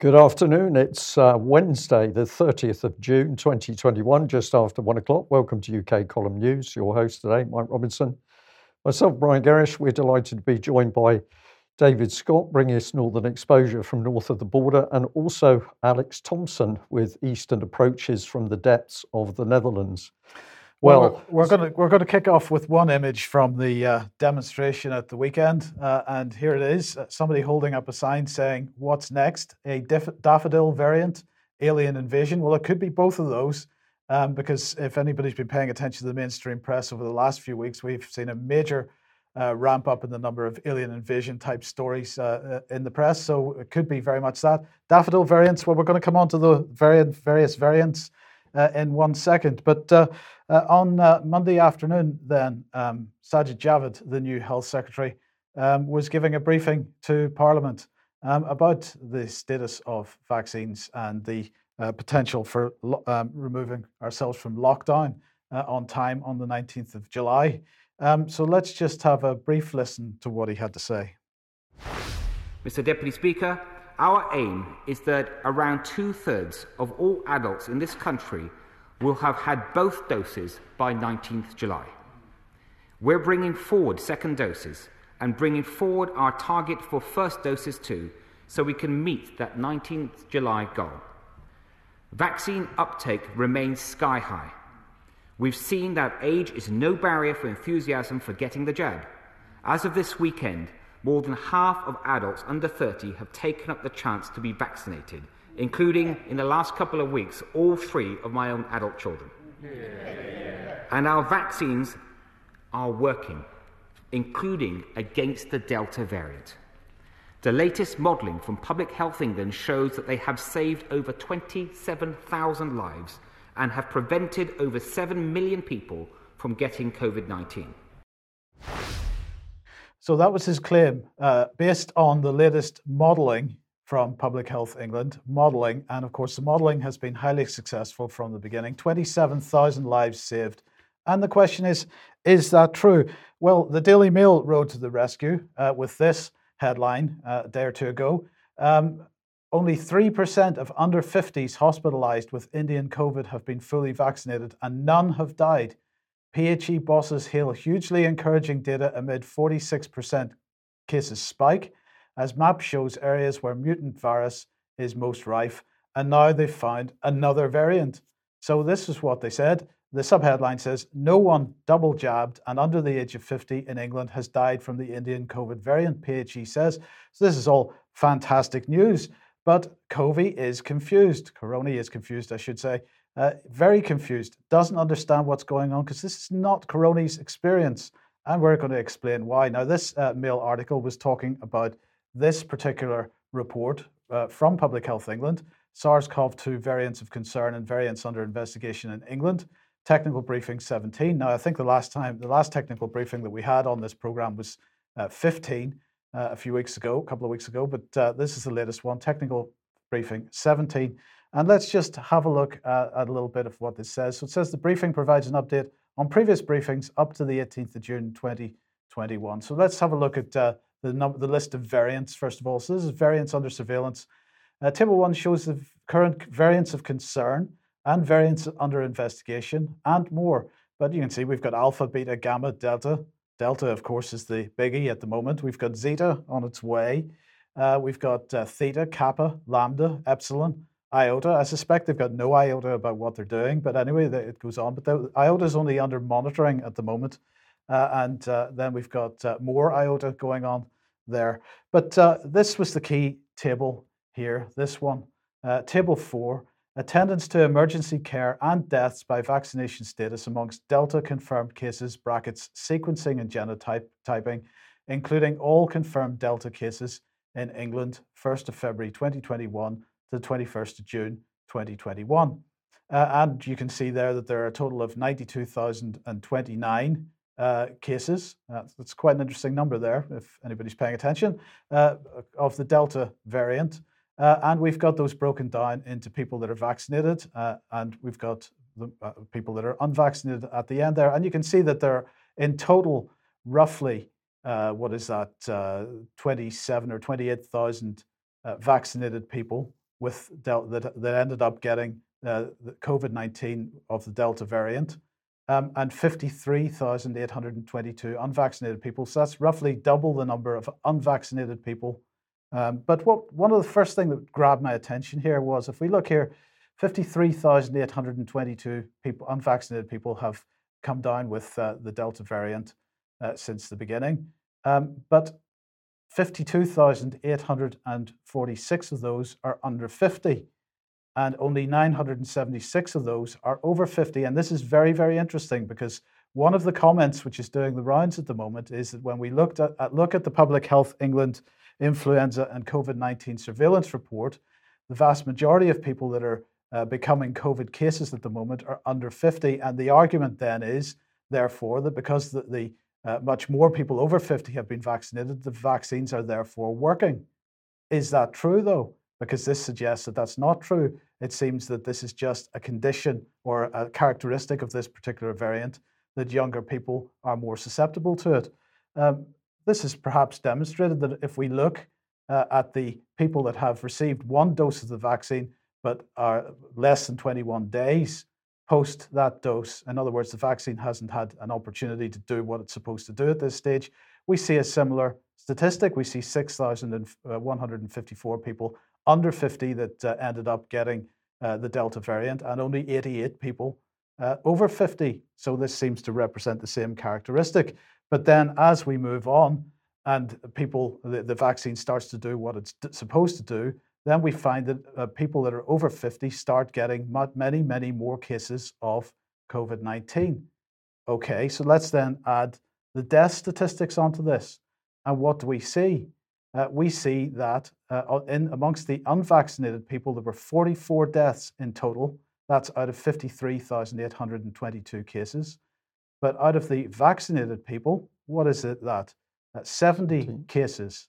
Good afternoon. It's uh, Wednesday, the 30th of June, 2021, just after one o'clock. Welcome to UK Column News. Your host today, Mike Robinson. Myself, Brian Gerrish. We're delighted to be joined by David Scott, bringing us northern exposure from north of the border, and also Alex Thompson with eastern approaches from the depths of the Netherlands. Well, well we're, going to we're going to kick off with one image from the uh, demonstration at the weekend, uh, and here it is: uh, somebody holding up a sign saying, "What's next? A daffodil variant, alien invasion." Well, it could be both of those, um, because if anybody's been paying attention to the mainstream press over the last few weeks, we've seen a major uh, ramp up in the number of alien invasion type stories uh, uh, in the press. So it could be very much that daffodil variants. Well, we're going to come on to the variant, various variants in one second. But uh, uh, on Monday afternoon, then, um, Sajid Javid, the new Health Secretary, um, was giving a briefing to Parliament um, about the status of vaccines and the potential for lo- um, removing ourselves from lockdown on time on the 19th of July. Um, so let's just have a brief listen to what he had to say. Mr. Deputy Speaker, our aim is that around two thirds of all adults in this country will have had both doses by 19th July. We're bringing forward second doses and bringing forward our target for first doses too, so we can meet that 19th July goal. Vaccine uptake remains sky high. We've seen that age is no barrier for enthusiasm for getting the jab. As of this weekend, more than half of adults under 30 have taken up the chance to be vaccinated, including in the last couple of weeks, all three of my own adult children. Yeah. And our vaccines are working, including against the Delta variant. The latest modelling from Public Health England shows that they have saved over 27,000 lives and have prevented over 7 million people from getting COVID 19. So that was his claim, uh, based on the latest modelling from Public Health England. Modelling, and of course, the modelling has been highly successful from the beginning 27,000 lives saved. And the question is is that true? Well, the Daily Mail rode to the rescue uh, with this headline uh, a day or two ago. Um, only 3% of under 50s hospitalised with Indian COVID have been fully vaccinated, and none have died. PHE bosses hail hugely encouraging data amid 46% cases spike, as MAP shows areas where mutant virus is most rife, and now they've found another variant. So this is what they said. The subheadline says No one double jabbed and under the age of 50 in England has died from the Indian COVID variant, PHE says. So this is all fantastic news. But Covey is confused. Corona is confused, I should say uh, very confused, doesn't understand what's going on because this is not Coroni's experience. And we're going to explain why. Now, this uh, Mail article was talking about this particular report uh, from Public Health England SARS CoV 2 variants of concern and variants under investigation in England. Technical briefing 17. Now, I think the last time, the last technical briefing that we had on this program was uh, 15 uh, a few weeks ago, a couple of weeks ago, but uh, this is the latest one, technical briefing 17. And let's just have a look at, at, a little bit of what this says. So it says the briefing provides an update on previous briefings up to the 18th of June 2021. So let's have a look at uh, the, the list of variants first of all. So this is variants under surveillance. Uh, table one shows the current variants of concern and variants under investigation and more. But you can see we've got alpha, beta, gamma, delta. Delta, of course, is the biggie at the moment. We've got zeta on its way. Uh, we've got uh, theta, kappa, lambda, epsilon, IOTA. I suspect they've got no IOTA about what they're doing, but anyway, it goes on. But the, IOTA is only under monitoring at the moment. Uh, and uh, then we've got uh, more IOTA going on there. But uh, this was the key table here, this one. Uh, table four attendance to emergency care and deaths by vaccination status amongst Delta confirmed cases, brackets, sequencing and genotype typing, including all confirmed Delta cases in England, 1st of February 2021 to the 21st of June 2021. Uh, and you can see there that there are a total of 92,029 uh, cases. Uh, that's quite an interesting number there, if anybody's paying attention, uh, of the Delta variant. Uh, and we've got those broken down into people that are vaccinated, and we've got the people that are unvaccinated at the end there. And you can see that there are in total roughly, what is that, 27 or 28,000 vaccinated people with del- that, that ended up getting uh, COVID 19 of the Delta variant, um, and 53,822 unvaccinated people. So that's roughly double the number of unvaccinated people. Um, but what one of the first things that grabbed my attention here was if we look here, 53,822 people, unvaccinated people, have come down with uh, the Delta variant uh, since the beginning. Um, but 52,846 of those are under 50, and only 976 of those are over 50. And this is very, very interesting because one of the comments which is doing the rounds at the moment is that when we looked at, at look at the Public Health England influenza and COVID 19 surveillance report, the vast majority of people that are uh, becoming COVID cases at the moment are under 50. And the argument then is, therefore, that because the, the uh, much more people over 50 have been vaccinated, the vaccines are therefore working. Is that true, though? Because this suggests that that's not true. It seems that this is just a condition or a characteristic of this particular variant that younger people are more susceptible to it. Um, this has perhaps demonstrated that if we look uh, at the people that have received one dose of the vaccine, but are less than 21 days post that dose. In other words, the vaccine hasn't had an opportunity to do what it's supposed to do at this stage. We see a similar statistic. We see 6,154 people under 50 that uh, ended up getting uh, the Delta variant, and only 88 people uh, over 50. So this seems to represent the same characteristic. But then as we move on and people, the, the vaccine starts to do what it's supposed to do, then we find that uh, people that are over 50 start getting many, many more cases of COVID 19. Okay, so let's then add the death statistics onto this. And what do we see? Uh, we see that uh, in amongst the unvaccinated people, there were 44 deaths in total. That's out of 53,822 cases. But out of the vaccinated people, what is it that? Uh, 70 cases.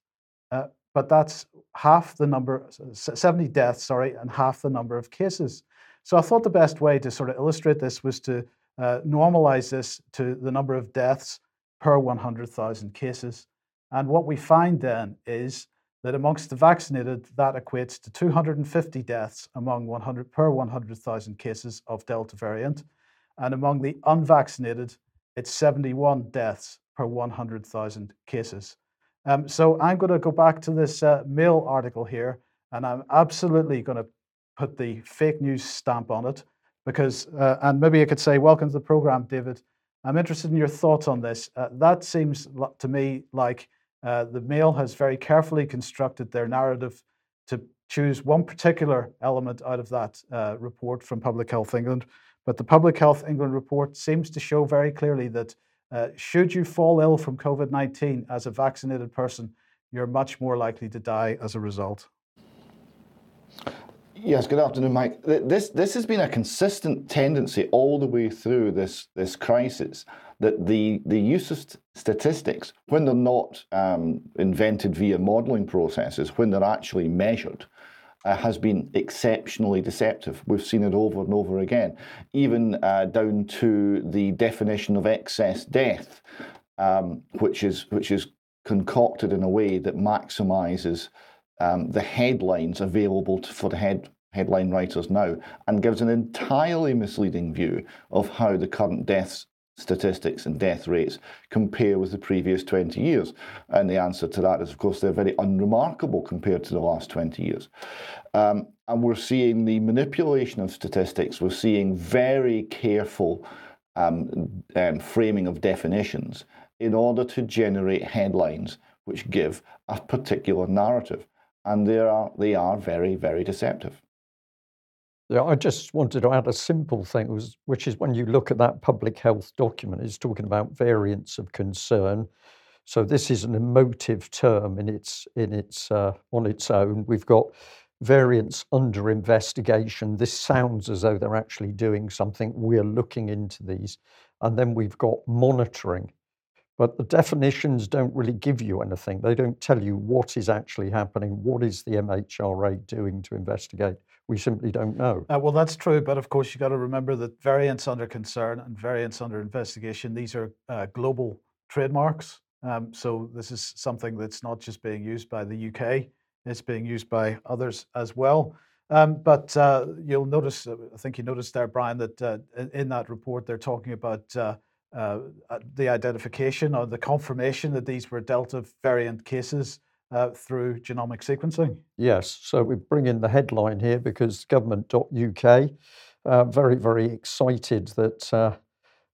But that's half the number, 70 deaths, sorry, and half the number of cases. So I thought the best way to sort of illustrate this was to uh, normalize this to the number of deaths per 100,000 cases. And what we find then is that amongst the vaccinated, that equates to 250 deaths among 100 per 100,000 cases of Delta variant. And among the unvaccinated, it's 71 deaths per 100,000 cases. Um, so I'm going to go back to this uh, Mail article here, and I'm absolutely going to put the fake news stamp on it because, uh, and maybe I could say, welcome to the program, David. I'm interested in your thoughts on this. Uh, that seems to me like uh, the Mail has very carefully constructed their narrative to choose one particular element out of that uh, report from Public Health England. But the Public Health England report seems to show very clearly that uh, should you fall ill from COVID 19 as a vaccinated person, you're much more likely to die as a result. Yes, good afternoon, Mike. This this has been a consistent tendency all the way through this this crisis that the the use of statistics, when they're not um, invented via modelling processes, when they're actually measured, uh, has been exceptionally deceptive. We've seen it over and over again, even uh, down to the definition of excess death, um, which is which is concocted in a way that maximises um, the headlines available to, for the head headline writers now, and gives an entirely misleading view of how the current deaths statistics and death rates compare with the previous 20 years? And the answer to that is, of course, they're very unremarkable compared to the last 20 years. Um, and we're seeing the manipulation of statistics, we're seeing very careful um, um, framing of definitions in order to generate headlines which give a particular narrative. And they are, they are very, very deceptive. Yeah, I just wanted to add a simple thing, which is when you look at that public health document, it's talking about variants of concern. So this is an emotive term in its in its uh, on its own. We've got variants under investigation. This sounds as though they're actually doing something. We're looking into these, and then we've got monitoring. But the definitions don't really give you anything. They don't tell you what is actually happening. What is the MHRA doing to investigate? We simply don't know. Uh, well, that's true, but of course, you've got to remember that variants under concern and variants under investigation, these are uh, global trademarks. Um, so this is something that's not just being used by the UK, it's being used by others as well. Um, but uh, you'll notice, uh, I think you noticed there, Brian, that uh, in, that report they're talking about uh, the identification or the confirmation that these were Delta variant cases uh, through genomic sequencing. Yes, so we bring in the headline here because government.uk uh, very, very excited that uh,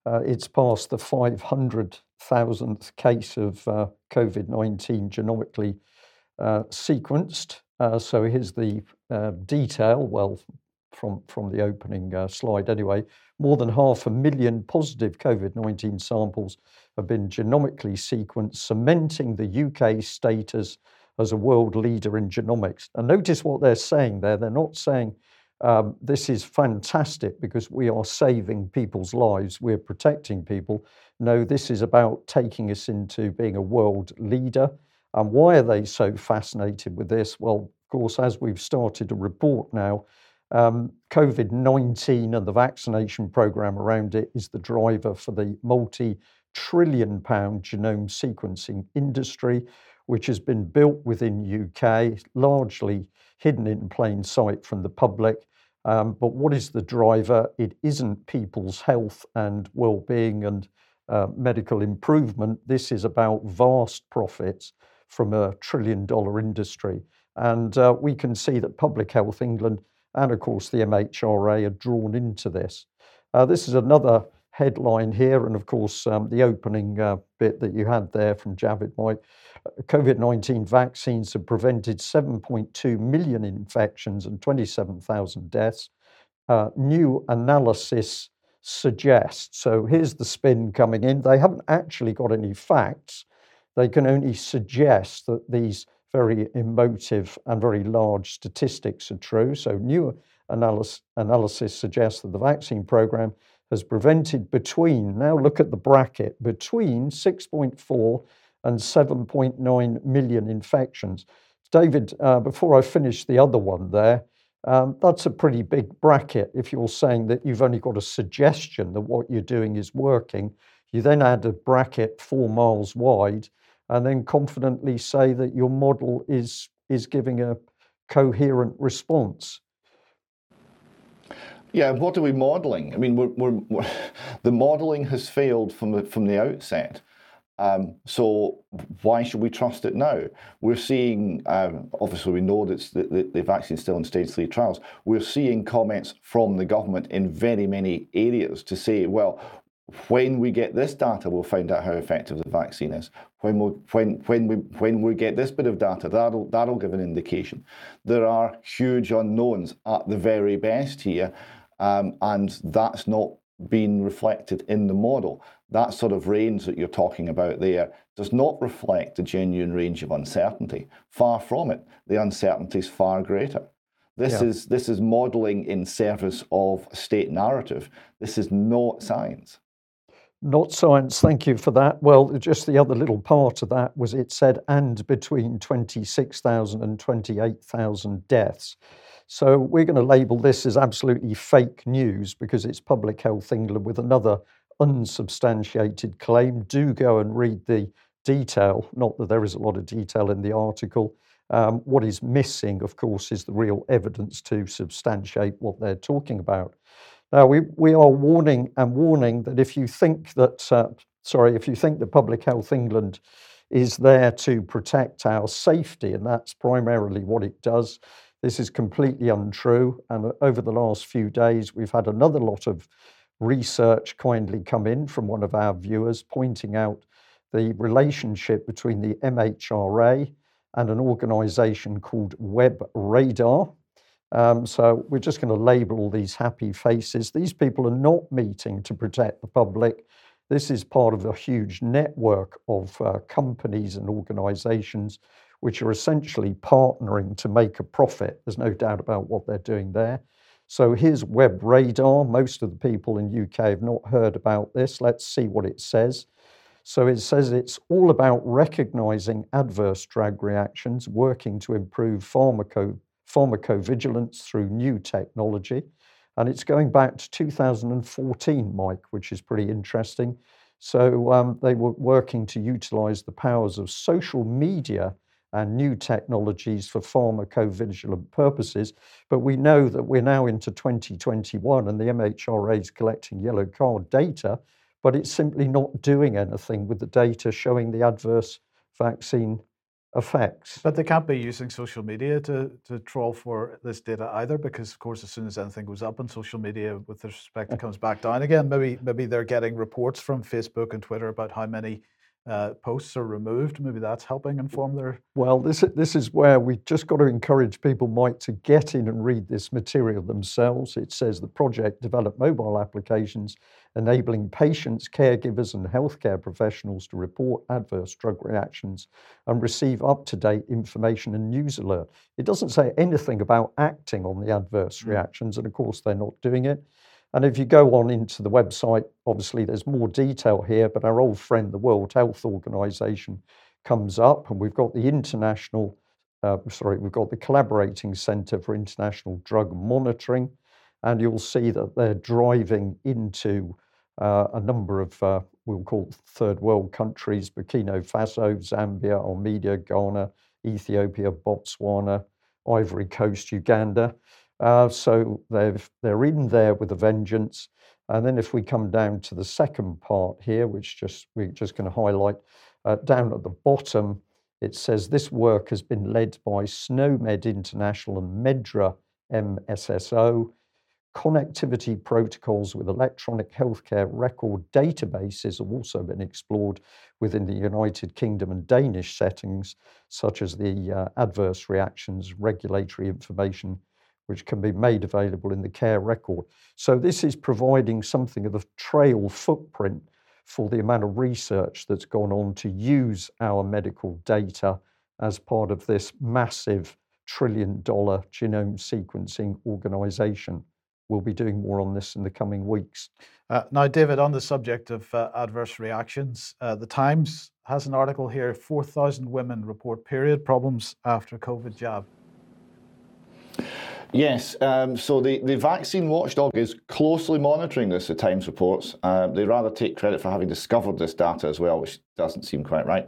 uh, it's passed the 500,000th case of COVID 19 genomically sequenced. so here's the detail. Well, from, from the opening uh, slide anyway, more than half a million positive COVID 19 samples have been genomically sequenced, cementing the UK status as a world leader in genomics. And notice what they're saying there. They're not saying um, this is fantastic because we are saving people's lives, we're protecting people. No, this is about taking us into being a world leader. And why are they so fascinated with this? Well, of course, as we've started to report now, um, COVID 19 and the vaccination program around it is the driver for the multi trillion pound genome sequencing industry, which has been built within UK, largely hidden in plain sight from the public. Um, but what is the driver? It isn't people's health and well-being and uh, medical improvement. This is about vast profits from a trillion dollar industry. And uh, we can see that Public Health England and, of course, the MHRA are drawn into this. Uh, this is another headline here, and of course, um, the opening uh, bit that you had there from Javid Mike. COVID 19 vaccines have prevented 7.2 million infections and 27,000 deaths. Uh, new analysis suggests. So here's the spin coming in. They haven't actually got any facts. They can only suggest that these very emotive and very large statistics are true. So, new analysis, analysis suggests that the vaccine program has prevented between, now look at the bracket, between 6.4 and 7.9 million infections. David, uh, before I finish the other one there, um, that's a pretty big bracket. If you're saying that you've only got a suggestion that what you're doing is working, you then add a bracket four miles wide and then confidently say that your model is is giving a coherent response. Yeah, what are we modelling? I mean, we're, we're, we're, the modelling has failed from the, from the outset. Um, so why should we trust it now? We're seeing, um, obviously, we know that the, the vaccine is still in stage three trials. We're seeing comments from the government in very many areas to say, well, when we get this data, we'll find out how effective the vaccine is. When we when when we when we get this bit of data, that'll that'll give an indication. There are huge unknowns at the very best here, um, and that's not being reflected in the model. That sort of range that you're talking about there does not reflect the genuine range of uncertainty. Far from it. The uncertainty is far greater. This yeah. is this is modeling in service of a state narrative. This is not science. Not science, thank you for that. Well, just the other little part of that was it said, and between 26,000 and 28,000 deaths. So we're going to label this as absolutely fake news because it's Public Health England with another unsubstantiated claim. Do go and read the detail, not that there is a lot of detail in the article. Um, what is missing, of course, is the real evidence to substantiate what they're talking about. Now, we, we are warning and warning that if you think that, uh, sorry, if you think that Public Health England is there to protect our safety, and that's primarily what it does, this is completely untrue. And over the last few days, we've had another lot of research kindly come in from one of our viewers pointing out the relationship between the MHRA and an organization called Web Radar. Um, so we're just going to label all these happy faces. These people are not meeting to protect the public. This is part of a huge network of uh, companies and organizations which are essentially partnering to make a profit. There's no doubt about what they're doing there. So here's WEB-RADR. Most of the people in UK have not heard about this. Let's see what it says. So it says it's all about recognizing adverse drug reactions, working to improve pharmaco pharmacovigilance through new technology. And it's going back to 2014, Mike, which is pretty interesting. So um, they were working to utilize the powers of social media and new technologies for pharmacovigilance purposes. But we know that we're now into 2021 and the MHRA is collecting yellow card data, but it's simply not doing anything with the data showing the adverse vaccine effects. But they can't be using social media to, to troll for this data either, because of course, as soon as anything goes up on social media with respect, it comes back down again. Maybe maybe they're getting reports from Facebook and Twitter about how many uh, posts are removed. Maybe that's helping inform their. Well, this this is where we've just got to encourage people, Mike, to get in and read this material themselves. It says the project developed mobile applications enabling patients, caregivers, and healthcare professionals to report adverse drug reactions and receive up-to-date information and news alert. It doesn't say anything about acting on the adverse mm. reactions, and of course they're not doing it. And if you go on into the website, obviously there's more detail here, but our old friend, the World Health Organization, comes up, and we've got the International, uh, sorry, we've got the Collaborating Center for International Drug Monitoring, and you'll see that they're driving into uh, a number of, uh, we'll call third world countries Burkina Faso, Zambia, Armenia, Ghana, Ethiopia, Botswana, Ivory Coast, Uganda. Uh, so they've, they're in there with a vengeance. And then if we come down to the second part here, which just we're just going to highlight, uh, down at the bottom, it says this work has been led by SNOMED International and MedDRA MSSO. Connectivity protocols with electronic healthcare record databases have also been explored within the United Kingdom and Danish settings, such as the uh, adverse reactions regulatory information which can be made available in the care record. So this is providing something of a trail footprint for the amount of research that's gone on to use our medical data as part of this massive trillion dollar genome sequencing organization. We'll be doing more on this in the coming weeks. Uh, now, David, on the subject of uh, adverse reactions, uh, the Times has an article here 4,000 women report period problems after COVID jab. Yes, um, so the, the vaccine watchdog is closely monitoring this, the Times reports. Uh, they rather take credit for having discovered this data as well, which doesn't seem quite right.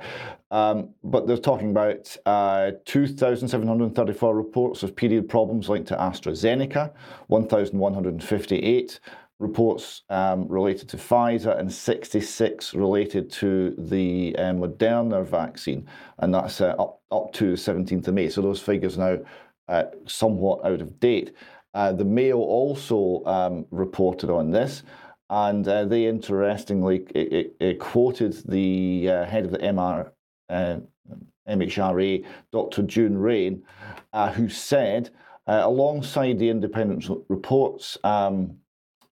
Um, but they're talking about uh, 2,734 reports of period problems linked to AstraZeneca, 1,158 reports um, related to Pfizer and 66 related to the uh, Moderna vaccine, and that's uh, up, up to the 17th of May. So those figures now uh, somewhat out of date. Uh, the Mail also um, reported on this, and uh, they interestingly it, it quoted the uh, head of the MR, MHRA, Dr. June Raine, uh, who said, uh, alongside the independent reports um,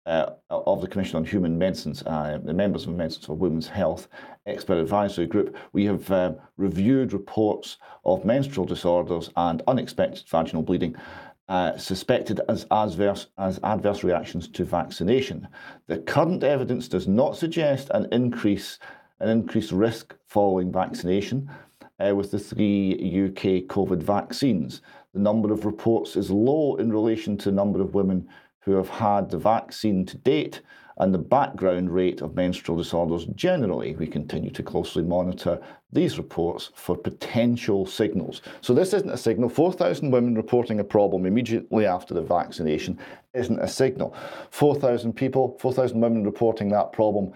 uh, of the Commission on Human Medicines, uh, the members of Medicines for Women's Health Expert Advisory Group, we have uh, reviewed reports of menstrual disorders and unexpected vaginal bleeding uh, suspected as adverse, as adverse reactions to vaccination. The current evidence does not suggest an increase an increased risk following vaccination uh, with the three UK COVID vaccines. The number of reports is low in relation to the number of women who have had the vaccine to date and the background rate of menstrual disorders generally. We continue to closely monitor these reports for potential signals. So, this isn't a signal. 4,000 women reporting a problem immediately after the vaccination isn't a signal. 4,000 people, 4,000 women reporting that problem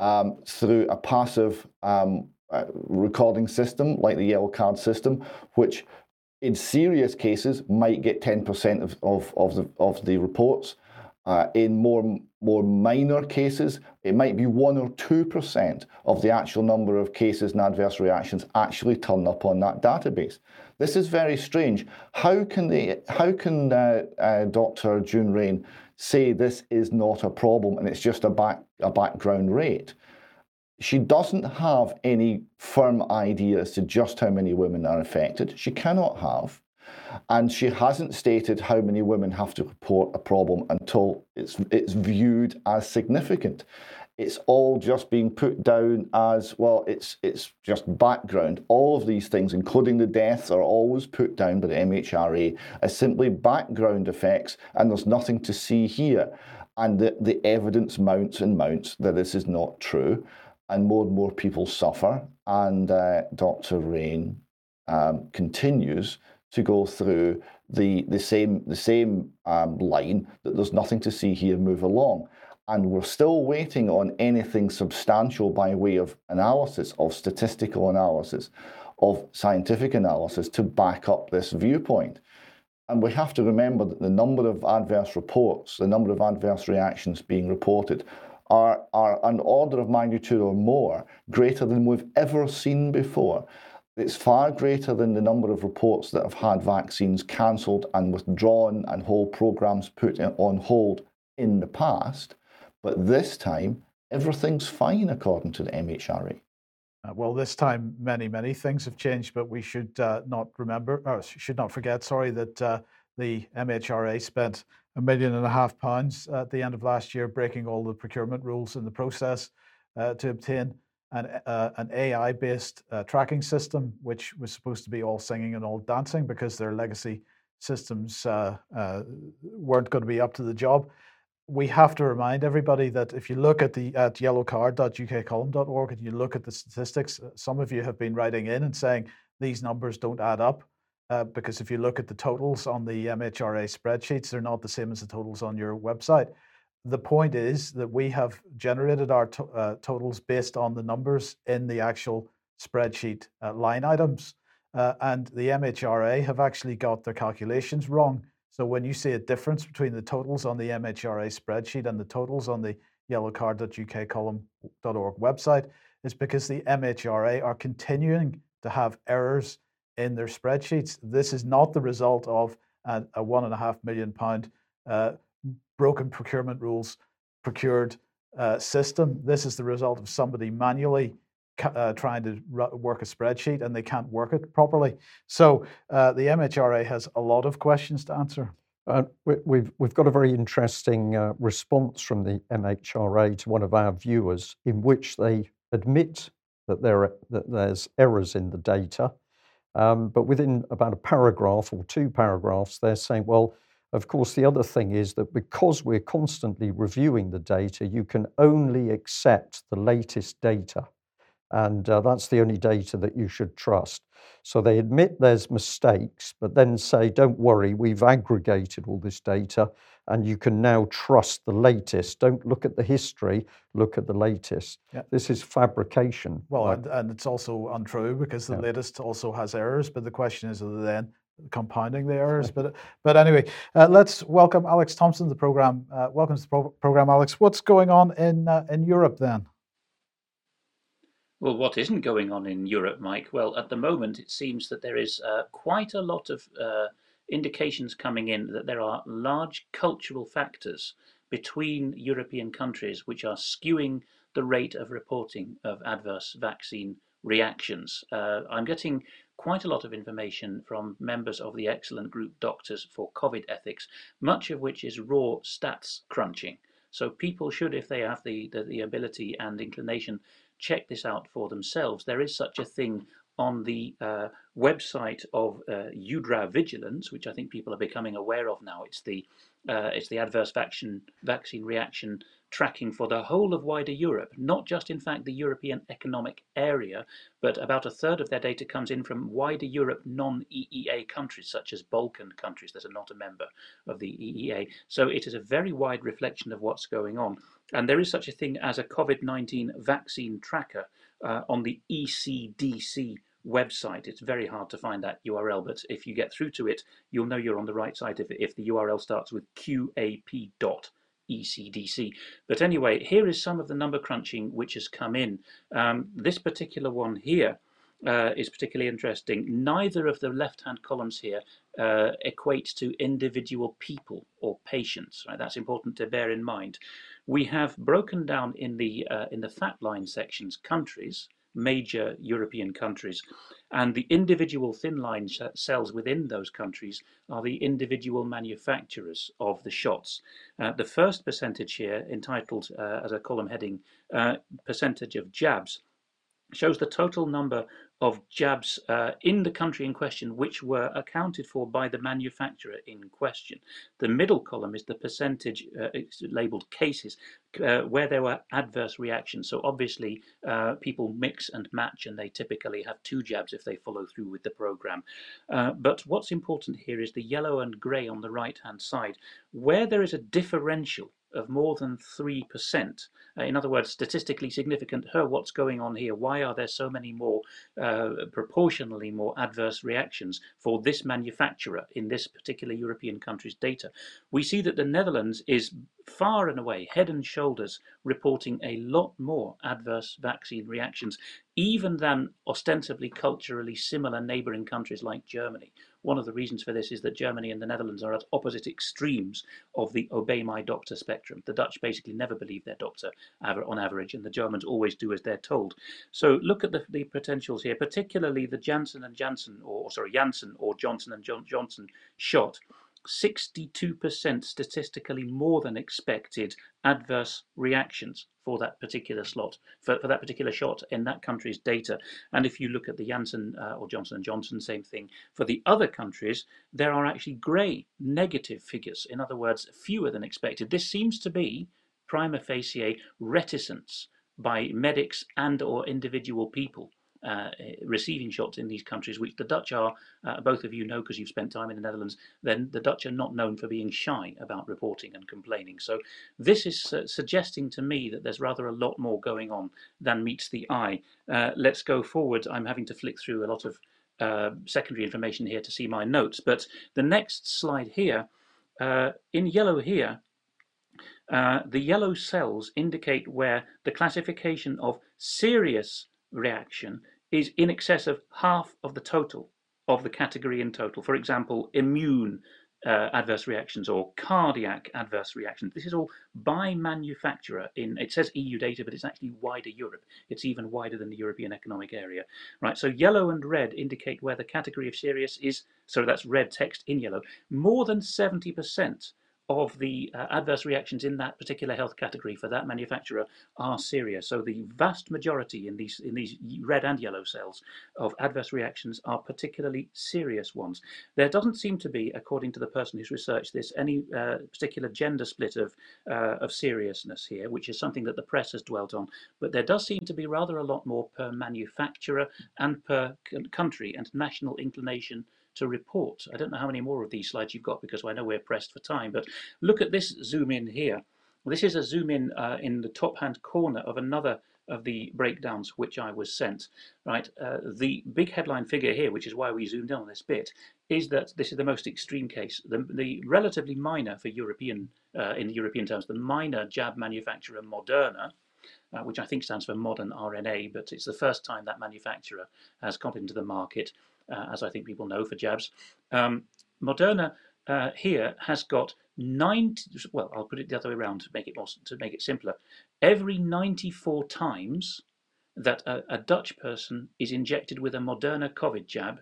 um, through a passive um, uh, recording system like the yellow card system, which in serious cases might get 10% of, of, of, the, of the reports. Uh, in more, more minor cases, it might be 1 or 2% of the actual number of cases and adverse reactions actually turn up on that database. This is very strange. How can, they, how can uh, uh, Dr. June Raine say this is not a problem and it's just a, back, a background rate? She doesn't have any firm idea as to just how many women are affected. She cannot have. And she hasn't stated how many women have to report a problem until it's, it's viewed as significant. It's all just being put down as well, it's, it's just background. All of these things, including the deaths, are always put down by the MHRA as simply background effects, and there's nothing to see here. And the, the evidence mounts and mounts that this is not true and more and more people suffer. And uh, Dr. Raine um, continues to go through the, the same, the same um, line that there's nothing to see here move along. And we're still waiting on anything substantial by way of analysis, of statistical analysis, of scientific analysis to back up this viewpoint. And we have to remember that the number of adverse reports, the number of adverse reactions being reported, are, are an order of magnitude or more greater than we've ever seen before. It's far greater than the number of reports that have had vaccines cancelled and withdrawn and whole programs put on hold in the past. But this time, everything's fine according to the MHRA. Uh, well, this time, many, many things have changed, but we should uh, not remember, or should not forget, sorry, that uh, the MHRA spent a million and a half pounds at the end of last year breaking all the procurement rules in the process uh, to obtain an, uh, AI based uh, tracking system, which was supposed to be all singing and all dancing because their legacy systems weren't going to be up to the job we have to remind everybody that if you look at the at yellowcard.ukcolumn.org and you look at the statistics, some of you have been writing in and saying these numbers don't add up. Uh, because if you look at the totals on the MHRA spreadsheets, they're not the same as the totals on your website. The point is that we have generated our to, uh, totals based on the numbers in the actual spreadsheet uh, line items. Uh, and the MHRA have actually got their calculations wrong. So when you see a difference between the totals on the MHRA spreadsheet and the totals on the yellowcard.ukcolumn.org website, it's because the MHRA are continuing to have errors in their spreadsheets. This is not the result of a, a one and a half million pound uh, broken procurement rules procured uh, system. This is the result of somebody manually uh, trying to work a spreadsheet and they can't work it properly. So uh, the MHRA has a lot of questions to answer. Uh, we, we've we've got a very interesting uh, response from the MHRA to one of our viewers, in which they admit that there are, that there's errors in the data, um, but within about a paragraph or two paragraphs, they're saying, well, of course, the other thing is that because we're constantly reviewing the data, you can only accept the latest data and uh, that's the only data that you should trust. So they admit there's mistakes, but then say, don't worry, we've aggregated all this data and you can now trust the latest. Don't look at the history, look at the latest. Yeah. This is fabrication. Well, and, and, it's also untrue because the yeah. latest also has errors, but the question is are they then compounding the errors. but but anyway, uh, let's welcome Alex Thompson to the program. Uh, welcome to the pro- program, Alex. What's going on in uh, in Europe then? Well, what isn't going on in Europe, Mike? Well, at the moment, it seems that there is uh, quite a lot of uh, indications coming in that there are large cultural factors between European countries which are skewing the rate of reporting of adverse vaccine reactions. Uh, I'm getting quite a lot of information from members of the excellent group Doctors for COVID Ethics, much of which is raw stats crunching. So people should, if they have the, the, the ability and inclination, check this out for themselves. There is such a thing on the uh, website of uh, EudraVigilance, which I think people are becoming aware of now. It's the uh, it's the adverse vaccine vaccine reaction tracking for the whole of wider Europe, not just in fact the European Economic Area, but about a third of their data comes in from wider Europe non-EEA countries such as Balkan countries that are not a member of the EEA. So it is a very wide reflection of what's going on. And there is such a thing as a COVID-19 vaccine tracker uh, on the ECDC website. It's very hard to find that URL, but if you get through to it, you'll know you're on the right side if, if the URL starts with QAP dot ECDC. But anyway, here is some of the number crunching which has come in. Um, this particular one here uh, is particularly interesting. Neither of the left-hand columns here uh, equate to individual people or patients. Right? That's important to bear in mind. We have broken down in the uh, in the fat line sections countries, major European countries. And the individual thin line cells within those countries are the individual manufacturers of the shots. Uh, the first percentage here, entitled uh, as a column heading, uh, percentage of jabs, shows the total number of jabs uh, in the country in question which were accounted for by the manufacturer in question. The middle column is the percentage uh, labeled cases uh, where there were adverse reactions. So obviously uh, people mix and match and they typically have two jabs if they follow through with the program. Uh, but what's important here is the yellow and grey on the right hand side. Where there is a differential of more than 3%. Uh, in other words, statistically significant, her, what's going on here? Why are there so many more, uh, proportionally more adverse reactions for this manufacturer in this particular European country's data? We see that the Netherlands is far and away, head and shoulders, reporting a lot more adverse vaccine reactions, even than ostensibly culturally similar neighbouring countries like Germany. One of the reasons for this is that Germany and the Netherlands are at opposite extremes of the obey my doctor spectrum. The Dutch basically never believe their doctor on average, and the Germans always do as they're told. So look at the, the potentials here, particularly the Janssen and Janssen, or sorry, Janssen or Johnson and Johnson shot 62% statistically more than expected adverse reactions for that particular slot, for, for that particular shot in that country's data. And if you look at the Janssen uh, or Johnson & Johnson, same thing. For the other countries, there are actually grey negative figures. In other words, fewer than expected. This seems to be prima facie reticence by medics and or individual people uh, receiving shots in these countries, which the Dutch are, uh, both of you know because you've spent time in the Netherlands, then the Dutch are not known for being shy about reporting and complaining. So this is uh, suggesting to me that there's rather a lot more going on than meets the eye. Uh, let's go forward. I'm having to flick through a lot of uh, secondary information here to see my notes, but the next slide here, uh, in yellow here, the yellow cells indicate where the classification of serious reaction is in excess of half of the total of the category in total. For example, immune uh, adverse reactions or cardiac adverse reactions. This is all by manufacturer in, it says EU data, but it's actually wider Europe. It's even wider than the European Economic Area, right? So yellow and red indicate where the category of serious is, so that's red text in yellow, more than 70% of the uh, adverse reactions in that particular health category for that manufacturer are serious. So the vast majority in these in these red and yellow cells of adverse reactions are particularly serious ones. There doesn't seem to be, according to the person who's researched this, any uh, particular gender split of uh, of seriousness here, which is something that the press has dwelt on. But there does seem to be rather a lot more per manufacturer and per country and national inclination to report. I don't know how many more of these slides you've got because I know we're pressed for time, but look at this zoom in here. This is a zoom in uh, in the top hand corner of another of the breakdowns which I was sent. Right, uh, the big headline figure here, which is why we zoomed in on this bit, is that this is the most extreme case. The, the relatively minor for European, uh, in European terms, the minor jab manufacturer Moderna, uh, which I think stands for modern RNA, but it's the first time that manufacturer has got into the market uh, as I think people know for jabs. Um, Moderna uh, here has got 90, well, I'll put it the other way around to make it more, to make it simpler. Every 94 times that a, a Dutch person is injected with a Moderna COVID jab,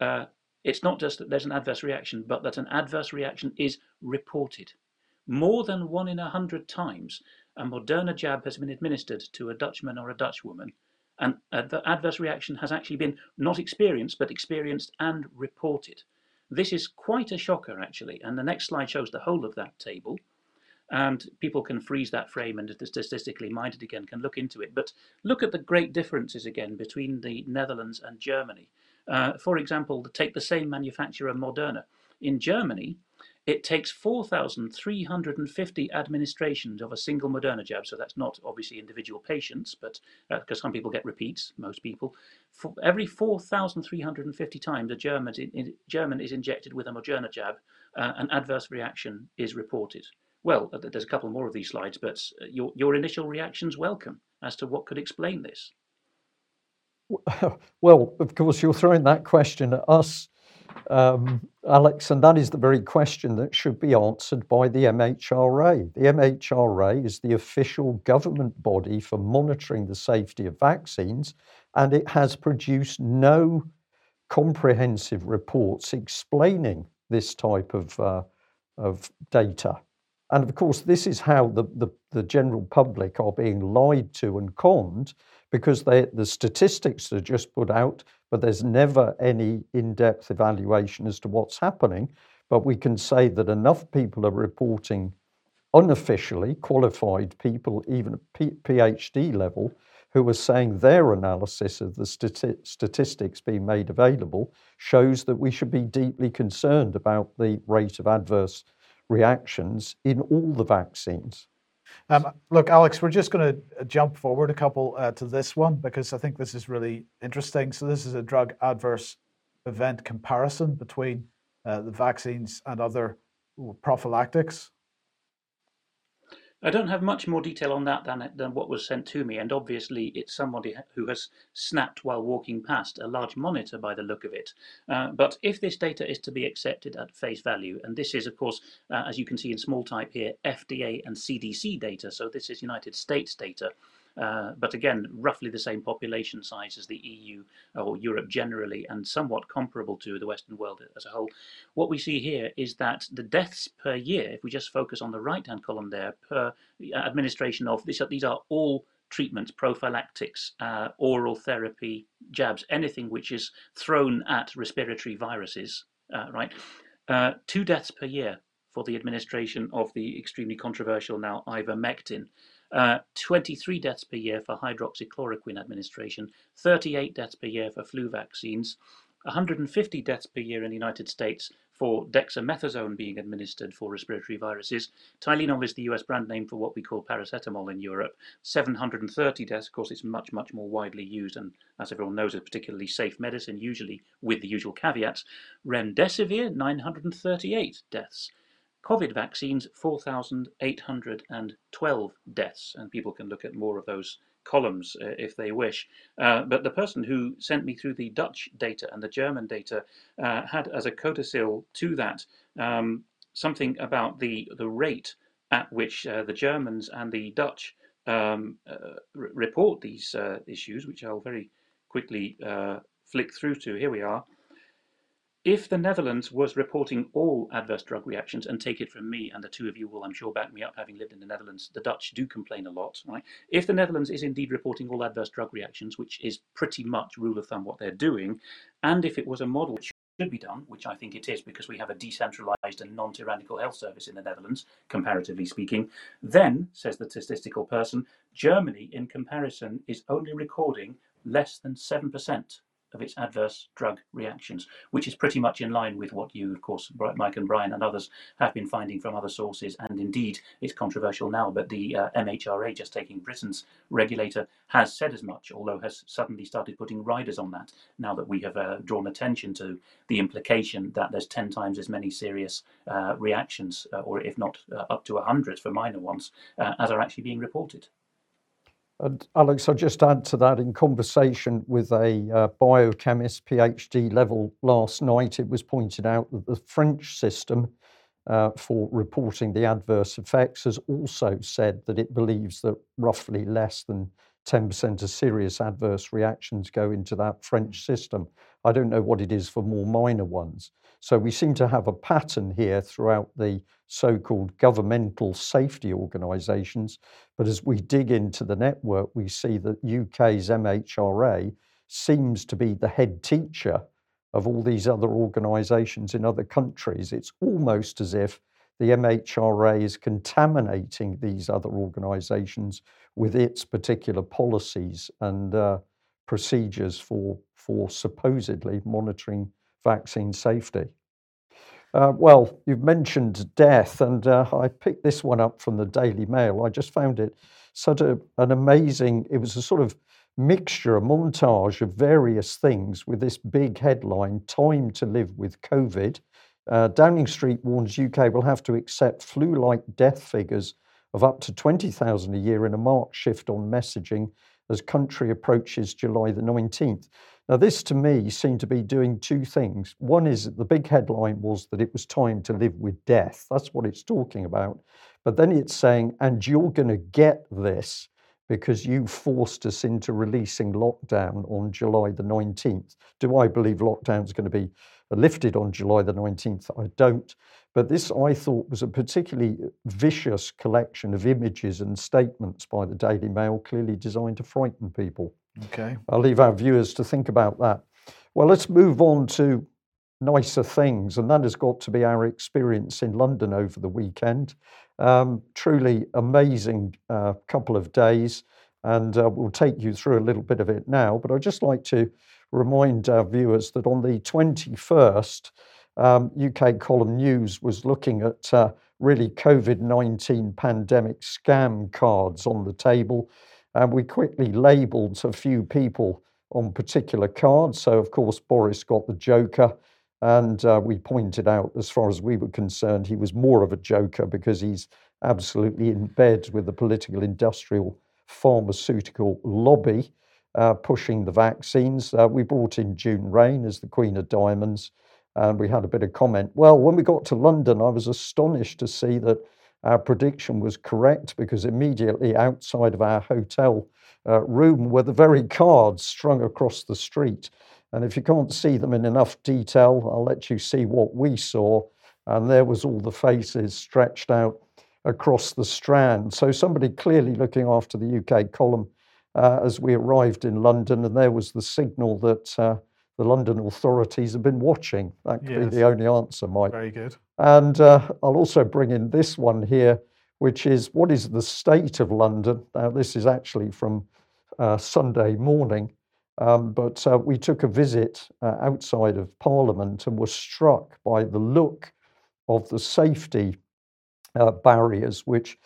uh, it's not just that there's an adverse reaction, but that an adverse reaction is reported. More than one in a hundred times, a Moderna jab has been administered to a Dutchman or a Dutchwoman, and uh, the adverse reaction has actually been not experienced, but experienced and reported. This is quite a shocker, actually, and the next slide shows the whole of that table. And people can freeze that frame and the statistically minded again can look into it. But look at the great differences again between the Netherlands and Germany. Uh, for example, take the same manufacturer, Moderna. In Germany, it takes 4,350 administrations of a single Moderna jab, so that's not obviously individual patients, but because uh, some people get repeats, most people. For every 4,350 times a German, in, German is injected with a Moderna jab, uh, an adverse reaction is reported. Well, uh, there's a couple more of these slides, but uh, your, your initial reactions welcome as to what could explain this. Well, of course, you're throwing that question at us um, Alex, and that is the very question that should be answered by the MHRA. The MHRA is the official government body for monitoring the safety of vaccines, and it has produced no comprehensive reports explaining this type of, uh, of data. And of course, this is how the, the, the general public are being lied to and conned because they, the statistics are just put out, but there's never any in depth evaluation as to what's happening. But we can say that enough people are reporting unofficially, qualified people, even at P- PhD level, who are saying their analysis of the stati- statistics being made available shows that we should be deeply concerned about the rate of adverse reactions in all the vaccines. Um, look, Alex, we're just going to jump forward a couple uh, to this one because I think this is really interesting. So, this is a drug adverse event comparison between uh, the vaccines and other prophylactics. I don't have much more detail on that than, than what was sent to me, and obviously it's somebody who has snapped while walking past a large monitor by the look of it. Uh, but if this data is to be accepted at face value, and this is, of course, uh, as you can see in small type here, FDA and CDC data, so this is United States data, uh, but again, roughly the same population size as the EU or Europe generally, and somewhat comparable to the Western world as a whole. What we see here is that the deaths per year, if we just focus on the right hand column there, per administration of this, these are all treatments, prophylactics, uh, oral therapy, jabs, anything which is thrown at respiratory viruses, uh, right? Uh, two deaths per year for the administration of the extremely controversial now ivermectin. Uh, 23 deaths per year for hydroxychloroquine administration, 38 deaths per year for flu vaccines, 150 deaths per year in the United States for dexamethasone being administered for respiratory viruses. Tylenol is the US brand name for what we call paracetamol in Europe. 730 deaths, of course, it's much, much more widely used and, as everyone knows, a particularly safe medicine, usually with the usual caveats. Remdesivir, 938 deaths. COVID vaccines, 4,812 deaths, and people can look at more of those columns uh, if they wish. Uh, but the person who sent me through the Dutch data and the German data uh, had as a codicil to that um, something about the, the rate at which uh, the Germans and the Dutch um, uh, report these uh, issues, which I'll very quickly flick through to. Here we are. If the Netherlands was reporting all adverse drug reactions, and take it from me, and the two of you will, I'm sure, back me up, having lived in the Netherlands, the Dutch do complain a lot, right? If the Netherlands is indeed reporting all adverse drug reactions, which is pretty much rule of thumb what they're doing, and if it was a model which should be done, which I think it is because we have a decentralized and non tyrannical health service in the Netherlands, comparatively speaking, then, says the statistical person, Germany, in comparison, is only recording less than 7% of its adverse drug reactions, which is pretty much in line with what you, of course, Mike and Brian and others have been finding from other sources. And indeed, it's controversial now, but the uh, MHRA, just taking Britain's regulator, has said as much, although has suddenly started putting riders on that now that we have uh, drawn attention to the implication that there's 10 times as many serious uh, reactions, uh, or if not uh, up to 100 for minor ones, uh, as are actually being reported. And Alex, I'll just add to that in conversation with a uh, biochemist PhD level last night, it was pointed out that the French system uh, for reporting the adverse effects has also said that it believes that roughly less than 10% of serious adverse reactions go into that French system. I don't know what it is for more minor ones. So we seem to have a pattern here throughout the so called governmental safety organisations. But as we dig into the network, we see that UK's MHRA seems to be the head teacher of all these other organisations in other countries. It's almost as if the MHRA is contaminating these other organisations with its particular policies and uh, procedures for, for supposedly monitoring vaccine safety. Uh, well, you've mentioned death, and uh, I picked this one up from the Daily Mail. I just found it such a, an amazing, it was a sort of mixture, a montage of various things with this big headline Time to Live with COVID. Uh, Downing Street warns UK will have to accept flu like death figures of up to 20,000 a year in a marked shift on messaging as country approaches July the 19th. Now, this to me seemed to be doing two things. One is that the big headline was that it was time to live with death. That's what it's talking about. But then it's saying, and you're going to get this because you forced us into releasing lockdown on July the 19th. Do I believe lockdown is going to be lifted on July the 19th. I don't. But this, I thought, was a particularly vicious collection of images and statements by the Daily Mail, clearly designed to frighten people. Okay. I'll leave our viewers to think about that. Well, let's move on to nicer things, and that has got to be our experience in London over the weekend. Um, truly amazing uh, couple of days, and uh, we'll take you through a little bit of it now. But I'd just like to remind our viewers that on the 21st, um, UK Column News was looking at uh, really COVID 19 pandemic scam cards on the table. And we quickly labelled a few people on particular cards. So, of course, Boris got the Joker. And uh, we pointed out, as far as we were concerned, he was more of a joker because he's absolutely in bed with the political, industrial, pharmaceutical lobby uh, pushing the vaccines. Uh, we brought in June Raine as the Queen of Diamonds, and we had a bit of comment. Well, when we got to London, I was astonished to see that our prediction was correct because immediately outside of our hotel uh, room were the very cards strung across the street. And if you can't see them in enough detail, I'll let you see what we saw. And there was all the faces stretched out across the strand. So somebody clearly looking after the UK column uh, as we arrived in London, and there was the signal that uh, the London authorities have been watching. That could Yes. be the only answer, Mike. Very good. And uh, I'll also bring in this one here, which is what is the state of London? Now, this is actually from uh, Sunday morning, um, but uh, we took a visit uh, outside of Parliament and were struck by the look of the safety uh, barriers, which,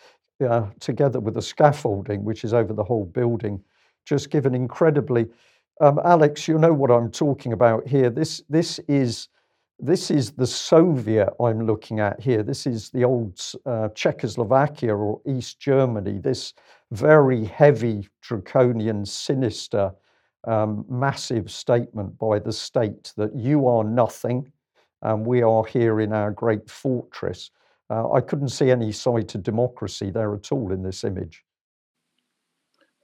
uh, together with the scaffolding, which is over the whole building, just give an incredibly. Um, Alex, you know what I'm talking about here. This this is this is the Soviet I'm looking at here. This is the old uh, Czechoslovakia or East Germany. This very heavy, draconian, sinister, um, massive statement by the state that you are nothing and we are here in our great fortress. Uh, I couldn't see any sight of democracy there at all in this image.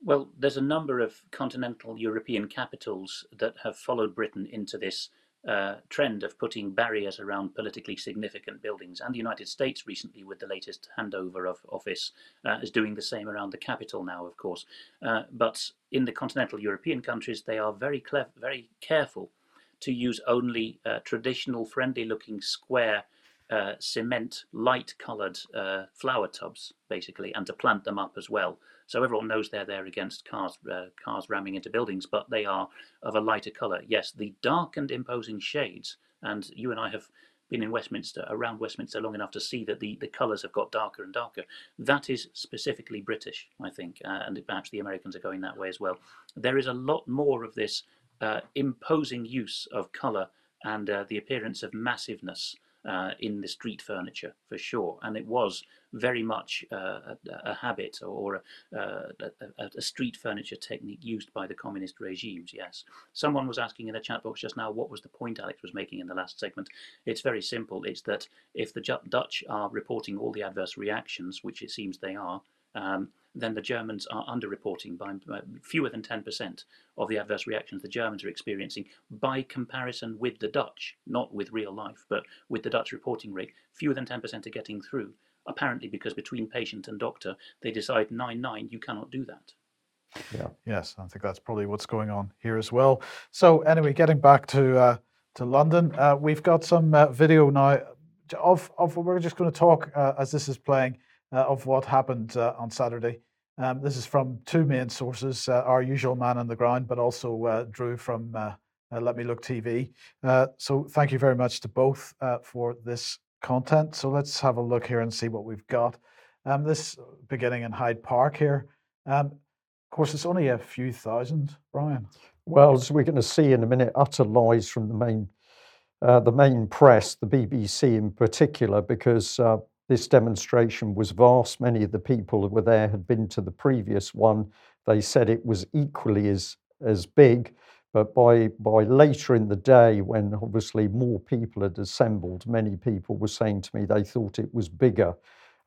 Well, there's a number of continental European capitals that have followed Britain into this uh, trend of putting barriers around politically significant buildings. And the United States recently, with the latest handover of office, uh, is doing the same around the capital now, of course. Uh, but in the continental European countries, they are very clever, very careful to use only uh, traditional, friendly-looking square uh, cement, light-coloured uh, flower tubs, basically, and to plant them up as well. So everyone knows they're there against cars, uh, cars ramming into buildings, but they are of a lighter colour. Yes, the dark and imposing shades, and you and I have been in Westminster, around Westminster long enough to see that the, the colours have got darker and darker. That is specifically British, I think, uh, and perhaps the Americans are going that way as well. There is a lot more of this uh, imposing use of colour and uh, the appearance of massiveness uh, in the street furniture for sure. And it was very much uh, a, a habit or a, a, a, a street furniture technique used by the communist regimes, yes. Someone was asking in the chat box just now what was the point Alex was making in the last segment. It's very simple. It's that if the Dutch are reporting all the adverse reactions, which it seems they are, um, then the Germans are underreporting by uh, fewer than 10% of the adverse reactions the Germans are experiencing by comparison with the Dutch, not with real life, but with the Dutch reporting rate. Fewer than 10% are getting through, apparently because between patient and doctor, they decide 9 9, you cannot do that. Yeah. Yes, I think that's probably what's going on here as well. So anyway, getting back to uh, to London, uh, we've got some uh, video now of of we're just going to talk uh, as this is playing of what happened uh, on Saturday. Um, this is from two main sources: uh, our usual man on the ground, but also uh, Drew from uh, uh, Let Me Look TV. Uh, so thank you very much to both uh, for this content. So let's have a look here and see what we've got. Um, this beginning in Hyde Park here. Um, of course, it's only a few thousand, Brian. Well, as we're going to see in a minute, utter lies from the main, uh, the main press, the BBC in particular, because uh, this demonstration was vast. Many of the people who were there had been to the previous one. They said it was equally as as big, but by by later in the day, when obviously more people had assembled, many people were saying to me they thought it was bigger.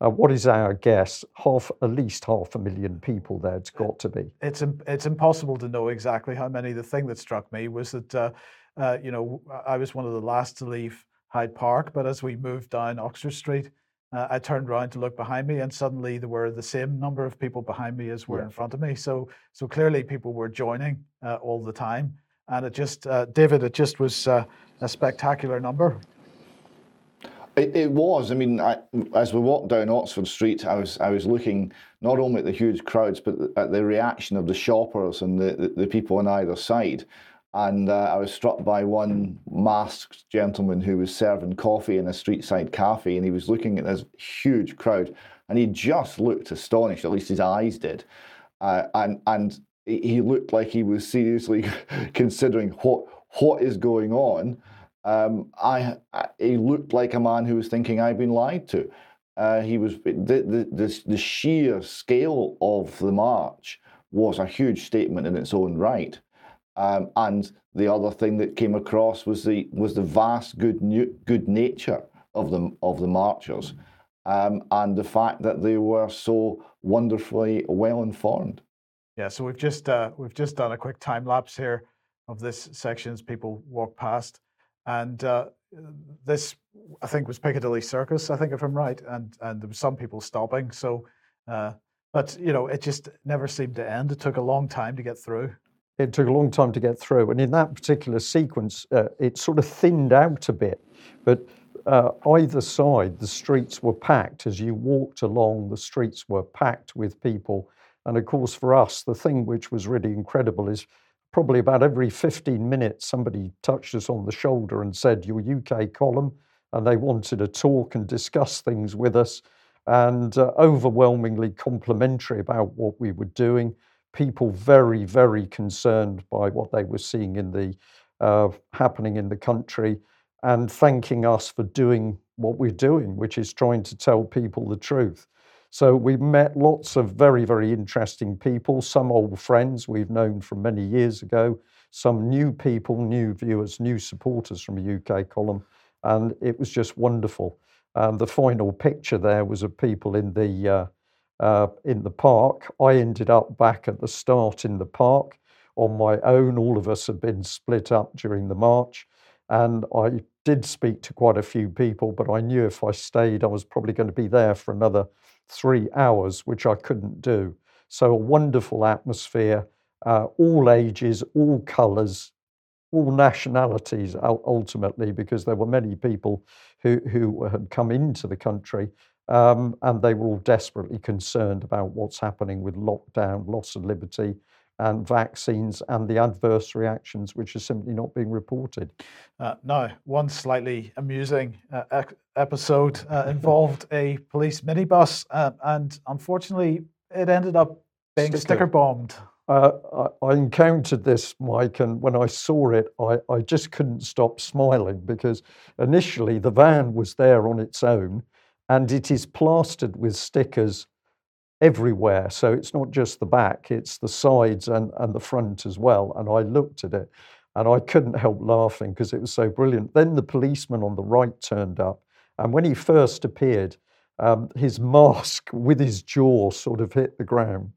Uh, what is our guess? Half, at least half a million people there. It's got to be. It's it's impossible to know exactly how many. The thing that struck me was that uh, uh, you know I was one of the last to leave Hyde Park, but as we moved down Oxford Street, uh, I turned around to look behind me, and suddenly there were the same number of people behind me as were yeah. in front of me. So so clearly people were joining uh, all the time, and it just uh, David, it just was a spectacular number. It, it, was. I mean, I, as we walked down Oxford Street, I was I was looking not only at the huge crowds, but at the reaction of the shoppers and the, the, the people on either side. And uh, I was struck by one masked gentleman who was serving coffee in a street side cafe, and he was looking at this huge crowd, and he just looked astonished. At least his eyes did, uh, and and he looked like he was seriously considering what what is going on um, I, I, he looked like a man who was thinking I've been lied to. Uh, he was the, the, the, the sheer scale of the march was a huge statement in its own right. Um, and the other thing that came across was the was the vast good new, good nature of the of the marchers, um, and the fact that they were so wonderfully well informed. Yeah, so we've just uh, we've just done a quick time lapse here of this section as people walk past. And uh, this, I think, was Piccadilly Circus. I think, if I'm right, and and there were some people stopping. So, uh, but you know, it just never seemed to end. It took a long time to get through. It took a long time to get through, and in that particular sequence, uh, it sort of thinned out a bit. But uh, either side, the streets were packed. As you walked along, the streets were packed with people. And of course, for us, the thing which was really incredible is probably about every 15 minutes, somebody touched us on the shoulder and said, Your UK column. And they wanted to talk and discuss things with us, and uh, overwhelmingly complimentary about what we were doing. People very, very concerned by what they were seeing in the uh, happening in the country, and thanking us for doing what we're doing, which is trying to tell people the truth. So we've met lots of very, very interesting people, some old friends we've known from many years ago, some new people, new viewers, new supporters from a UK column, and it was just wonderful. And the final picture there was of people in the uh, uh, in the park. I ended up back at the start in the park on my own. All of us had been split up during the march, and I did speak to quite a few people, but I knew if I stayed, I was probably going to be there for another three hours, which I couldn't do. So, a wonderful atmosphere, uh, all ages, all colours, all nationalities ultimately, because there were many people who, who had come into the country um, and they were all desperately concerned about what's happening with lockdown, loss of liberty, and vaccines and the adverse reactions which are simply not being reported. Uh, now, one slightly amusing uh, episode uh, involved a police minibus, uh, and unfortunately, it ended up being sticker, sticker bombed. Uh, I, I, encountered this, Mike, and when I saw it, I, I just couldn't stop smiling because initially the van was there on its own and it is plastered with stickers everywhere. So it's not just the back, it's the sides and, and the front as well. And I looked at it and I couldn't help laughing because it was so brilliant. Then the policeman on the right turned up. And when he first appeared, um, his mask with his jaw sort of hit the ground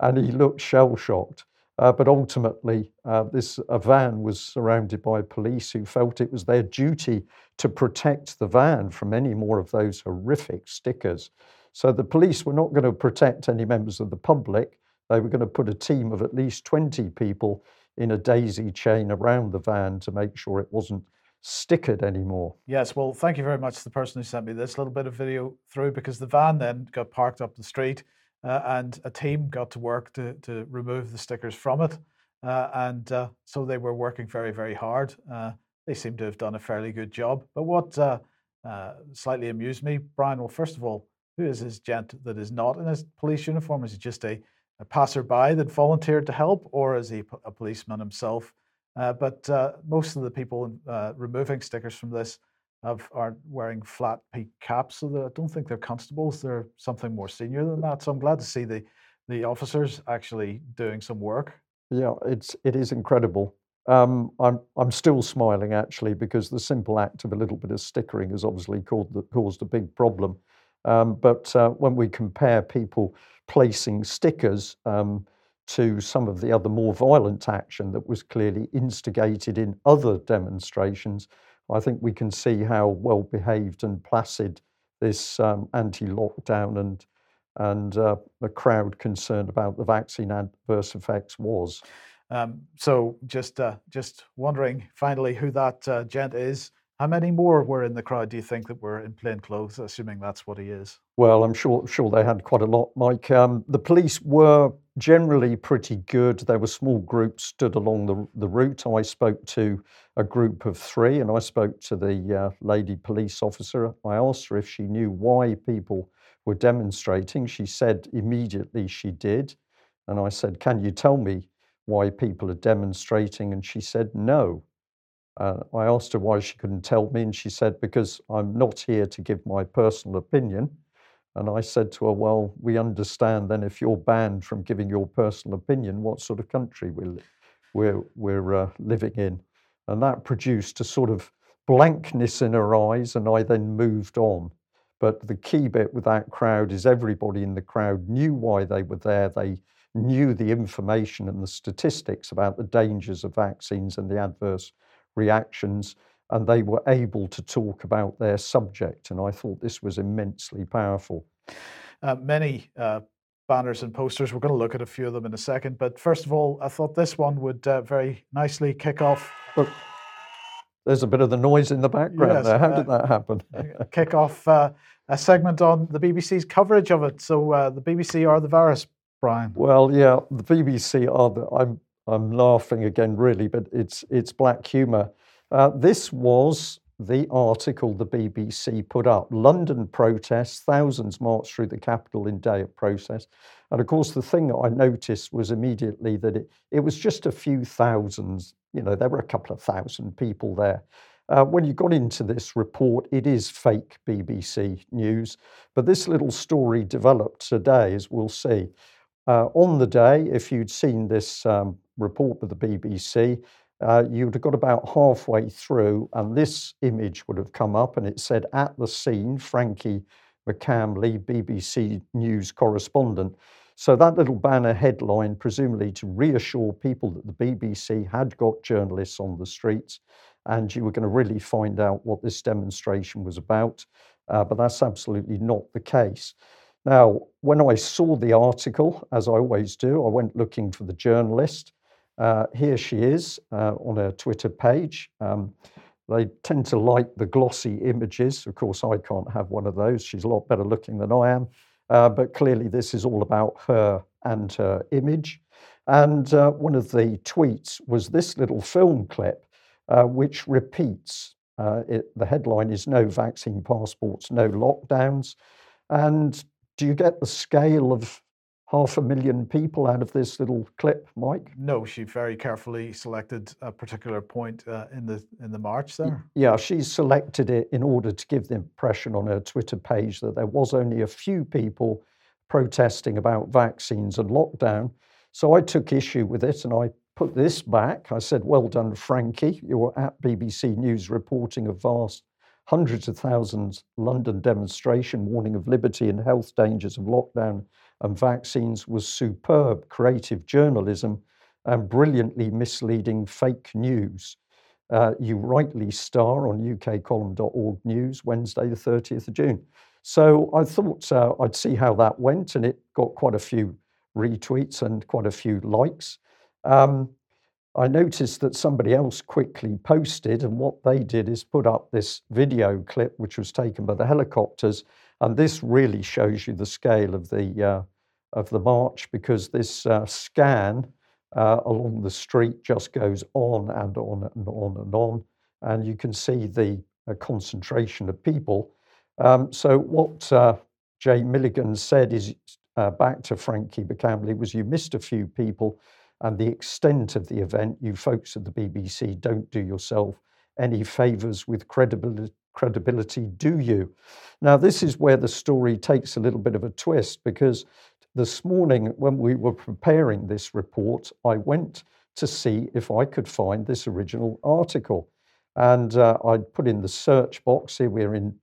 and he looked shell shocked. Uh, but ultimately, uh, this van was surrounded by police who felt it was their duty to protect the van from any more of those horrific stickers. So the police were not going to protect any members of the public. They were going to put a team of at least 20 people in a daisy chain around the van to make sure it wasn't stickered anymore. Yes, well, thank you very much to the person who sent me this little bit of video through because the van then got parked up the street uh, and a team got to work to, to remove the stickers from it. Uh, and uh, so they were working very, very hard. Uh, they seem to have done a fairly good job. But what uh, uh, slightly amused me, Brian, well, first of all, who is this gent that is not in his police uniform? Is he just a, a passerby that volunteered to help, or is he a policeman himself? But most of the people removing stickers from this have, are wearing flat peak caps, so I don't think they're constables. They're something more senior than that. So I'm glad to see the the officers actually doing some work. Yeah, it's it is incredible. Um, I'm I'm still smiling actually because the simple act of a little bit of stickering has obviously caused the, caused a big problem. Um, but uh, when we compare people placing stickers um, to some of the other more violent action that was clearly instigated in other demonstrations, I think we can see how well behaved and placid this um, anti lockdown and and uh, the crowd concerned about the vaccine adverse effects was. Um, so just uh, just wondering finally who that uh, gent is. How many more were in the crowd? Do you think that were in plain clothes, assuming that's what he is? Well, I'm sure sure they had quite a lot, Mike. Um, the police were generally pretty good. There were small groups stood along the the route. I spoke to a group of three, and I spoke to the uh, lady police officer. I asked her if she knew why people were demonstrating. She said immediately she did. And I said, Can you tell me why people are demonstrating? And she said, No. Uh, I asked her why she couldn't tell me, and she said, Because I'm not here to give my personal opinion. And I said to her, Well, we understand then if you're banned from giving your personal opinion, what sort of country we're, we're, we're uh, living in. And that produced a sort of blankness in her eyes, and I then moved on. But the key bit with that crowd is everybody in the crowd knew why they were there. They knew the information and the statistics about the dangers of vaccines and the adverse reactions, and they were able to talk about their subject. And I thought this was immensely powerful. Uh, many uh, banners and posters. We're going to look at a few of them in a second. But first of all, I thought this one would uh, very nicely kick off. Look, there's a bit of the noise in the background Yes, there. How uh, did that happen? kick off uh, a segment on the BBC's coverage of it. So uh, the BBC are the virus, Brian. Well, yeah, the BBC are the. I'm I'm laughing again, really, but it's it's black humour. Uh, this was the article the BBC put up. London protests, thousands marched through the capital in day of process. And of course, the thing that I noticed was immediately that it, it was just a few thousands, you know, there were a couple of thousand people there. Uh, when you got into this report, it is fake BBC news, but this little story developed today, as we'll see. Uh, on the day, if you'd seen this um, report with the BBC, uh, you'd have got about halfway through, and this image would have come up, and it said, At the scene, Frankie McCamley, BBC News correspondent. So that little banner headline, presumably to reassure people that the BBC had got journalists on the streets, and you were going to really find out what this demonstration was about. Uh, but that's absolutely not the case. Now, when I saw the article, as I always do, I went looking for the journalist. Uh, here she is uh, on her Twitter page. Um, they tend to like the glossy images. Of course, I can't have one of those. She's a lot better looking than I am. Uh, but clearly, this is all about her and her image. And uh, one of the tweets was this little film clip, uh, which repeats. Uh, it, the headline is No Vaccine Passports, No Lockdowns. And do you get the scale of half a million people out of this little clip, Mike? No, she very carefully selected a particular point uh, in the in the march there. Yeah, she's selected it in order to give the impression on her Twitter page that there was only a few people protesting about vaccines and lockdown. So I took issue with it and I put this back. I said, Well done, Frankie. You're at BBC News reporting a vast hundreds of thousands London demonstration warning of liberty and health dangers of lockdown and vaccines was superb creative journalism and brilliantly misleading fake news. Uh, you rightly star on ukcolumn.org news Wednesday, the 30th of June. So I thought uh, I'd see how that went, and it got quite a few retweets and quite a few likes. Um, I noticed that somebody else quickly posted, and what they did is put up this video clip, which was taken by the helicopters, and this really shows you the scale of the uh, of the march because this uh, scan uh, along the street just goes on and on and on and on, and you can see the uh, concentration of people. Um, so what uh, Jay Milligan said is uh, back to Frankie McCamley was you missed a few people and the extent of the event, you folks at the BBC don't do yourself any favours with credibility, credibility, do you? Now, this is where the story takes a little bit of a twist because this morning, when we were preparing this report, I went to see if I could find this original article. And uh, I put in the search box here, we're in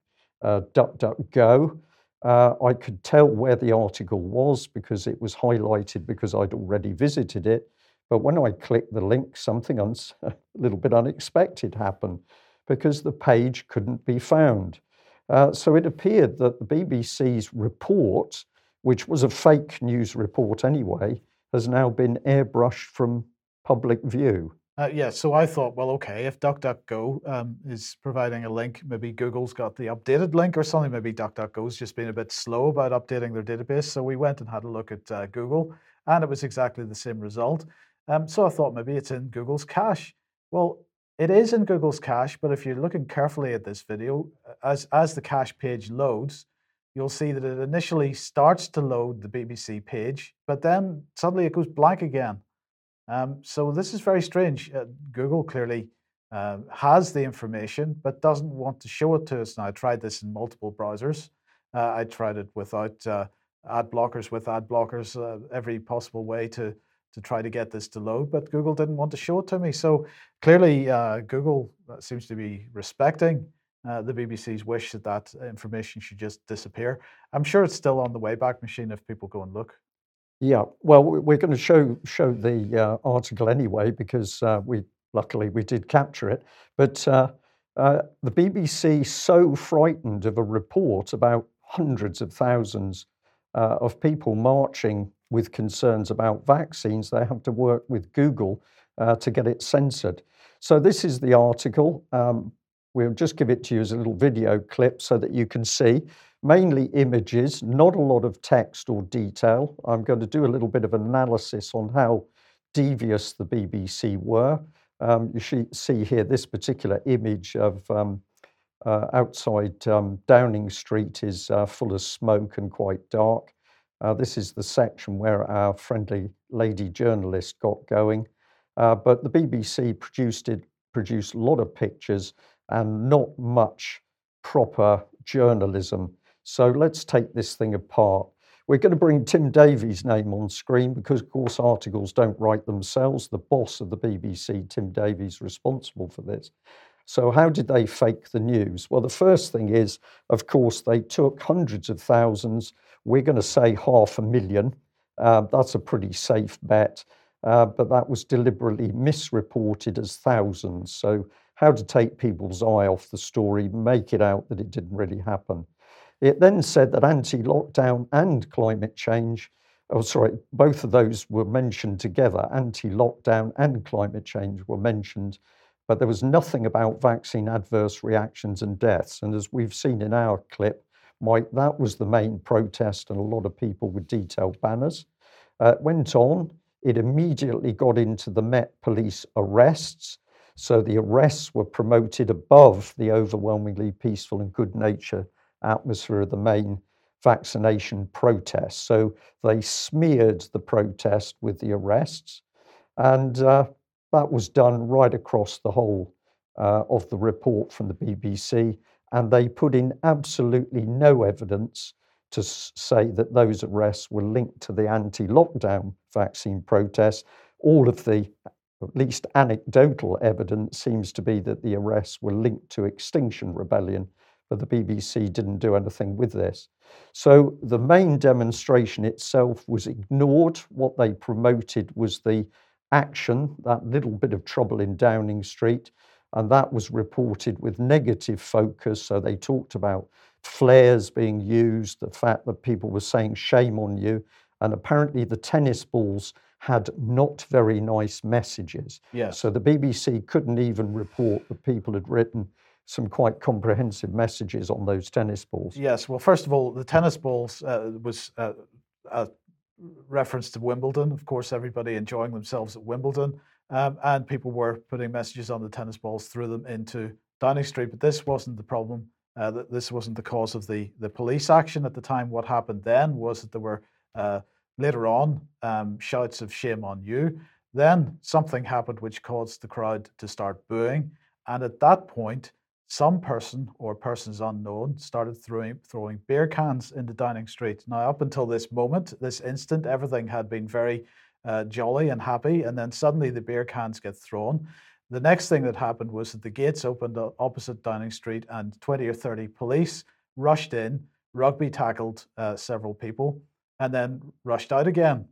uh, DuckDuckGo, Uh, I could tell where the article was because it was highlighted because I'd already visited it. But when I clicked the link, something a little bit unexpected happened because the page couldn't be found. Uh, so it appeared that the BBC's report, which was a fake news report anyway, has now been airbrushed from public view. Uh, yeah, so I thought, well, okay, if DuckDuckGo um, is providing a link, maybe Google's got the updated link or something. Maybe DuckDuckGo's just been a bit slow about updating their database. So we went and had a look at uh, Google, and it was exactly the same result. Um, so I thought maybe it's in Google's cache. Well, it is in Google's cache, but if you're looking carefully at this video, as, as the cache page loads, you'll see that it initially starts to load the BBC page, but then suddenly it goes blank again. Um, so this is very strange. Uh, Google clearly uh, has the information, but doesn't want to show it to us. Now, I tried this in multiple browsers. Uh, I tried it without uh, ad blockers, with ad blockers, uh, every possible way to to try to get this to load, but Google didn't want to show it to me. So clearly, uh, Google seems to be respecting uh, the BBC's wish that that information should just disappear. I'm sure it's still on the Wayback Machine if people go and look. Yeah, well, we're going to show show the uh, article anyway because uh, we luckily we did capture it. But uh, the BBC so frightened of a report about hundreds of thousands of people marching with concerns about vaccines, they have to work with Google uh, to get it censored. So, this is the article. Um, we'll just give it to you as a little video clip so that you can see mainly images, not a lot of text or detail. I'm going to do a little bit of analysis on how devious the BBC were. Um, you see here this particular image of um, uh, outside um, Downing Street is uh, full of smoke and quite dark. Uh, this is the section where our friendly lady journalist got going. Uh, but the BBC produced it, produced a lot of pictures and not much proper journalism. So let's take this thing apart. We're going to bring Tim Davies' name on screen because, of course, articles don't write themselves. The boss of the BBC, Tim Davies, responsible for this. So, how did they fake the news? Well, the first thing is, of course, they took hundreds of thousands we're going to say half a million. Uh, that's a pretty safe bet, uh, but that was deliberately misreported as thousands. So, how to take people's eye off the story, make it out that it didn't really happen. It then said that anti lockdown and climate change, oh, sorry, both of those were mentioned together. Anti lockdown and climate change were mentioned, but there was nothing about vaccine adverse reactions and deaths. And as we've seen in our clip, Mike, that was the main protest, and a lot of people with detailed banners. Uh, went on, it immediately got into the Met Police arrests. So the arrests were promoted above the overwhelmingly peaceful and good natured atmosphere of the main vaccination protest. So they smeared the protest with the arrests. And uh, that was done right across the whole uh, of the report from the BBC and they put in absolutely no evidence to say that those arrests were linked to the anti lockdown vaccine protests. All of the, at least anecdotal evidence, seems to be that the arrests were linked to Extinction Rebellion, but the BBC didn't do anything with this. So the main demonstration itself was ignored. What they promoted was the action, that little bit of trouble in Downing Street, and that was reported with negative focus. So they talked about flares being used, the fact that people were saying shame on you, and apparently the tennis balls had not very nice messages. So the BBC couldn't even report that people had written some quite comprehensive messages on those tennis balls. Yes. Well, first of all, the tennis balls uh, was uh, a reference to Wimbledon. Of course, everybody enjoying themselves at Wimbledon. Um, and people were putting messages on the tennis balls, threw them into Downing Street. But this wasn't the problem. Uh, this wasn't the cause of the, the police action at the time. What happened then was that there were uh, later on um, shouts of shame on you. Then something happened which caused the crowd to start booing. And at that point, some person or persons unknown started throwing, throwing beer cans into Downing Street. Now, up until this moment, this instant, everything had been very uh, jolly and happy, and then suddenly the beer cans get thrown. The next thing that happened was that the gates opened opposite Downing Street, and 20 or 30 police rushed in, rugby tackled uh, several people, and then rushed out again.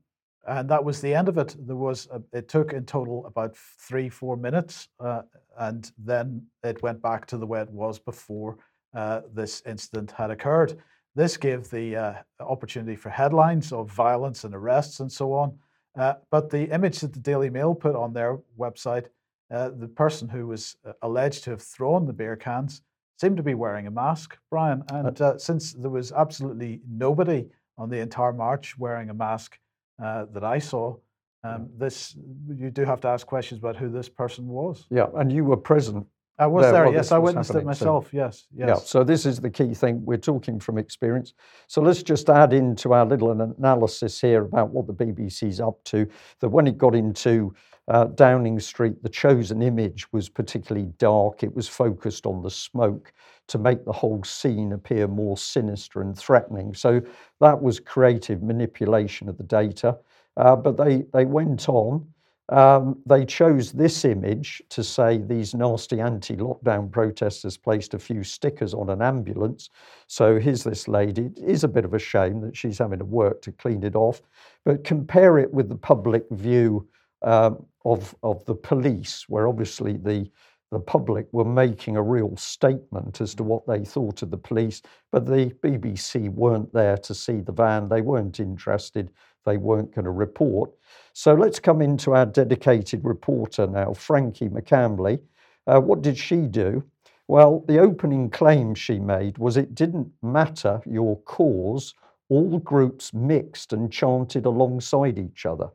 And that was the end of it. There was a, it took in total about three four minutes, uh, and then it went back to the way it was before uh, this incident had occurred. This gave the uh, opportunity for headlines of violence and arrests and so on. Uh, but the image that the Daily Mail put on their website, uh, the person who was uh, alleged to have thrown the beer cans seemed to be wearing a mask, Brian. And uh, since there was absolutely nobody on the entire march wearing a mask uh, that I saw, um, this you do have to ask questions about who this person was. Yeah, and you were present I was there there. yes, I witnessed it happening, so- myself. Yes, yes. Yeah, so this is the key thing. We're talking from experience. So let's just add into our little analysis here about what the BBC's up to. That when it got into uh, Downing Street, the chosen image was particularly dark. It was focused on the smoke to make the whole scene appear more sinister and threatening. So that was creative manipulation of the data. Uh, but they, they went on. Um, they chose this image to say these nasty anti lockdown protesters placed a few stickers on an ambulance. So here's this lady. It is a bit of a shame that she's having to work to clean it off, but compare it with the public view um, of, of the police, where obviously the the public were making a real statement as to what they thought of the police, but the BBC weren't there to see the van. They weren't interested. They weren't going to report. So let's come into our dedicated reporter now, Frankie McCamley. Uh, what did she do? Well, the opening claim she made was it didn't matter your cause, all groups mixed and chanted alongside each other.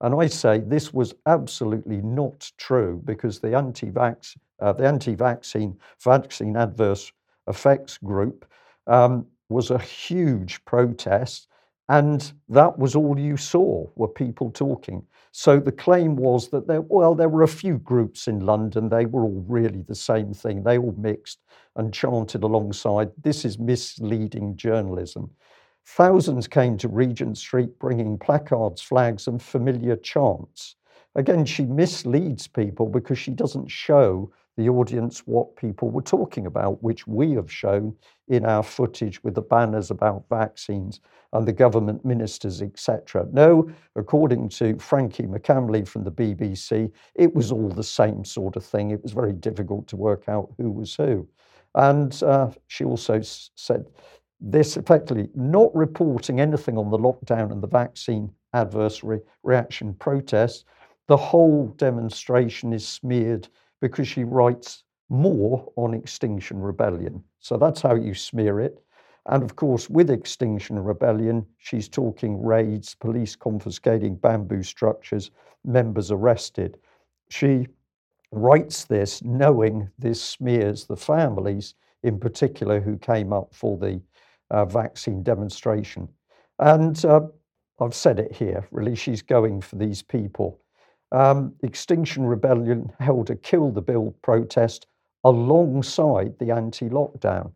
And I say this was absolutely not true because the anti-vax, uh, the anti-vaccine vaccine adverse effects group um, was a huge protest, and that was all you saw were people talking. So the claim was that there, well, there were a few groups in London. They were all really the same thing. They all mixed and chanted alongside. This is misleading journalism. Thousands came to Regent Street bringing placards, flags, and familiar chants. Again, she misleads people because she doesn't show the audience what people were talking about, which we have shown in our footage with the banners about vaccines and the government ministers, etc. No, according to Frankie McCamley from the BBC, it was all the same sort of thing. It was very difficult to work out who was who. And uh, she also said this effectively not reporting anything on the lockdown and the vaccine adverse re- reaction protests, the whole demonstration is smeared because she writes more on Extinction Rebellion. So that's how you smear it. And of course, with Extinction Rebellion, she's talking raids, police confiscating bamboo structures, members arrested. She writes this knowing this smears the families, in particular, who came up for the uh, vaccine demonstration. And uh, I've said it here, really, she's going for these people. Um, Extinction Rebellion held a Kill the Bill protest alongside the anti lockdown.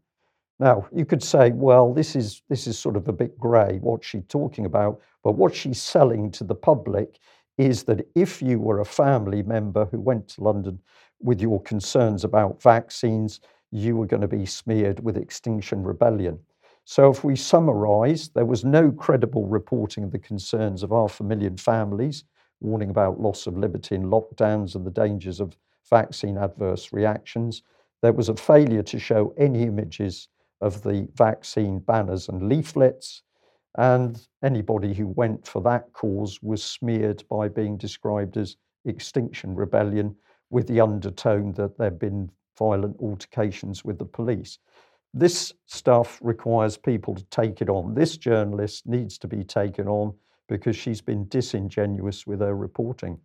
Now, you could say, well, this is, this is sort of a bit grey, what's she talking about? But what she's selling to the public is that if you were a family member who went to London with your concerns about vaccines, you were going to be smeared with Extinction Rebellion. So, if we summarise, there was no credible reporting of the concerns of half a million families, warning about loss of liberty in lockdowns and the dangers of vaccine adverse reactions. There was a failure to show any images of the vaccine banners and leaflets. And anybody who went for that cause was smeared by being described as Extinction Rebellion with the undertone that there had been violent altercations with the police. This stuff requires people to take it on. This journalist needs to be taken on because she's been disingenuous with her reporting.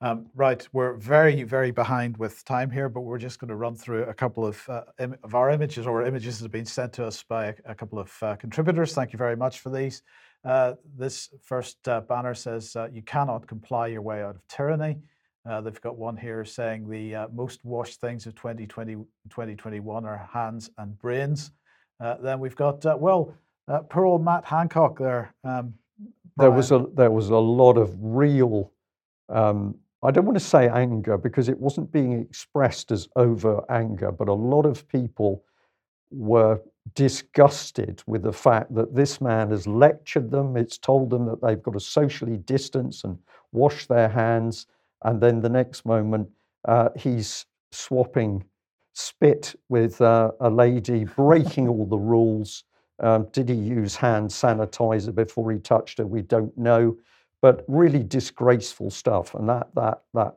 Um, right, we're very, very behind with time here, but we're just going to run through a couple of, uh, Im- of our images or images that have been sent to us by a, a couple of uh, contributors. Thank you very much for these. Uh, this first uh, banner says, uh, You cannot comply your way out of tyranny. Uh, they've got one here saying the uh, most washed things of 2020, 2021 are hands and brains. Uh, then we've got, uh, well, uh, poor old Matt Hancock there. Um, There was a there was a lot of real. Um, I don't want to say anger because it wasn't being expressed as over anger, but a lot of people were disgusted with the fact that this man has lectured them. It's told them that they've got to socially distance and wash their hands. And then the next moment, uh, he's swapping spit with uh, a lady, breaking all the rules. Um, did he use hand sanitizer before he touched her? We don't know, but really disgraceful stuff. And that that that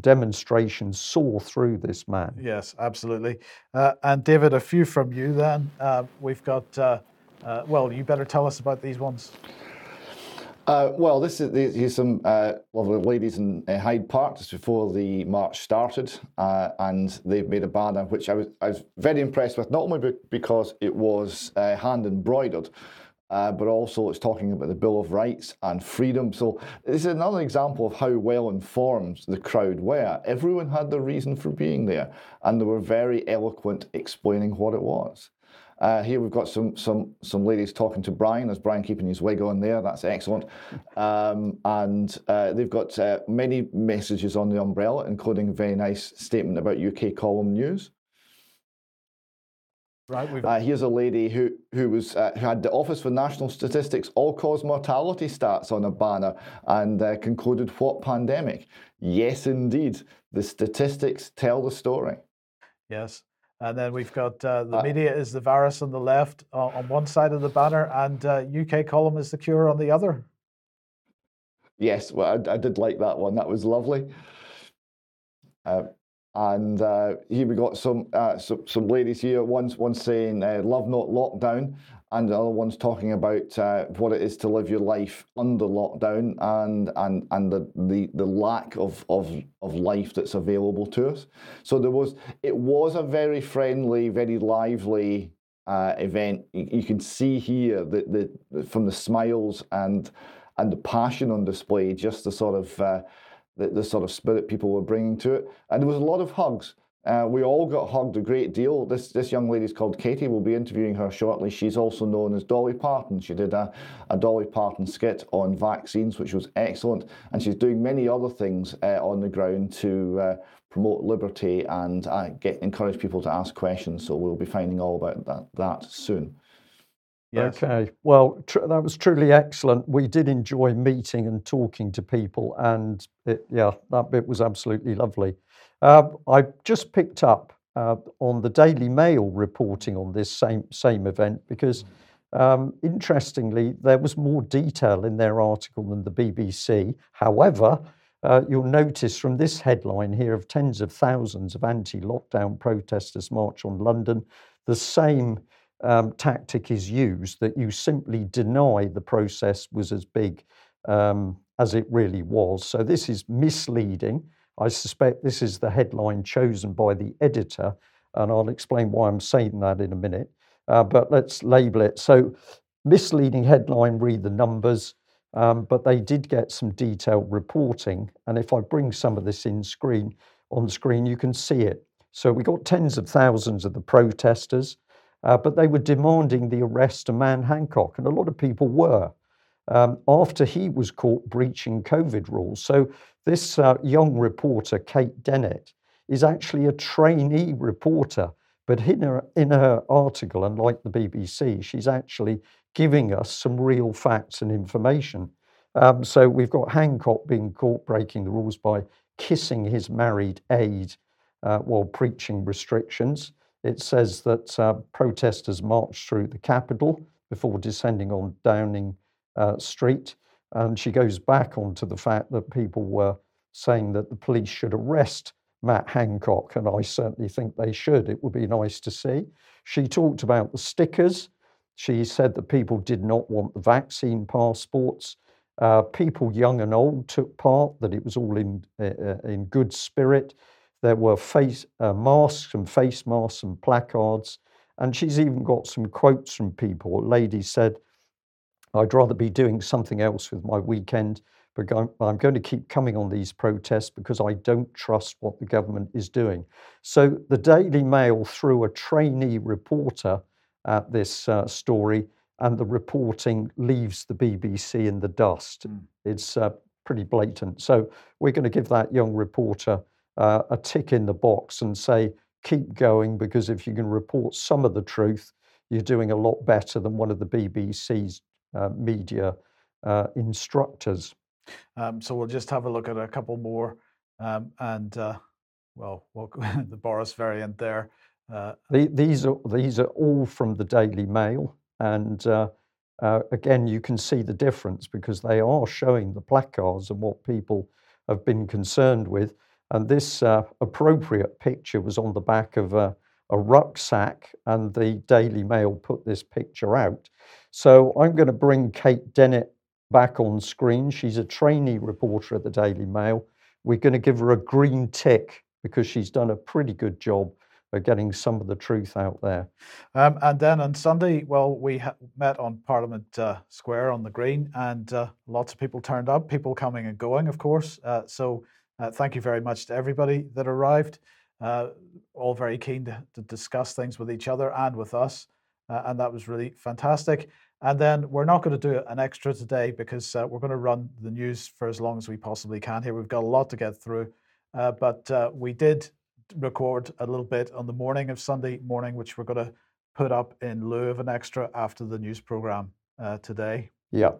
demonstration saw through this man. Yes, absolutely. Uh, and David, a few from you then. Uh, we've got. Uh, uh, well, you better tell us about these ones. Uh, well, this is these some uh, lovely ladies in Hyde Park just before the march started, uh, and they've made a banner which I was I was very impressed with, not only because it was uh, hand embroidered, but also it's talking about the Bill of Rights and freedom. So this is another example of how well informed the crowd were. Everyone had the reason for being there, and they were very eloquent explaining what it was. Uh, here we've got some some some ladies talking to Brian. There's Brian keeping his wig on there. That's excellent. Um, and uh, they've got uh, many messages on the umbrella, including a very nice statement about UK column news. Right. Uh, here's a lady who who was uh, who had the Office for National Statistics all cause mortality stats on a banner and uh, concluded what pandemic? Yes, indeed, the statistics tell the story. Yes. And then we've got uh, the Uh, media is the virus on the left uh, on one side of the banner, and uh, UK column is the cure on the other. Yes, well, I, I did like that one. That was lovely. Uh, and uh, here we got some, uh, some some ladies here. One's one saying uh, "Love not lockdown," and the other one's talking about uh, what it is to live your life under lockdown and and and the the, the lack of, of of life that's available to us. So there was it was a very friendly, very lively uh, event. You, you can see here that the from the smiles and and the passion on display, just the sort of uh, the, the sort of spirit people were bringing to it. And there was a lot of hugs. Uh, we all got hugged a great deal. This this young lady's called Katie. We'll be interviewing her shortly. She's also known as Dolly Parton. She did a, a Dolly Parton skit on vaccines, which was excellent. And she's doing many other things uh, on the ground to uh, promote liberty and uh, get encourage people to ask questions. So we'll be finding all about that, that soon. Yes. Okay. Well, tr- that was truly excellent. We did enjoy meeting and talking to people, and it, yeah, that bit was absolutely lovely. Uh, I just picked up uh, on the Daily Mail reporting on this same same event because, um, interestingly, there was more detail in their article than the BBC. However, uh, you'll notice from this headline here of tens of thousands of anti-lockdown protesters march on London, the same um, tactic is used that you simply deny the process was as big um, as it really was. So this is misleading. I suspect this is the headline chosen by the editor, and I'll explain why I'm saying that in a minute. Uh, but let's label it. So, misleading headline, read the numbers, um, but they did get some detailed reporting. And if I bring some of this in screen on screen, you can see it. So we got tens of thousands of the protesters. Uh, but they were demanding the arrest of Matt Hancock, and a lot of people were um, after he was caught breaching COVID rules. So, this uh, young reporter, Kate Dennett, is actually a trainee reporter, but in her, in her article, unlike the BBC, she's actually giving us some real facts and information. Um, so, we've got Hancock being caught breaking the rules by kissing his married aide uh, while preaching restrictions. It says that uh, protesters marched through the capital before descending on Downing uh, Street. And she goes back onto the fact that people were saying that the police should arrest Matt Hancock, and I certainly think they should. It would be nice to see. She talked about the stickers. She said that people did not want the vaccine passports. Uh, people young and old took part, that it was all in, uh, in good spirit. There were face uh, masks and face masks and placards, and she's even got some quotes from people. A lady said, "I'd rather be doing something else with my weekend, but I'm going to keep coming on these protests because I don't trust what the government is doing." So the Daily Mail threw a trainee reporter at this uh, story, and the reporting leaves the BBC in the dust. Mm. It's uh, pretty blatant. So we're going to give that young reporter uh, a tick in the box and say, keep going, because if you can report some of the truth, you're doing a lot better than one of the BBC's media uh, instructors. Um, so we'll just have a look at a couple more, um, and uh, well, well the Boris variant there. Uh, the, these are these are all from the Daily Mail, and uh, uh, again, you can see the difference because they are showing the placards and what people have been concerned with. And this uh, appropriate picture was on the back of a, a rucksack, and the Daily Mail put this picture out. So I'm going to bring Kate Dennett back on screen. She's a trainee reporter at the Daily Mail. We're going to give her a green tick because she's done a pretty good job of getting some of the truth out there. Um, and then on Sunday, well, we ha- met on Parliament uh, Square on the Green, and uh, lots of people turned up, people coming and going, of course. Uh, so uh, thank you very much to everybody that arrived. Uh, all very keen to, to, discuss things with each other and with us. Uh, and that was really fantastic. And then we're not going to do an extra today because we're going to run the news for as long as we possibly can here. We've got a lot to get through. but we did record a little bit on the morning of Sunday morning, which we're going to put up in lieu of an extra after the news program uh, today. Yeah.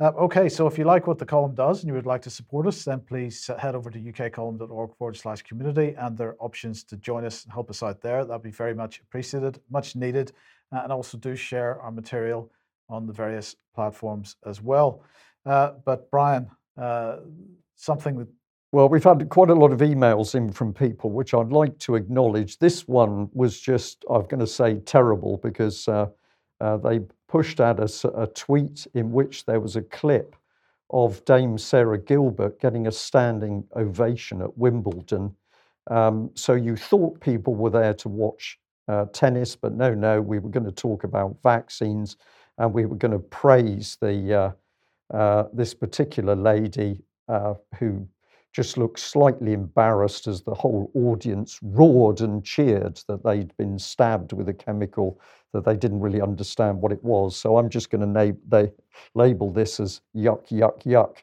Uh, okay, so if you like what the column does and you would like to support us, then please head over to ukcolumn.org forward slash community and there are options to join us and help us out there. That'd be very much appreciated, much needed. Uh, and also do share our material on the various platforms as well. Uh, but Brian, uh, something that well, we've had quite a lot of emails in from people, which I'd like to acknowledge. This one was just, I'm going to say, terrible because uh, uh, they pushed at us a tweet in which there was a clip of Dame Sarah Gilbert getting a standing ovation at Wimbledon. Um, so you thought people were there to watch uh, tennis, but no, no, we were going to talk about vaccines and we were going to praise the uh, uh, this particular lady uh, who just looked slightly embarrassed as the whole audience roared and cheered that they'd been stabbed with a chemical that they didn't really understand what it was. So I'm just going to they label this as yuck, yuck, yuck.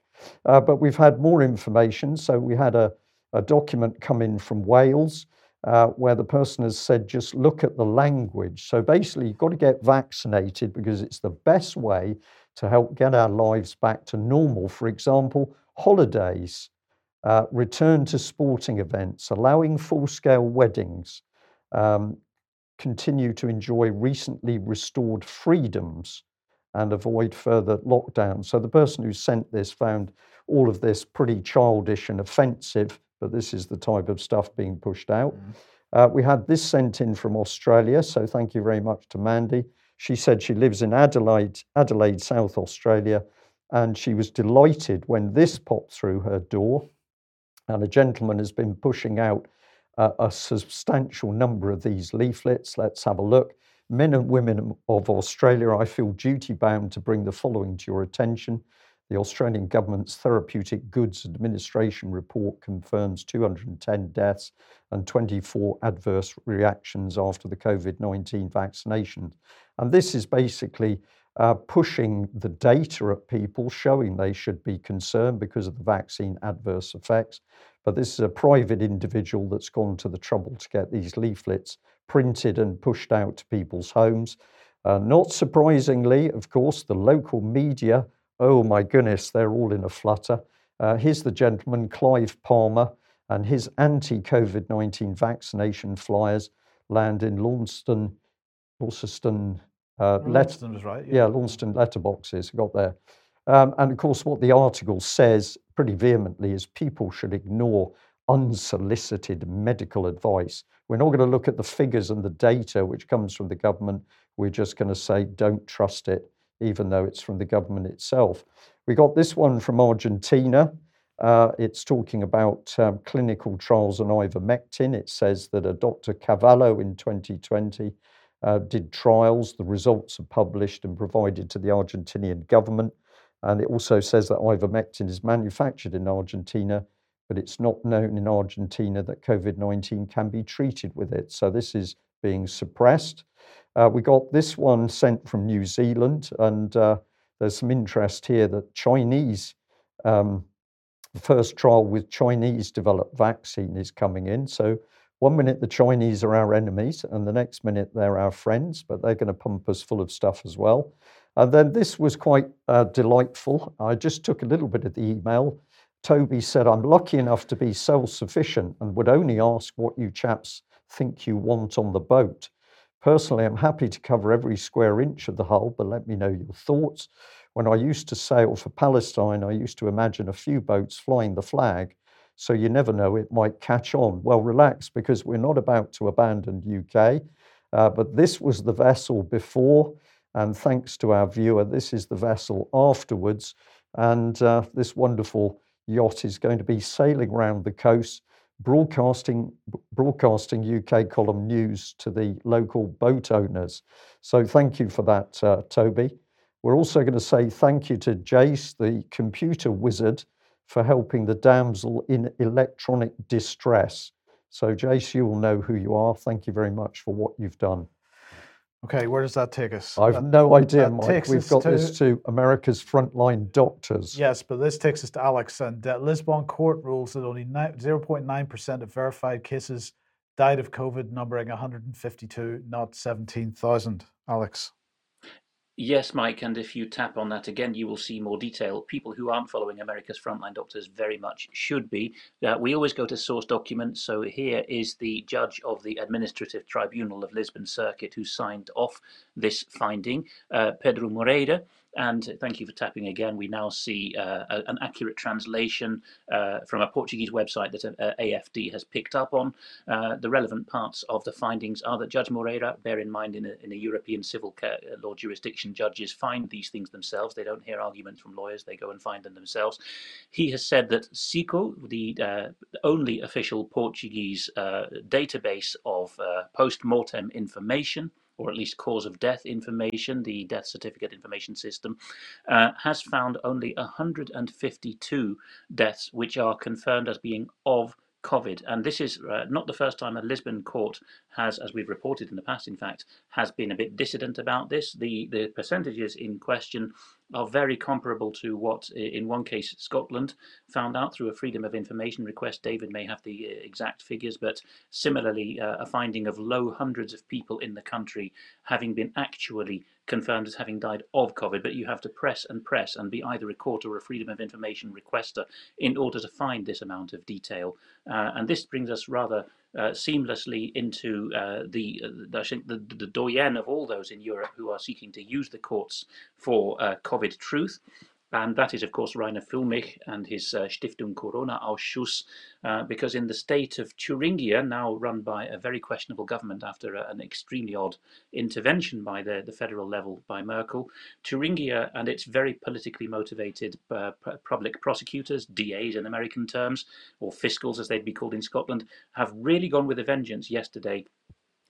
Uh, but we've had more information. So we had a, a document come in from Wales uh, where the person has said, just look at the language. So basically, you've got to get vaccinated because it's the best way to help get our lives back to normal. For example, holidays uh, return to sporting events, allowing full scale weddings, um, continue to enjoy recently restored freedoms and avoid further lockdowns. So the person who sent this found all of this pretty childish and offensive, but this is the type of stuff being pushed out. Mm. Uh, we had this sent in from Australia, so thank you very much to Mandy. She said she lives in Adelaide, Adelaide, South Australia, and she was delighted when this popped through her door and a gentleman has been pushing out uh, a substantial number of these leaflets. Let's have a look. Men and women of Australia, I feel duty bound to bring the following to your attention. The Australian Government's Therapeutic Goods Administration report confirms 210 deaths and 24 adverse reactions after the COVID 19 vaccination. And this is basically uh, pushing the data at people, showing they should be concerned because of the vaccine adverse effects. But this is a private individual that's gone to the trouble to get these leaflets printed and pushed out to people's homes. Uh, not surprisingly, of course, the local media, oh my goodness, they're all in a flutter. Uh, here's the gentleman, Clive Palmer, and his anti COVID 19 vaccination flyers land in Launceston, Launceston, uh, Launceston was right. Yeah, yeah Launceston letterboxes got there. Um, and of course, what the article says pretty vehemently is people should ignore unsolicited medical advice. We're not going to look at the figures and the data which comes from the government. We're just going to say don't trust it, even though it's from the government itself. We got this one from Argentina. Uh, it's talking about um, clinical trials on ivermectin. It says that a Dr. Carvallo in 2020 uh, did trials. The results are published and provided to the Argentinian government. And it also says that ivermectin is manufactured in Argentina, but it's not known in Argentina that COVID 19 can be treated with it. So this is being suppressed. Uh, we got this one sent from New Zealand, and uh, there's some interest here that Chinese, um, the first trial with Chinese developed vaccine is coming in. So one minute the Chinese are our enemies, and the next minute they're our friends, but they're going to pump us full of stuff as well. And then this was quite uh, delightful. I just took a little bit of the email. Toby said, I'm lucky enough to be self sufficient and would only ask what you chaps think you want on the boat. Personally, I'm happy to cover every square inch of the hull, but let me know your thoughts. When I used to sail for Palestine, I used to imagine a few boats flying the flag so you never know, it might catch on. Well, relax because we're not about to abandon UK, uh, but this was the vessel before, and thanks to our viewer, this is the vessel afterwards, and uh, this wonderful yacht is going to be sailing around the coast, broadcasting broadcasting UK column news to the local boat owners. So thank you for that, uh, Toby. We're also going to say thank you to Jace, the computer wizard, for helping the damsel in electronic distress. So, Jace, you will know who you are. Thank you very much for what you've done. Okay, where does that take us? I've That- no idea, Mike. We've got to- this to America's frontline doctors. Yes, but this takes us to Alex. And uh, Lisbon court rules that only ni- 0.9% of verified cases died of COVID, numbering 152, not 17,000. Alex. Yes, Mike, and if you tap on that again, you will see more detail. People who aren't following America's Frontline Doctors very much should be. Uh, we always go to source documents, so here is the judge of the Administrative Tribunal of Lisbon Circuit who signed off this finding, uh, Pedro Moreira. And thank you for tapping again. We now see uh, a- an accurate translation uh, from a Portuguese website that uh, AFD has picked up on. Uh, the relevant parts of the findings are that Judge Moreira, bear in mind in a, in a European civil uh, law jurisdiction, judges find these things themselves. They don't hear arguments from lawyers, they go and find them themselves. He has said that SICO, the uh, only official Portuguese database of post mortem information, or at least cause of death information, the death certificate information system, uh, has found only 152 deaths which are confirmed as being of COVID. And this is uh, not the first time a Lisbon court has, as we've reported in the past, in fact, has been a bit dissident about this. The, the percentages in question are very comparable to what, in one case, Scotland found out through a Freedom of Information request. David may have the uh, exact figures, but similarly, uh, a finding of low hundreds of people in the country having been actually confirmed as having died of COVID, but you have to press and press and be either a court or a Freedom of Information requester in order to find this amount of detail. Uh, and this brings us rather uh, seamlessly into uh, the, uh, the, I think the, the doyen of all those in Europe who are seeking to use the courts for uh, COVID truth. And that is, of course, Reiner Fuellmich and his uh, Stiftung Corona Ausschuss, uh, because in the state of Thuringia, now run by a very questionable government after a, an extremely odd intervention by the, the federal level by Merkel, Thuringia and its very politically motivated uh, public prosecutors, DAs in American terms, or fiscals as they'd be called in Scotland, have really gone with a vengeance yesterday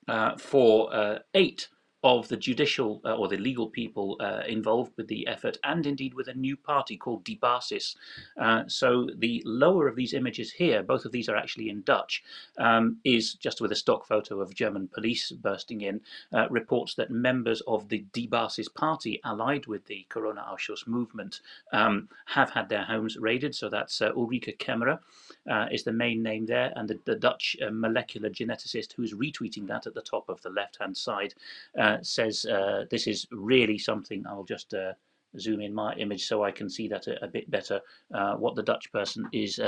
uh, for uh, eight of the judicial uh, or the legal people uh, involved with the effort, and indeed with a new party called Die Basis. Uh, so the lower of these images here, both of these are actually in Dutch, um, is just with a stock photo of German police bursting in, uh, reports that members of the Die Basis party, allied with the Corona Ausschuss movement, um, have had their homes raided. So that's uh, Ulrike Kemmerer uh, is the main name there, and the, the Dutch molecular geneticist who's retweeting that at the top of the left-hand side says uh, this is really something. I'll just uh, zoom in my image so I can see that a, a bit better. Uh, what the Dutch person is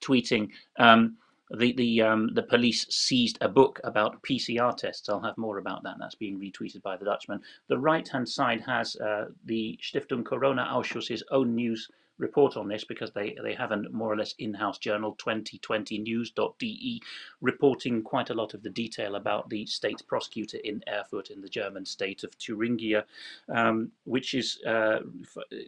tweeting. Um, the the um, the police seized a book about PCR tests. I'll have more about that. That's being retweeted by the Dutchman. The right hand side has uh, the Stiftung Corona Ausschuss's own news report on this because they, they have a more or less in-house journal 2020news.de reporting quite a lot of the detail about the state prosecutor in Erfurt in the German state of Thuringia um, which is uh,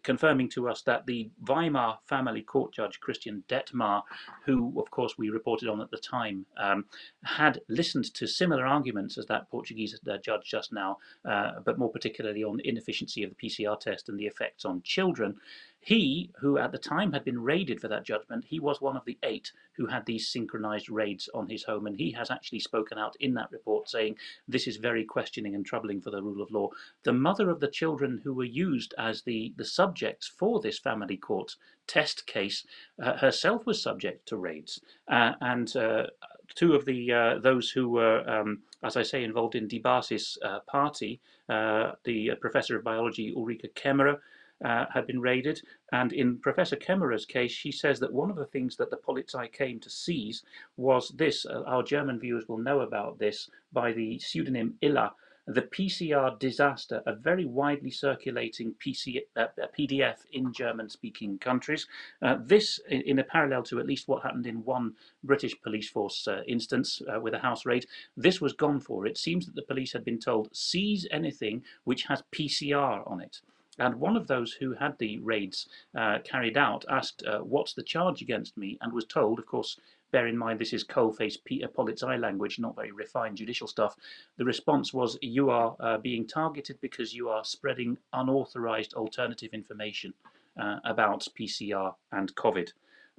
confirming to us that the Weimar family court judge Christian Dettmar who of course we reported on at the time um, had listened to similar arguments as that Portuguese uh, judge just now uh, but more particularly on the inefficiency of the PCR test and the effects on children he, who at the time had been raided for that judgment, he was one of the eight who had these synchronized raids on his home. And he has actually spoken out in that report saying this is very questioning and troubling for the rule of law. The mother of the children who were used as the, the subjects for this family court test case uh, herself was subject to raids. Uh, and uh, two of the uh, those who were, um, as I say, involved in Die Basis's uh, party, uh, the professor of biology Ulrike Kemmerer, uh, had been raided. And in Professor Kemmerer's case, she says that one of the things that the Polizei came to seize was this. Uh, our German viewers will know about this by the pseudonym Illa, the PCR disaster, a very widely circulating PC, uh, PDF in German speaking countries. Uh, this, in, in, a parallel to at least what happened in one British police force uh, instance uh, with a house raid, this was gone for. It seems that the police had been told seize anything which has PCR on it. And one of those who had the raids uh, carried out asked, uh, What's the charge against me? and was told, of course, bear in mind this is coal-faced Peter Polizei language, not very refined judicial stuff. The response was, You are uh, being targeted because you are spreading unauthorized alternative information uh, about PCR and COVID.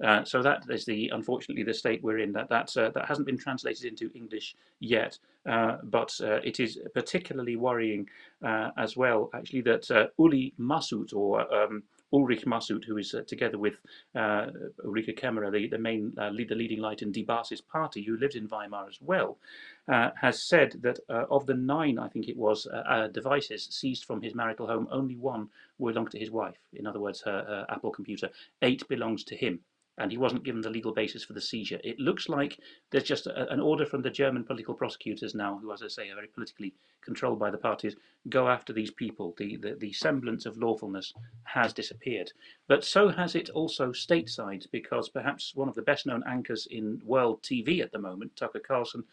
Uh, so that is the unfortunately the state we're in. That that uh, that hasn't been translated into English yet, uh, but uh, it is particularly worrying uh, as well. Actually, that uh, Uli Masut or um, Ulrich Masut, who is together with Ulrike Kemmerer, the, the main lead, the leading light in Die Basis party, who lived in Weimar as well, has said that of the nine, I think it was, devices seized from his marital home, only one belonged to his wife. In other words, her, her Apple computer. Eight belongs to him and he wasn't given the legal basis for the seizure. It looks like there's just a, an order from the German political prosecutors now, who, as I say, are very politically controlled by the parties, go after these people. The, the, the semblance of lawfulness has disappeared. But so has it also stateside, because perhaps one of the best known anchors in world TV at the moment, Tucker Carlson,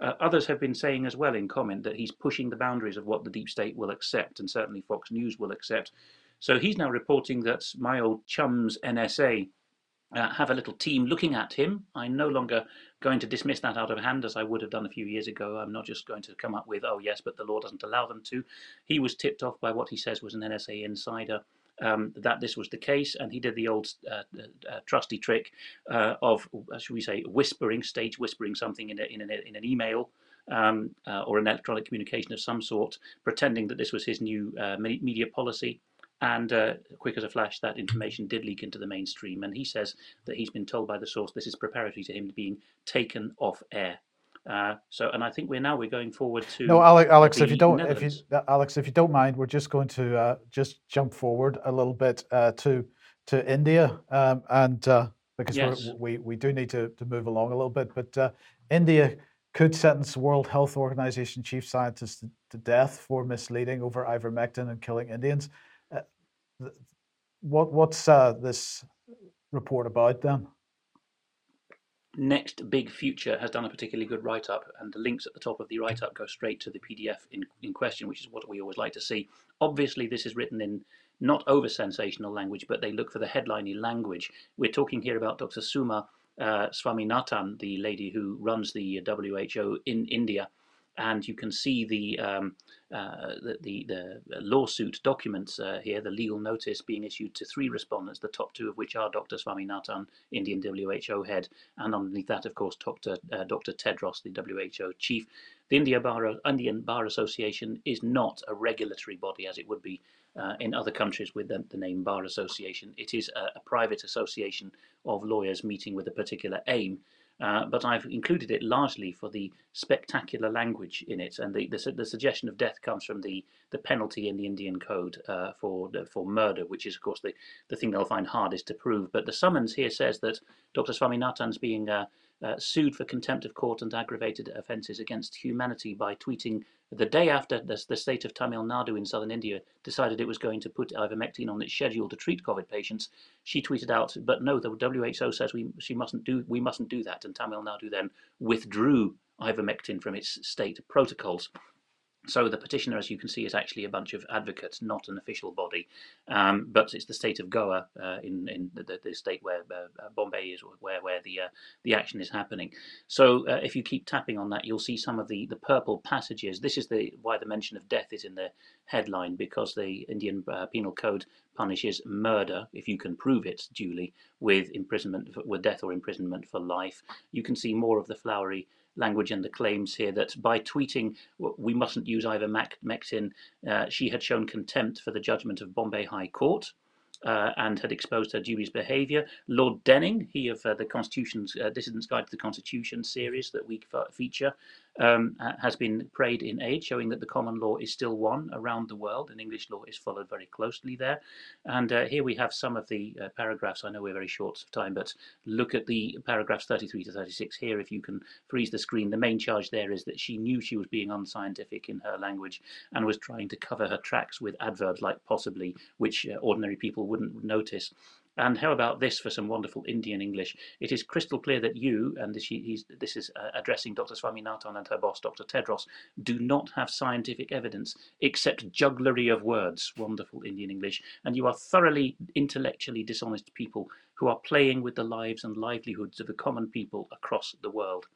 uh, others have been saying as well in comment that he's pushing the boundaries of what the deep state will accept, and certainly Fox News will accept. So he's now reporting that my old chums NSA uh, have a little team looking at him. I'm no longer going to dismiss that out of hand as I would have done a few years ago. I'm not just going to come up with, oh, yes, but the law doesn't allow them to. He was tipped off by what he says was an NSA insider. Um, that this was the case, and he did the old uh, uh, trusty trick uh, of, uh, should we say, whispering, stage whispering something in, a, in, an, in an email um, uh, or an electronic communication of some sort, pretending that this was his new uh, media policy and uh, quick as a flash, that information did leak into the mainstream. And he says that he's been told by the source this is preparatory to him being taken off air. Uh, so, and I think we're now we're going forward to no, Alex. Alex if you don't, if you, Alex, if you don't mind, we're just going to uh, just jump forward a little bit uh, to to India, um, and uh, because yes. we we do need to to move along a little bit, but uh, India could sentence World Health Organization chief scientist to, to death for misleading over ivermectin and killing Indians what what's uh, this report about then? Next Big Future has done a particularly good write up, and the links at the top of the write up go straight to the PDF in, in question, which is what we always like to see. Obviously, this is written in not over sensational language, but they look for the headliney language. We're talking here about Dr. Soumya uh, Swaminathan, the lady who runs the WHO in India, and you can see the um, uh, the, the, the, lawsuit documents uh, here, the legal notice being issued to three respondents, the top two of which are Dr. Swaminathan, Indian WHO head, and underneath that, of course, Dr. Uh, Dr. Tedros, the WHO chief. The India Bar, Indian Bar Association is not a regulatory body as it would be uh, in other countries with the, the, name Bar Association. It is a, a private association of lawyers meeting with a particular aim. Uh, but I've included it largely for the spectacular language in it, and the, the, the suggestion of death comes from the, the penalty in the Indian Code uh, for for murder, which is of course the, the thing they'll find hardest to prove. But the summons here says that Dr. Swaminathan's being uh, uh, sued for contempt of court and aggravated offences against humanity by tweeting the day after the, the, state of Tamil Nadu in southern India decided it was going to put ivermectin on its schedule to treat COVID patients, she tweeted out, "But no, the WHO says we she mustn't do we mustn't do that." And Tamil Nadu then withdrew ivermectin from its state protocols. So the petitioner, as you can see, is actually a bunch of advocates, not an official body. Um, but it's the state of Goa, uh, in in the, the state where uh, Bombay is, where where the uh, the action is happening. So uh, if you keep tapping on that, you'll see some of the the purple passages. This is the why the mention of death is in the headline because the Indian uh, Penal Code punishes murder if you can prove it duly with imprisonment with death or imprisonment for life. You can see more of the flowery language and the claims here that by tweeting we mustn't use ivermectin, uh, she had shown contempt for the judgment of Bombay High Court. uh, and had exposed her dubious behaviour. Lord Denning, he of uh, the Constitution's uh, Dissident's Guide to the Constitution series that we feature, um, has been prayed in aid, showing that the common law is still one around the world, and English law is followed very closely there. And uh, here we have some of the uh, paragraphs. I know we're very short of time, but look at the paragraphs 33 to 36 here. If you can freeze the screen, the main charge there is that she knew she was being unscientific in her language and was trying to cover her tracks with adverbs like possibly, which uh, ordinary people wouldn't notice. And how about this for some wonderful Indian English? It is crystal clear that you, and this, this is uh, addressing Dr. Swaminathan and her boss, Dr. Tedros, do not have scientific evidence except jugglery of words, wonderful Indian English, and you are thoroughly intellectually dishonest people who are playing with the lives and livelihoods of the common people across the world.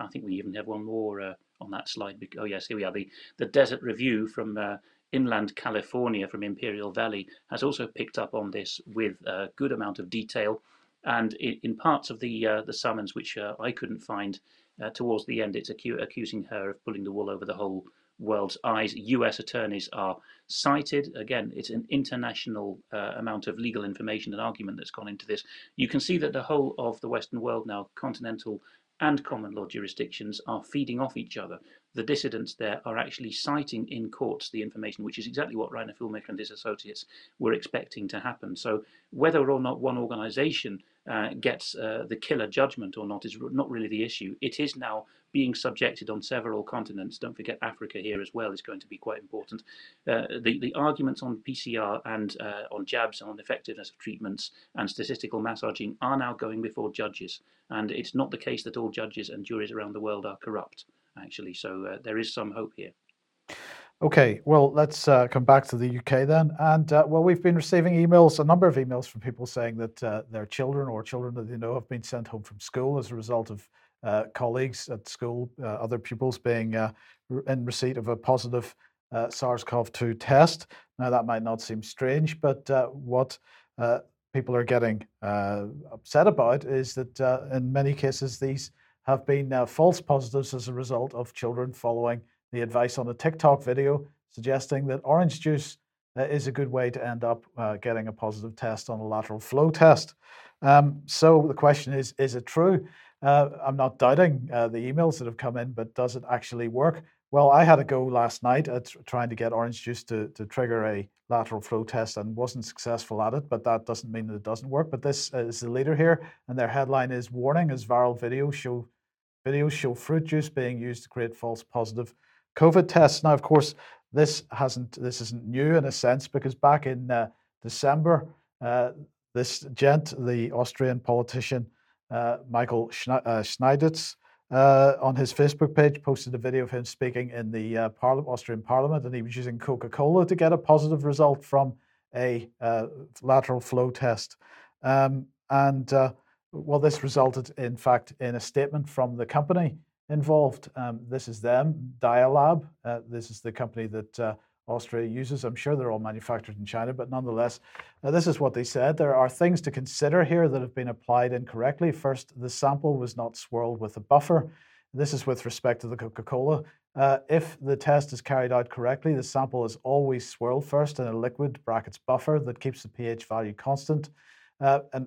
I think we even have one more uh, on that slide. Oh yes, here we are. The the Desert Review from uh, inland California from Imperial Valley has also picked up on this with a good amount of detail. And in parts of the uh, the summons, which uh, I couldn't find uh, towards the end, it's acu- accusing her of pulling the wool over the whole world's eyes. U.S. attorneys are cited. Again, it's an international uh, amount of legal information and argument that's gone into this. You can see that the whole of the Western world now, continental and common law jurisdictions, are feeding off each other the dissidents there are actually citing in courts the information, which is exactly what Reiner Fuellmich and his associates were expecting to happen. So whether or not one organization uh, gets uh, the killer judgment or not is not really the issue. It is now being subjected on several continents. Don't forget Africa here as well is going to be quite important. Uh, the, the arguments on PCR and uh, on jabs and on effectiveness of treatments and statistical massaging are now going before judges. And it's not the case that all judges and juries around the world are corrupt actually. So uh, there is some hope here. Okay, well, let's uh, come back to the UK then. And uh, well, we've been receiving emails, a number of emails from people saying that uh, their children or children that they know have been sent home from school as a result of colleagues at school, uh, other pupils being in receipt of a positive SARS CoV 2 test. Now, that might not seem strange, but what people are getting upset about is that in many cases, these have been uh, false positives as a result of children following the advice on a TikTok video suggesting that orange juice uh, is a good way to end up uh, getting a positive test on a lateral flow test. Um, so the question is is it true? Uh, I'm not doubting uh, the emails that have come in, but does it actually work? Well, I had a go last night at trying to get orange juice to, to trigger a lateral flow test and wasn't successful at it, but that doesn't mean that it doesn't work. But this is the leader here, and their headline is Warning as viral videos show videos show fruit juice being used to create false positive COVID tests. Now, of course, this hasn't this isn't new in a sense because back in uh, December, uh, this gent, the Austrian politician uh, Michael Schnedlitz, uh, on his Facebook page posted a video of him speaking in the uh, Austrian Parliament, and he was using Coca Cola to get a positive result from a uh, lateral flow test. Um, and uh, well, this resulted, in fact, in a statement from the company involved. Um, this is them, Dialab. Uh, this is the company that Austria uses. I'm sure they're all manufactured in China, but nonetheless, uh, this is what they said. There are things to consider here that have been applied incorrectly. First, the sample was not swirled with a buffer. This is with respect to the Coca Cola. Uh, if the test is carried out correctly, the sample is always swirled first in a liquid brackets buffer that keeps the pH value constant. Uh, and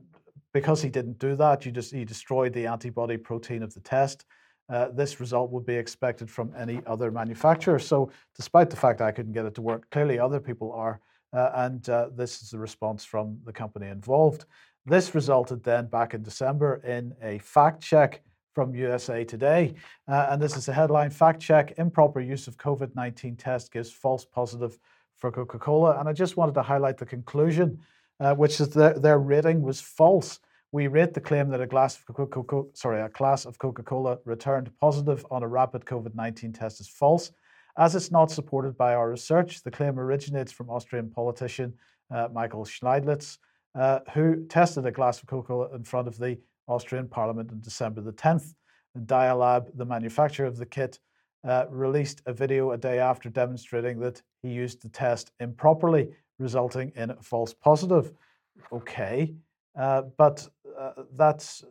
because he didn't do that, you just he destroyed the antibody protein of the test. Uh, this result would be expected from any other manufacturer. So, despite the fact I couldn't get it to work, clearly other people are, uh, and uh, this is the response from the company involved. This resulted then back in December in a fact check from USA Today, uh, and this is a headline: Fact check: Improper use of COVID-19 test gives false positive for Coca-Cola. And I just wanted to highlight the conclusion, uh, which is that their rating was false. We rate the claim that a glass of Coca-Cola, sorry, a class of Coca-Cola returned positive on a rapid COVID-19 test is false, as it's not supported by our research. The claim originates from Austrian politician uh, Michael Schnedlitz, uh, who tested a glass of Coca-Cola in front of the Austrian Parliament on December the 10th. Dialab, the manufacturer of the kit, uh, released a video a day after demonstrating that he used the test improperly, resulting in a false positive. Okay, uh, but uh, that's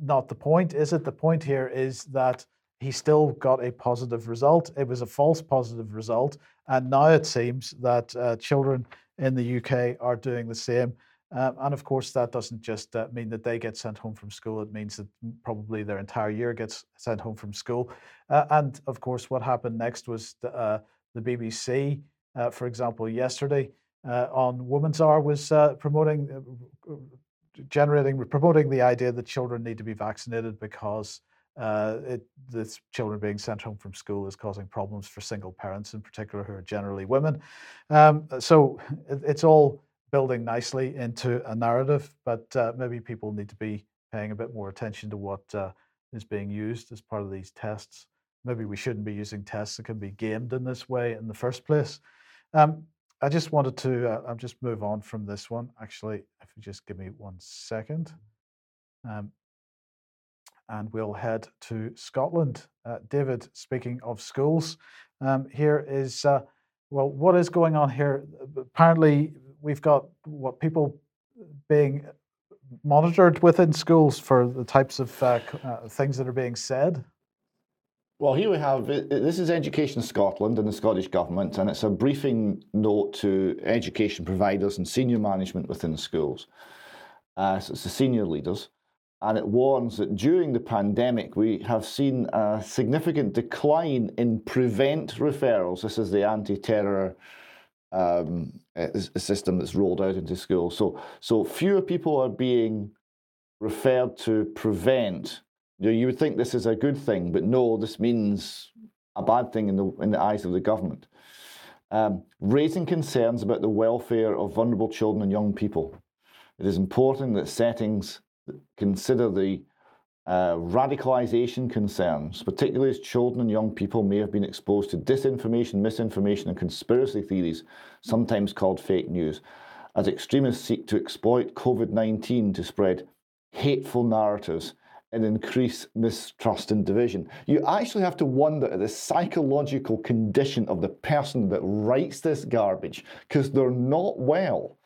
not the point, is it? The point here is that he still got a positive result. It was a false positive result. And now it seems that uh, children in the UK are doing the same. Um, and of course, that doesn't just uh, mean that they get sent home from school. It means that probably their entire year gets sent home from school. Uh, and of course, what happened next was the, uh, the BBC, uh, for example, yesterday uh, on Women's Hour was uh, promoting, generating, promoting the idea that children need to be vaccinated because it, the children being sent home from school is causing problems for single parents, in particular, who are generally women. Um, so it, it's all building nicely into a narrative, but uh, maybe people need to be paying a bit more attention to what uh, is being used as part of these tests. Maybe we shouldn't be using tests that can be gamed in this way in the first place. Um, I just wanted to, uh, I'll just move on from this one. Actually, if you just give me one second. Um, and we'll head to Scotland. Uh, David, speaking of schools, um, here is, uh, well, what is going on here? Apparently, we've got what people being monitored within schools for the types of uh, uh, things that are being said? Well, here we have this is Education Scotland and the Scottish Government, and it's a briefing note to education providers and senior management within schools. Uh, so it's the senior leaders, and it warns that during the pandemic we have seen a significant decline in prevent referrals. This is the anti terror um, system that's rolled out into schools. So, so fewer people are being referred to prevent. You, know, you would think this is a good thing, but no, this means a bad thing in the in the eyes of the government. Um, raising concerns about the welfare of vulnerable children and young people. It is important that settings consider the uh, concerns, particularly as children and young people may have been exposed to disinformation, misinformation, and conspiracy theories, sometimes called fake news, as extremists seek to exploit COVID 19 to spread hateful narratives and increase mistrust and division. You actually have to wonder at the psychological condition of the person that writes this garbage because they're not well.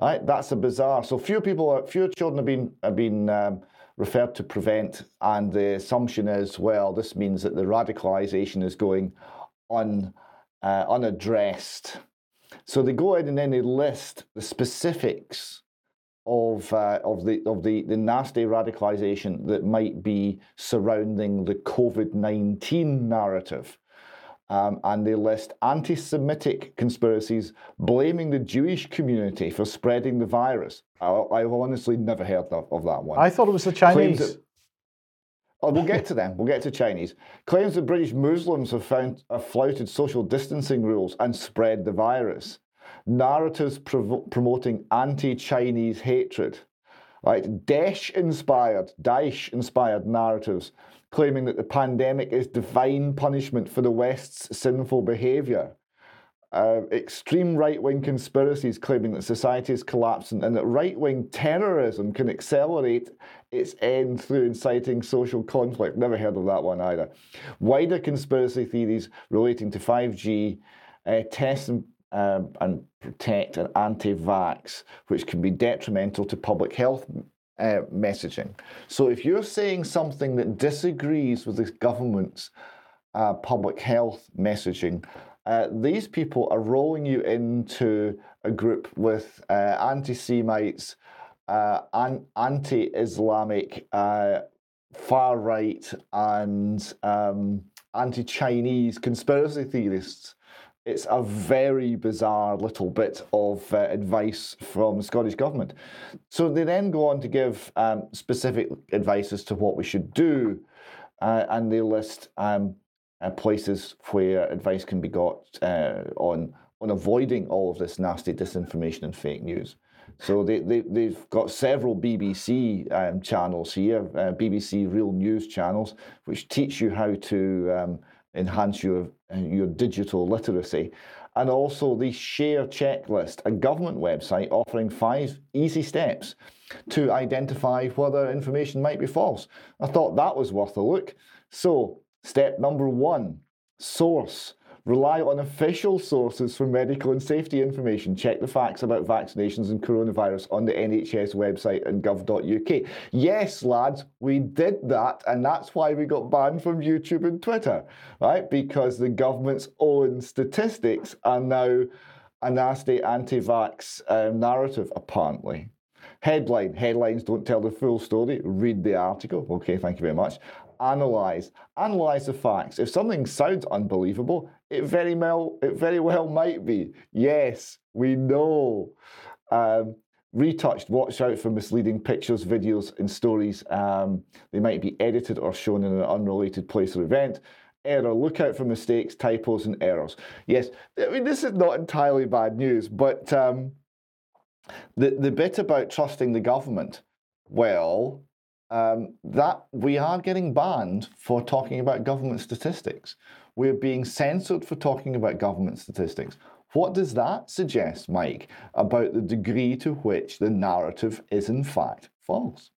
Right? That's a bizarre. So few people, fewer children have been have been um, referred to prevent, and the assumption is, well, this means that the radicalisation is going un, uh, unaddressed. So they go in and then they list the specifics of uh, of the of the, the nasty radicalisation that might be surrounding the COVID nineteen narrative. Um, and they list anti Semitic conspiracies blaming the Jewish community for spreading the virus. I, have honestly never heard of, of, that one. I thought it was the Chinese. That, oh, we'll get to them. We'll get to Chinese. Claims that British Muslims have, found, have flouted social distancing rules and spread the virus. Narratives prov- promoting anti Chinese hatred. Right? Daesh inspired, Daesh inspired narratives claiming that the pandemic is divine punishment for the West's sinful behaviour. Uh, extreme right wing conspiracies claiming that society is collapsing and that right wing terrorism can accelerate its end through inciting social conflict. Never heard of that one either. Wider conspiracy theories relating to 5G, uh, test and, uh, and protect and anti vax, which can be detrimental to public health uh, messaging. So if you're saying something that disagrees with the government's uh, public health messaging, uh, these people are rolling you into a group with uh, anti Semites, uh, an- anti Islamic, uh, far right, and um, anti Chinese conspiracy theorists it's a very bizarre little bit of uh, advice from the Scottish Government. So they then go on to give um, specific advice as to what we should do, uh, and they list um, uh, places where advice can be got uh, on on avoiding all of this nasty disinformation and fake news. So they, they, they've got several BBC um, channels here, uh, BBC Real News channels, which teach you how to um, enhance your, your digital literacy. And also the Share Checklist, a government website offering five easy steps to identify whether information might be false. I thought that was worth a look. So, step number one source Rely on official sources for medical and safety information. Check the facts about vaccinations and coronavirus on the NHS website and gov.uk. Yes, lads, we did that, and that's why we got banned from YouTube and Twitter, right? Because the government's own statistics are now a nasty anti-vax um, narrative, apparently. Headline: Headlines don't tell the full story. Read the article. Okay, thank you very much. Analyze. Analyze the facts. If something sounds unbelievable, it very well it very well might be. Yes, we know. Um, retouched. Watch out for misleading pictures, videos, and stories. Um, they might be edited or shown in an unrelated place or event. Error. Look out for mistakes, typos, and errors. Yes, I mean this is not entirely bad news, but um, the the bit about trusting the government, well, um, that we are getting banned for talking about government statistics. We're being censored for talking about government statistics. What does that suggest, Mike, about the degree to which the narrative is in fact false?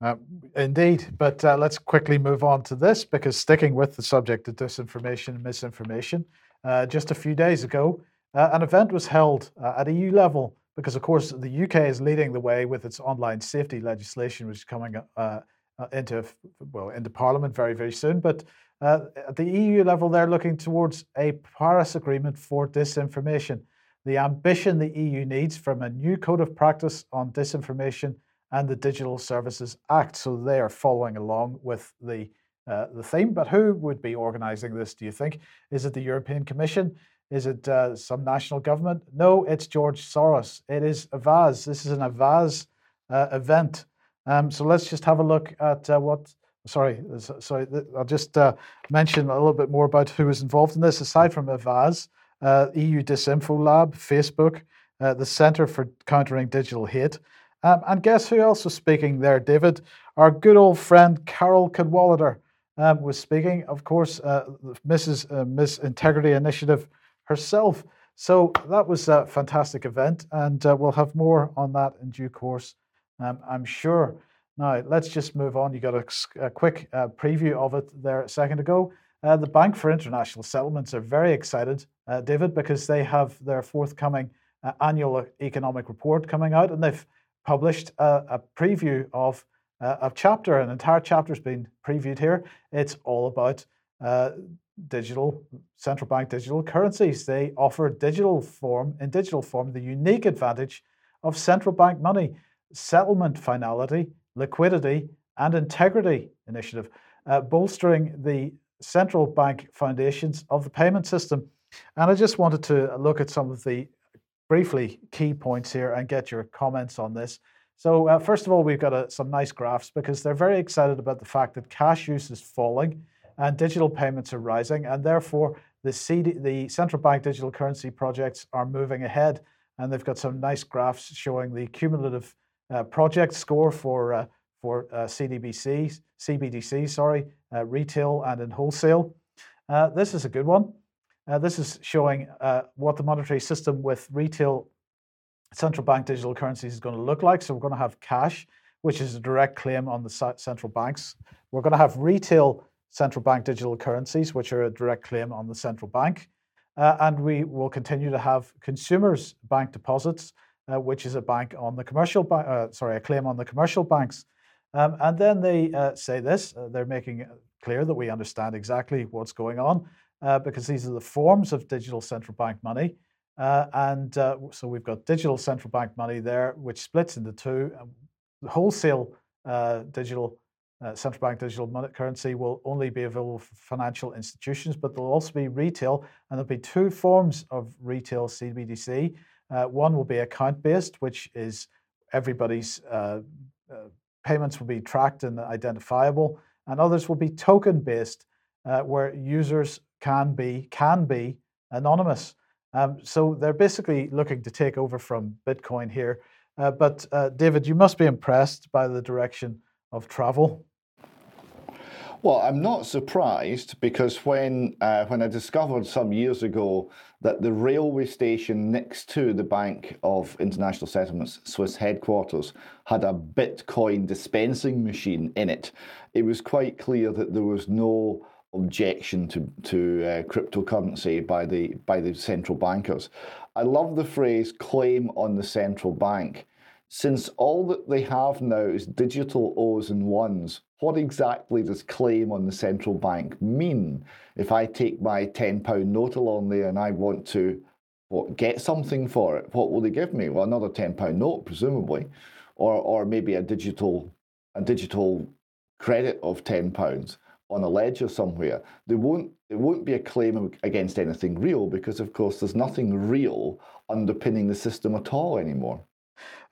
Uh, indeed, but uh, let's quickly move on to this because sticking with the subject of disinformation and misinformation, uh, just a few days ago, uh, an event was held uh, at EU level because, of course, the UK is leading the way with its online safety legislation, which is coming uh, into well into Parliament very very soon. But uh, at the EU level, they're looking towards a Paris Agreement for disinformation. The ambition the EU needs from a new code of practice on disinformation and the Digital Services Act. So they are following along with the uh, the theme. But who would be organising this? Do you think? Is it the European Commission? Is it uh, some national government? No, it's George Soros. It is Avaaz. This is an Avaaz uh, event. Um, so let's just have a look at uh, what sorry, sorry, I'll just uh, mention a little bit more about who was involved in this. Aside from Avaaz, uh, EU Disinfo Lab, Facebook, uh, the Centre for Countering Digital Hate. Um, and guess who else was speaking there, David? Our good old friend Carol Cadwalladr um, was speaking. Of course, uh, Mrs. Uh, Miss Integrity Initiative herself. So that was a fantastic event, and uh, we'll have more on that in due course, um, I'm sure. Now, let's just move on. You got a, a quick uh, preview of it there a second ago. Uh, the Bank for International Settlements are very excited, uh, David, because they have their forthcoming uh, annual economic report coming out, and they've published a, a preview of uh, a chapter. An entire chapter has been previewed here. It's all about uh, digital central bank digital currencies. They offer digital form in digital form the unique advantage of central bank money, settlement finality, liquidity, and integrity initiative, uh, bolstering the central bank foundations of the payment system. And I just wanted to look at some of the briefly key points here and get your comments on this. So, uh, first of all, we've got uh, some nice graphs because they're very excited about the fact that cash use is falling and digital payments are rising, and therefore the, CD, the central bank digital currency projects are moving ahead. And they've got some nice graphs showing the cumulative project score for uh, for uh, CDBC, CBDC, sorry, retail and in wholesale. this is a good one. this is showing what the monetary system with retail central bank digital currencies is going to look like. So we're going to have cash, which is a direct claim on the central banks. We're going to have retail central bank digital currencies, which are a direct claim on the central bank. Uh, and we will continue to have consumers' bank deposits, uh, which is a bank on the commercial bank, uh, sorry, a claim on the commercial banks. Um, and then they uh, say this, uh, they're making clear that we understand exactly what's going on uh, because these are the forms of digital central bank money. Uh, and so we've got digital central bank money there, which splits into two. Um, wholesale digital central bank digital money currency will only be available for financial institutions, but there'll also be retail, and there'll be two forms of retail CBDC. Uh, one will be account based, which is everybody's uh, uh, payments will be tracked and identifiable, and others will be token based, uh, where users can be can be anonymous. Um, so they're basically looking to take over from Bitcoin here. Uh, but David, you must be impressed by the direction of travel. Well, I'm not surprised because when uh, when I discovered some years ago that the railway station next to the Bank of International Settlements Swiss headquarters had a Bitcoin dispensing machine in it, it was quite clear that there was no objection to to uh, cryptocurrency by the by the central bankers. I love the phrase "claim on the central bank." Since all that they have now is digital O's and ones, what exactly does claim on the central bank mean? If I take my £10 note along there and I want to what get something for it. What will they give me? Well, another ten pound note, presumably, or or maybe a digital a digital credit of ten pounds on a ledger somewhere. There won't it won't be a claim against anything real because, of course, there's nothing real underpinning the system at all anymore.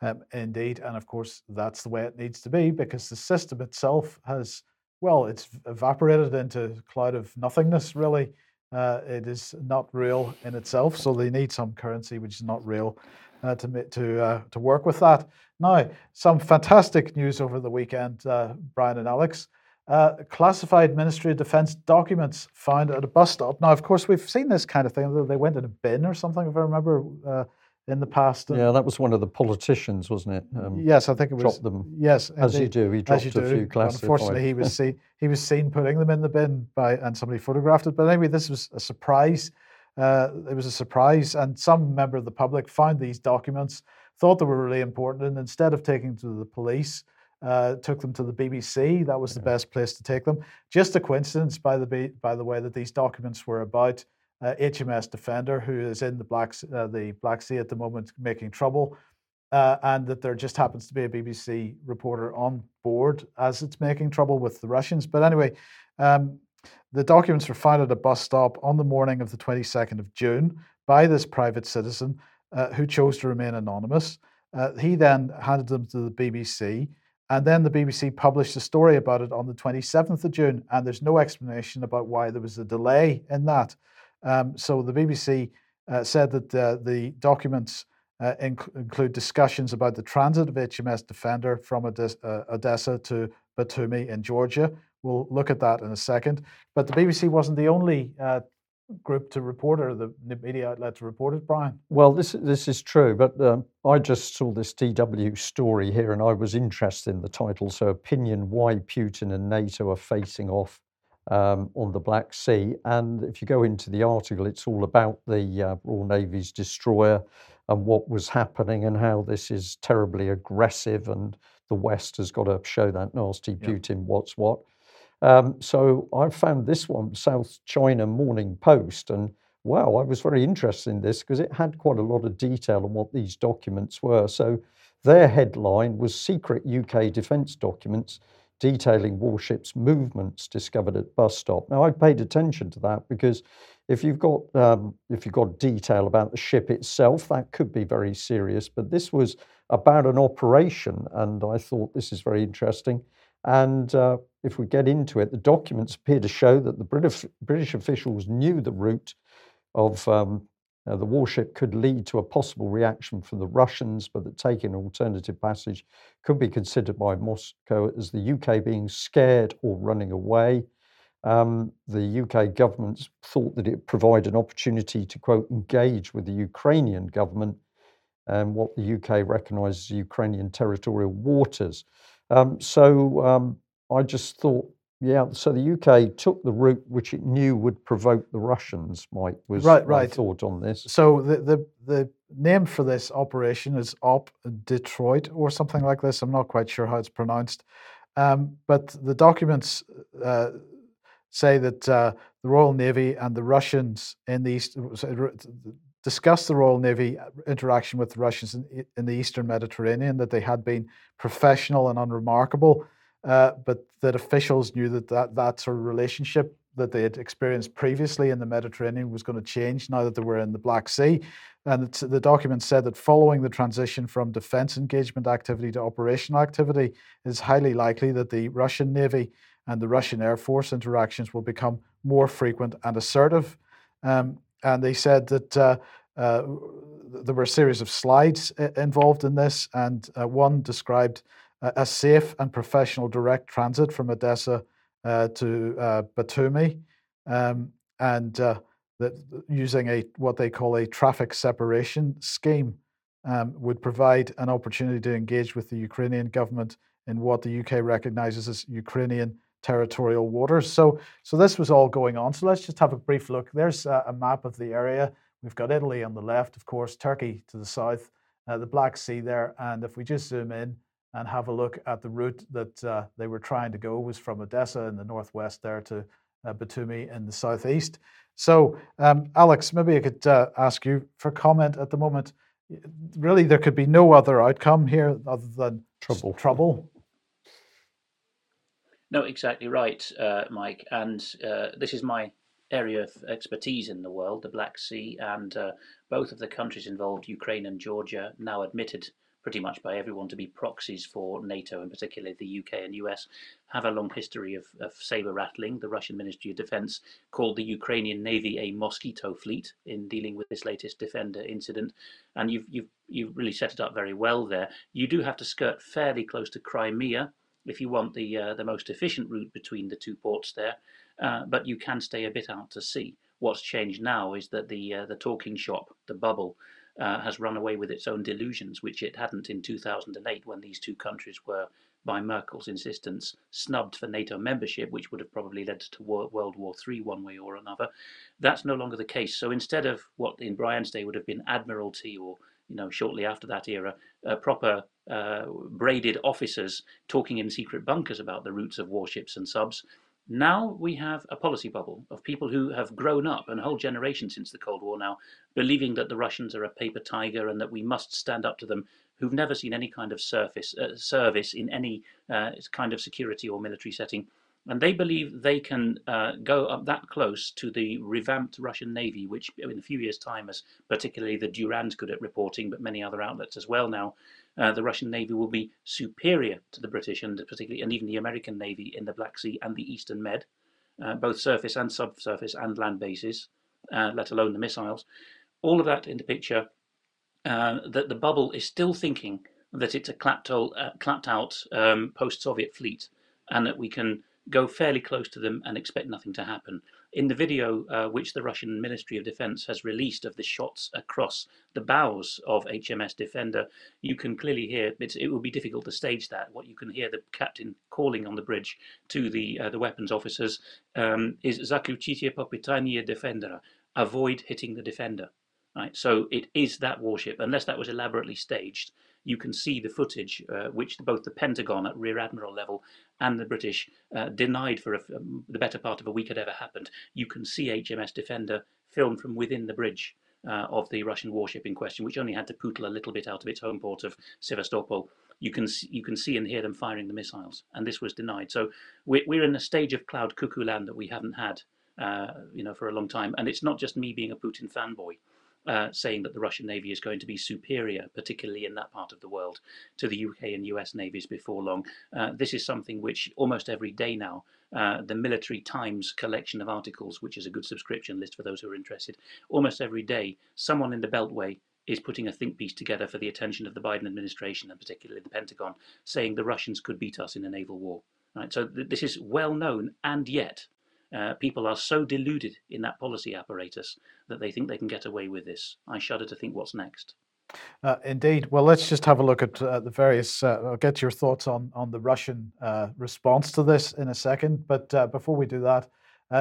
Um, indeed, and of course that's the way it needs to be because the system itself has well, it's evaporated into a cloud of nothingness. Really, uh, it is not real in itself. So they need some currency which is not real uh, to to uh, to work with that. Now, some fantastic news over the weekend, uh, Brian and Alex. Uh, classified Ministry of Defence documents found at a bus stop. Now, of course, we've seen this kind of thing. They went in a bin or something, if I remember, uh, in the past. Yeah, that was one of the politicians, wasn't it? Um, yes, I think it was. Dropped them. Yes, as you do. He dropped a do. few classified. Unfortunately, he was seen he was seen putting them in the bin by and somebody photographed it. But anyway, this was a surprise. Uh, it was a surprise, and some member of the public found these documents, thought they were really important, and instead of taking to the police uh, took them to the BBC. That was the best place to take them. Just a coincidence, by the by the way, that these documents were about uh, HMS Defender, who is in the Black uh, the Black Sea at the moment, making trouble, uh, and that there just happens to be a BBC reporter on board as it's making trouble with the Russians. But anyway. Um, the documents were found at a bus stop on the morning of the 22nd of June by this private citizen uh, who chose to remain anonymous. Uh, he then handed them to the BBC. And then the BBC published a story about it on the 27th of June, and there's no explanation about why there was a delay in that. Um, so the BBC uh, said that uh, the documents uh, inc- include discussions about the transit of HMS Defender from Odessa, uh, Odessa to Batumi in Georgia. We'll look at that in a second. But the BBC wasn't the only uh, group to report or the media outlet to report it, Brian? Well, this this is true, but um, I just saw this DW story here, and I was interested in the title. So, opinion: Why Putin and NATO are facing off um, on the Black Sea. And if you go into the article, it's all about the uh, Royal Navy's destroyer and what was happening, and how this is terribly aggressive, and the West has got to show that nasty Putin what's what. Um, so I found this one, South China Morning Post, and wow, I was very interested in this because it had quite a lot of detail on what these documents were. So their headline was Secret UK Defence Documents Detailing Warships Movements Discovered at Bus Stop. Now, I paid attention to that because if you've got um, if you've got detail about the ship itself, that could be very serious. But this was about an operation, and I thought this is very interesting. And uh, if we get into it, the documents appear to show that the British, British officials knew the route of um, uh, the warship could lead to a possible reaction from the Russians, but that taking an alternative passage could be considered by Moscow as the UK being scared or running away. Um, the UK government thought that it provided an opportunity to, quote, engage with the Ukrainian government and what the UK recognises as Ukrainian territorial waters. Um, so um, I just thought, yeah, so the UK took the route which it knew would provoke the Russians, Mike, was right, right. my thought on this. So the, the, the name for this operation is Op Detroit or something like this. I'm not quite sure how it's pronounced. Um, but the documents uh, say that uh, the Royal Navy and the Russians in the East, discussed the Royal Navy interaction with the Russians in, in, the Eastern Mediterranean, that they had been professional and unremarkable, uh, but that officials knew that, that that sort of relationship that they had experienced previously in the Mediterranean was going to change now that they were in the Black Sea. And the document said that following the transition from defense engagement activity to operational activity, it is highly likely that the Russian Navy and the Russian Air Force interactions will become more frequent and assertive. Um, and they said that uh, uh, there were a series of slides uh, involved in this, and uh, one described a safe and professional direct transit from Odessa uh, to uh, Batumi, um, and that using a what they call a traffic separation scheme um, would provide an opportunity to engage with the Ukrainian government in what the UK recognizes as Ukrainian territorial waters. So, so this was all going on. So let's just have a brief look. There's a, a map of the area. We've got Italy on the left, of course, Turkey to the south, uh, the Black Sea there. And if we just zoom in and have a look at the route that uh, they were trying to go was from Odessa in the northwest there to uh, Batumi in the southeast. So, um, Alex, maybe I could uh, ask you for comment at the moment. Really, there could be no other outcome here other than Trouble. Trouble. No, exactly right, uh, Mike. And uh, this is my area of expertise in the world, the Black Sea, and uh, both of the countries involved, Ukraine and Georgia, now admitted pretty much by everyone to be proxies for NATO, and particularly the UK and US, have a long history of, of saber rattling. The Russian Ministry of Defense called the Ukrainian Navy a mosquito fleet in dealing with this latest Defender incident, and you've you've you've really set it up very well there. You do have to skirt fairly close to Crimea if you want the uh, the most efficient route between the two ports there, uh, but you can stay a bit out to sea. What's changed now is that the uh, the talking shop, the bubble, uh, has run away with its own delusions, which it hadn't in 2008 when these two countries were, by Merkel's insistence, snubbed for NATO membership, which would have probably led to World War III one way or another. That's no longer the case. So instead of what in Brian's day would have been Admiralty or you know, shortly after that era, uh, proper uh, braided officers talking in secret bunkers about the routes of warships and subs. Now we have a policy bubble of people who have grown up, and a whole generation since the Cold War now, believing that the Russians are a paper tiger and that we must stand up to them, who've never seen any kind of surface, uh, service in any uh, kind of security or military setting. And they believe they can uh, go up that close to the revamped Russian Navy, which in a few years' time, as particularly the Duran's good at reporting, but many other outlets as well now, uh, the Russian Navy will be superior to the British and particularly and even the American Navy in the Black Sea and the Eastern Med, uh, both surface and subsurface and land bases, uh, let alone the missiles. All of that in the picture. Uh, that the bubble is still thinking that it's a clapped, uh, clapped out um, post-Soviet fleet, and that we can go fairly close to them and expect nothing to happen. In the video, uh, which the Russian Ministry of Defense has released of the shots across the bows of HMS Defender, you can clearly hear it will be difficult to stage that. What you can hear the captain calling on the bridge to the uh, the weapons officers um, is "Zakluchite popitanie Defendera," avoid hitting the defender. Right, so it is that warship, unless that was elaborately staged you can see the footage uh, which both the Pentagon at Rear Admiral level and the British uh, denied for a, um, the better part of a week had ever happened. You can see HMS Defender filmed from within the bridge uh, of the Russian warship in question, which only had to pootle a little bit out of its home port of Sevastopol. You can see, you can see and hear them firing the missiles, and this was denied. So we're, we're in a stage of cloud cuckoo land that we haven't had, uh, you know, for a long time. And it's not just me being a Putin fanboy uh, saying that the Russian Navy is going to be superior, particularly in that part of the world, to the UK and US navies before long. Uh, this is something which almost every day now, uh, the Military Times collection of articles, which is a good subscription list for those who are interested, almost every day, someone in the Beltway is putting a think piece together for the attention of the Biden administration and particularly the Pentagon, saying the Russians could beat us in a naval war. Right, so th- this is well known, and yet uh, people are so deluded in that policy apparatus that they think they can get away with this. I shudder to think what's next. Uh, indeed. Well, let's just have a look at uh, the various. Uh, I'll get your thoughts on on the Russian uh, response to this in a second. But uh, before we do that,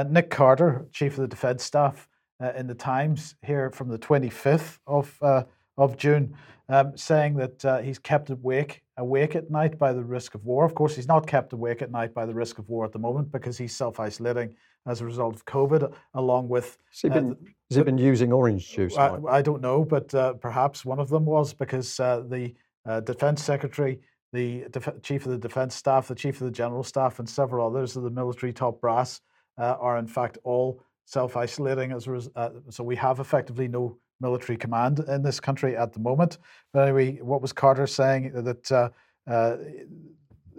Nick Carter, Chief of the Defence Staff in the Times, here from the 25th of of June, um, saying that he's kept awake awake at night by the risk of war. Of course, he's not kept awake at night by the risk of war at the moment because he's self isolating as a result of COVID, along with. Has he been, uh, has he been using orange juice? I, I don't know, but uh, perhaps one of them was because uh, the uh, Defense Secretary, the Def- Chief of the Defense Staff, the Chief of the General Staff, and several others of the military top brass uh, are, in fact, all self isolating. As a res- uh, so, we have effectively no military command in this country at the moment. But anyway, what was Carter saying that uh, uh,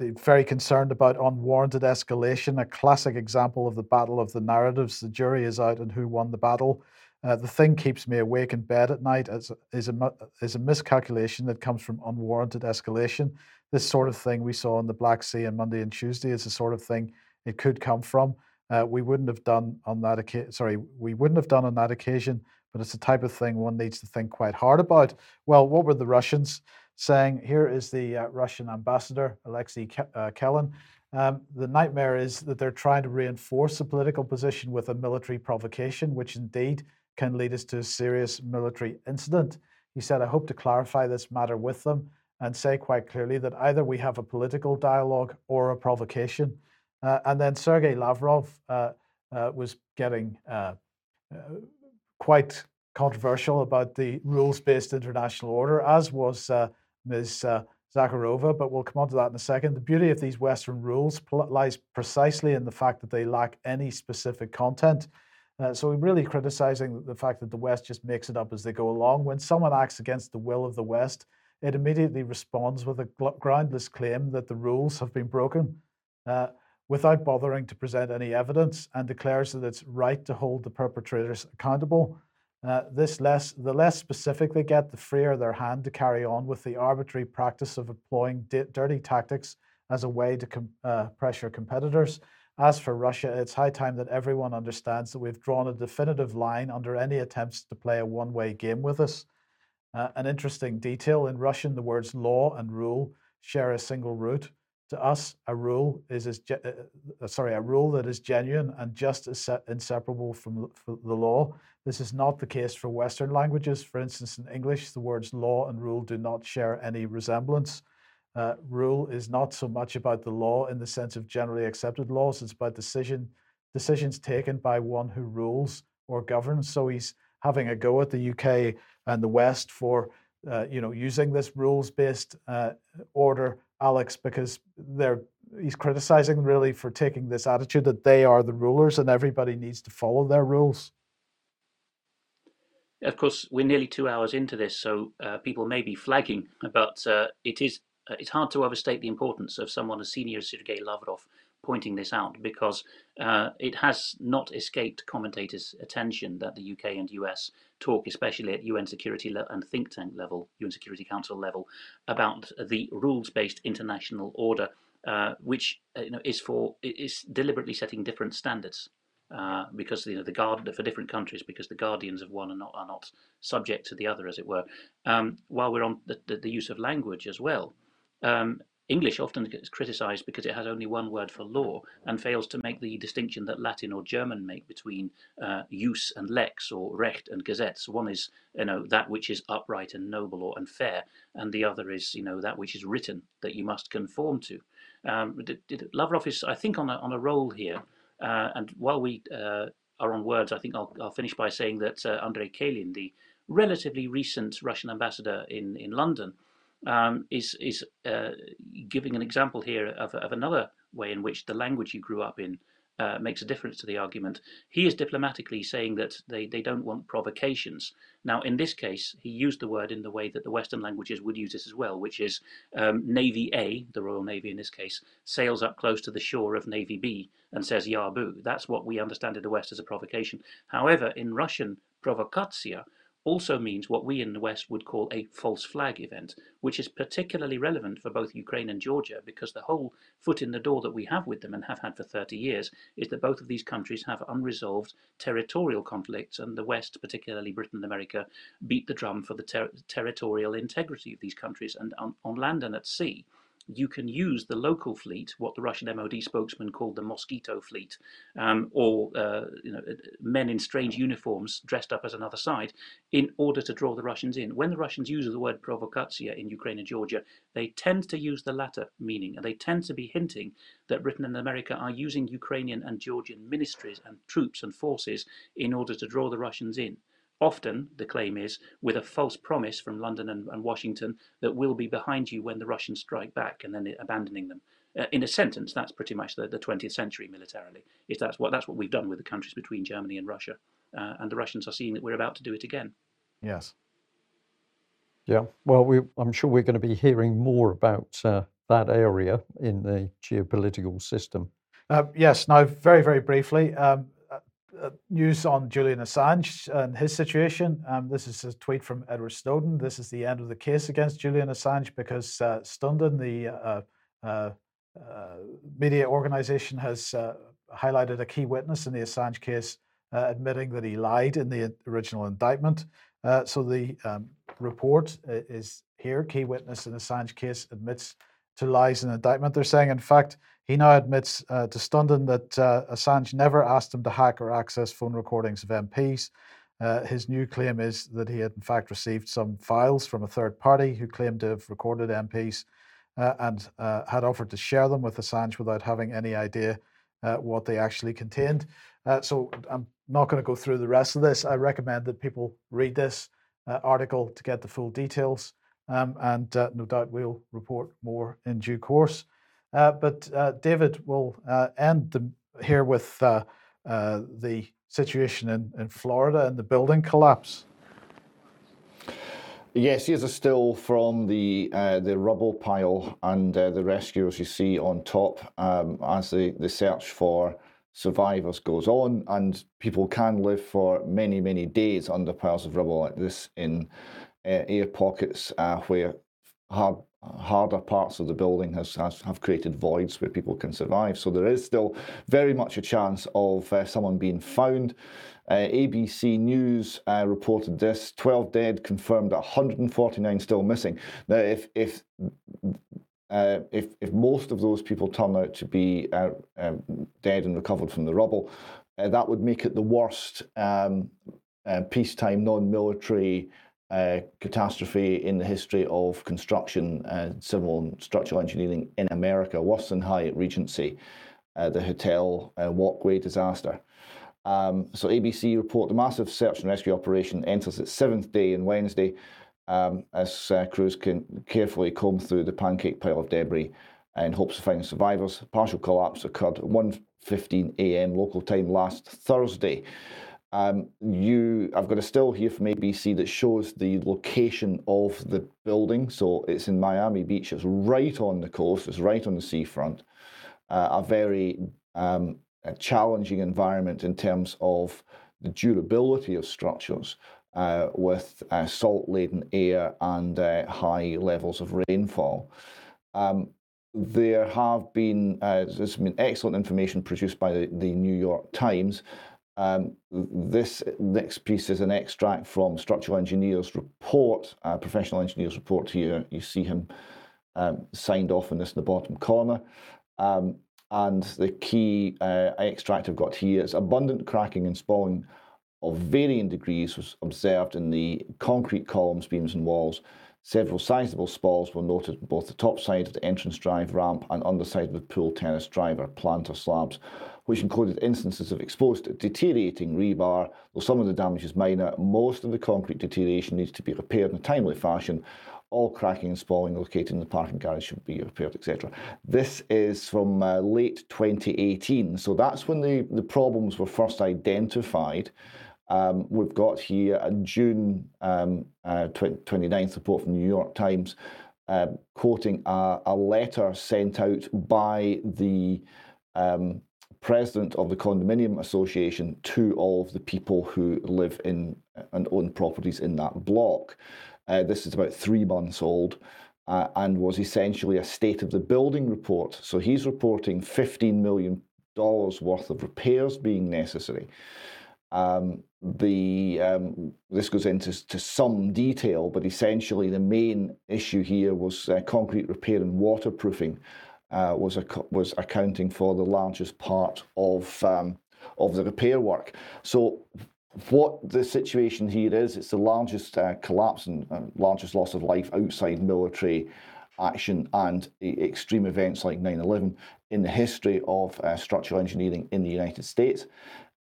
very concerned about unwarranted escalation, a classic example of the battle of the narratives. The jury is out on who won the battle. Uh, the thing keeps me awake in bed at night as, is, a, is a miscalculation that comes from unwarranted escalation. This sort of thing we saw in the Black Sea on Monday and Tuesday is the sort of thing it could come from. Uh, we wouldn't have done on that occasion. Sorry, we wouldn't have done on that occasion but it's the type of thing one needs to think quite hard about. Well, what were the Russians saying? Here is the uh, Russian ambassador, Alexei Ke- uh, Kelin. Um, the nightmare is that they're trying to reinforce a political position with a military provocation, which indeed can lead us to a serious military incident. He said, I hope to clarify this matter with them and say quite clearly that either we have a political dialogue or a provocation. Uh, and then Sergei Lavrov uh, uh, was getting uh, quite controversial about the rules based international order, as was uh, Ms. Uh, Zakharova, but we'll come on to that in a second. The beauty of these Western rules lies precisely in the fact that they lack any specific content. Uh, so we're really criticizing the fact that the West just makes it up as they go along. When someone acts against the will of the West, it immediately responds with a groundless claim that the rules have been broken uh, without bothering to present any evidence and declares that it's right to hold the perpetrators accountable. Uh, this less, the less specific they get, the freer their hand to carry on with the arbitrary practice of employing dirty tactics as a way to com- uh, pressure competitors. As for Russia, it's high time that everyone understands that we've drawn a definitive line under any attempts to play a one way game with us. Uh, an interesting detail in Russian, the words law and rule share a single root. To us, a rule is as ge- uh, uh sorry, a rule that is genuine and just as inseparable from the law. This is not the case for Western languages. For instance, in English, the words law and rule do not share any resemblance. Uh, rule is not so much about the law in the sense of generally accepted laws, it's about decision, decisions taken by one who rules or governs. So he's having a go at the UK and the West for uh, you know using this rules-based uh, order, Alex, because they're he's criticizing really for taking this attitude that they are the rulers and everybody needs to follow their rules. Of course, we're nearly two hours into this, so uh, people may be flagging, but uh, it is uh, it's hard to overstate the importance of someone as senior as Sergei Lavrov pointing this out because uh, it has not escaped commentators' attention that the UK and US talk, especially at UN Security and think tank level, UN Security Council level, about the rules-based international order, uh, which uh, you know is for is deliberately setting different standards. Uh, because you know the guard for different countries because the guardians of one are not are not subject to the other as it were um, while we're on the, the, the, use of language as well um, English often gets criticized because it has only one word for law and fails to make the distinction that Latin or German make between uh, jus and lex or recht and gesetz. One is, you know, that which is upright and noble or unfair, and the other is, you know, that which is written that you must conform to. Um, Lavrov is, I think, on a, on a roll here. Uh, and while we uh, are on words, I think I'll, I'll finish by saying that uh, Andrei Kelin, the relatively recent Russian ambassador in, in London, um, is is uh, giving an example here of, of another way in which the language you grew up in uh, makes a difference to the argument. He is diplomatically saying that they, they don't want provocations. Now, in this case, he used the word in the way that the Western languages would use it as well, which is um, Navy A, the Royal Navy in this case, sails up close to the shore of Navy B and says Yarbu. That's what we understand in the West as a provocation. However, in Russian, provokatsia also means what we in the West would call a false flag event, which is particularly relevant for both Ukraine and Georgia because the whole foot in the door that we have with them and have had for 30 years is that both of these countries have unresolved territorial conflicts, and the West, particularly Britain and America, beat the drum for the ter- territorial integrity of these countries and on, on land and at sea you can use the local fleet, what the Russian MOD spokesman called the Mosquito Fleet, um, or uh, you know, men in strange uniforms dressed up as another side, in order to draw the Russians in. When the Russians use the word provokatsia in Ukraine and Georgia, they tend to use the latter meaning, and they tend to be hinting that Britain and America are using Ukrainian and Georgian ministries and troops and forces in order to draw the Russians in. Often, the claim is, with a false promise from London and, and Washington that we'll be behind you when the Russians strike back and then abandoning them. Uh, in a sentence, that's pretty much the, the 20th century militarily. If that's what that's what we've done with the countries between Germany and Russia, uh, and the Russians are seeing that we're about to do it again. Yes. Yeah. Well, we, I'm sure we're going to be hearing more about uh, that area in the geopolitical system. Uh, yes. Now, very very briefly, um, uh, news on Julian Assange and his situation. Um, this is a tweet from Edward Snowden. This is the end of the case against Julian Assange because uh, Stundin, the uh, uh, uh media organization, has highlighted a key witness in the Assange case, admitting that he lied in the original indictment. so the um, report is here. Key witness in Assange case admits to lies in indictment. They're saying, in fact, he now admits uh, to Stundin that uh, Assange never asked him to hack or access phone recordings of MPs. Uh, his new claim is that he had, in fact, received some files from a third party who claimed to have recorded MPs uh, and uh, had offered to share them with Assange without having any idea uh, what they actually contained. So I'm not going to go through the rest of this. I recommend that people read this article to get the full details, um, and no doubt we'll report more in due course. Uh, but uh, David will end the, here with the situation in, in Florida and the building collapse. Yes, here's a still from the uh, the rubble pile and uh, the rescuers you see on top um, as the, the search for survivors goes on, and people can live for many, many days under piles of rubble like this in uh, air pockets uh, where hard, harder parts of the building has, has, have created voids where people can survive. So there is still very much a chance of uh, someone being found. Uh, ABC News uh, reported this: 12 dead, confirmed 149 still missing. Now, if if uh, if, if most of those people turn out to be uh, um, dead and recovered from the rubble, uh, that would make it the worst um, peacetime non-military uh, catastrophe in the history of construction, civil and structural engineering in America, worse than Hyatt Regency, the hotel walkway disaster. Um, so ABC report the massive search and rescue operation enters its seventh day on Wednesday um, as uh, crews can carefully comb through the pancake pile of debris in hopes of finding survivors. Partial collapse occurred at 1.15 a.m. local time last Thursday. Um, you, I've got a still here from ABC that shows the location of the building. So it's in Miami Beach. It's right on the coast. It's right on the seafront. Uh, a very um, a challenging environment in terms of the durability of structures uh, with uh, salt laden air and uh, high levels of rainfall. Um, there have been, uh, there's been excellent information produced by the, the New York Times. Um, this next piece is an extract from Structural Engineers Report, uh, Professional Engineers Report here. You see him um, signed off on this in the bottom corner. Um, and the key uh, extract I've got here is abundant cracking and spalling of varying degrees was observed in the concrete columns, beams, and walls. Several sizable spalls were noted on both the top side of the entrance drive ramp and underside of the pool terrace driver planter slabs, which included instances of exposed deteriorating rebar. Though some of the damage is minor, most of the concrete deterioration needs to be repaired in a timely fashion. All cracking and spalling located in the parking garage should be repaired, etc. This is from uh, late 2018, so that's when the, the problems were first identified. Um, we've got here a June um, uh, 29th report from the New York Times uh, quoting a, a, letter sent out by the um, president of the Condominium Association to all of the people who live in and own properties in that block. Uh, this is about three months old. Uh, and was essentially a state of the building report. So he's reporting $15 million worth of repairs being necessary. Um, the um, this goes into to some detail, but essentially the main issue here was uh, concrete repair and waterproofing uh, was was accounting for the largest part of um, of the repair work. So. What the situation here is, it's the largest uh, collapse and uh, largest loss of life outside military action and extreme events like 9 11 in the history of uh, structural engineering in the United States.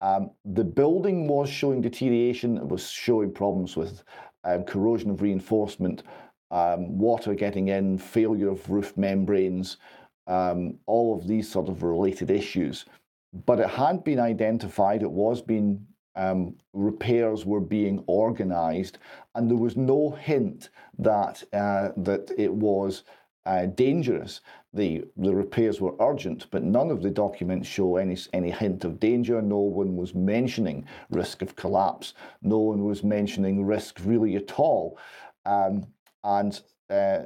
Um, the building was showing deterioration, it was showing problems with um, corrosion of reinforcement, um, water getting in, failure of roof membranes, um, all of these sort of related issues. But it had been identified, it was being um, repairs were being organised, and there was no hint that uh, that it was uh, dangerous. The, the repairs were urgent, but none of the documents show any, any hint of danger. No one was mentioning risk of collapse. No one was mentioning risk really at all. Um, and uh,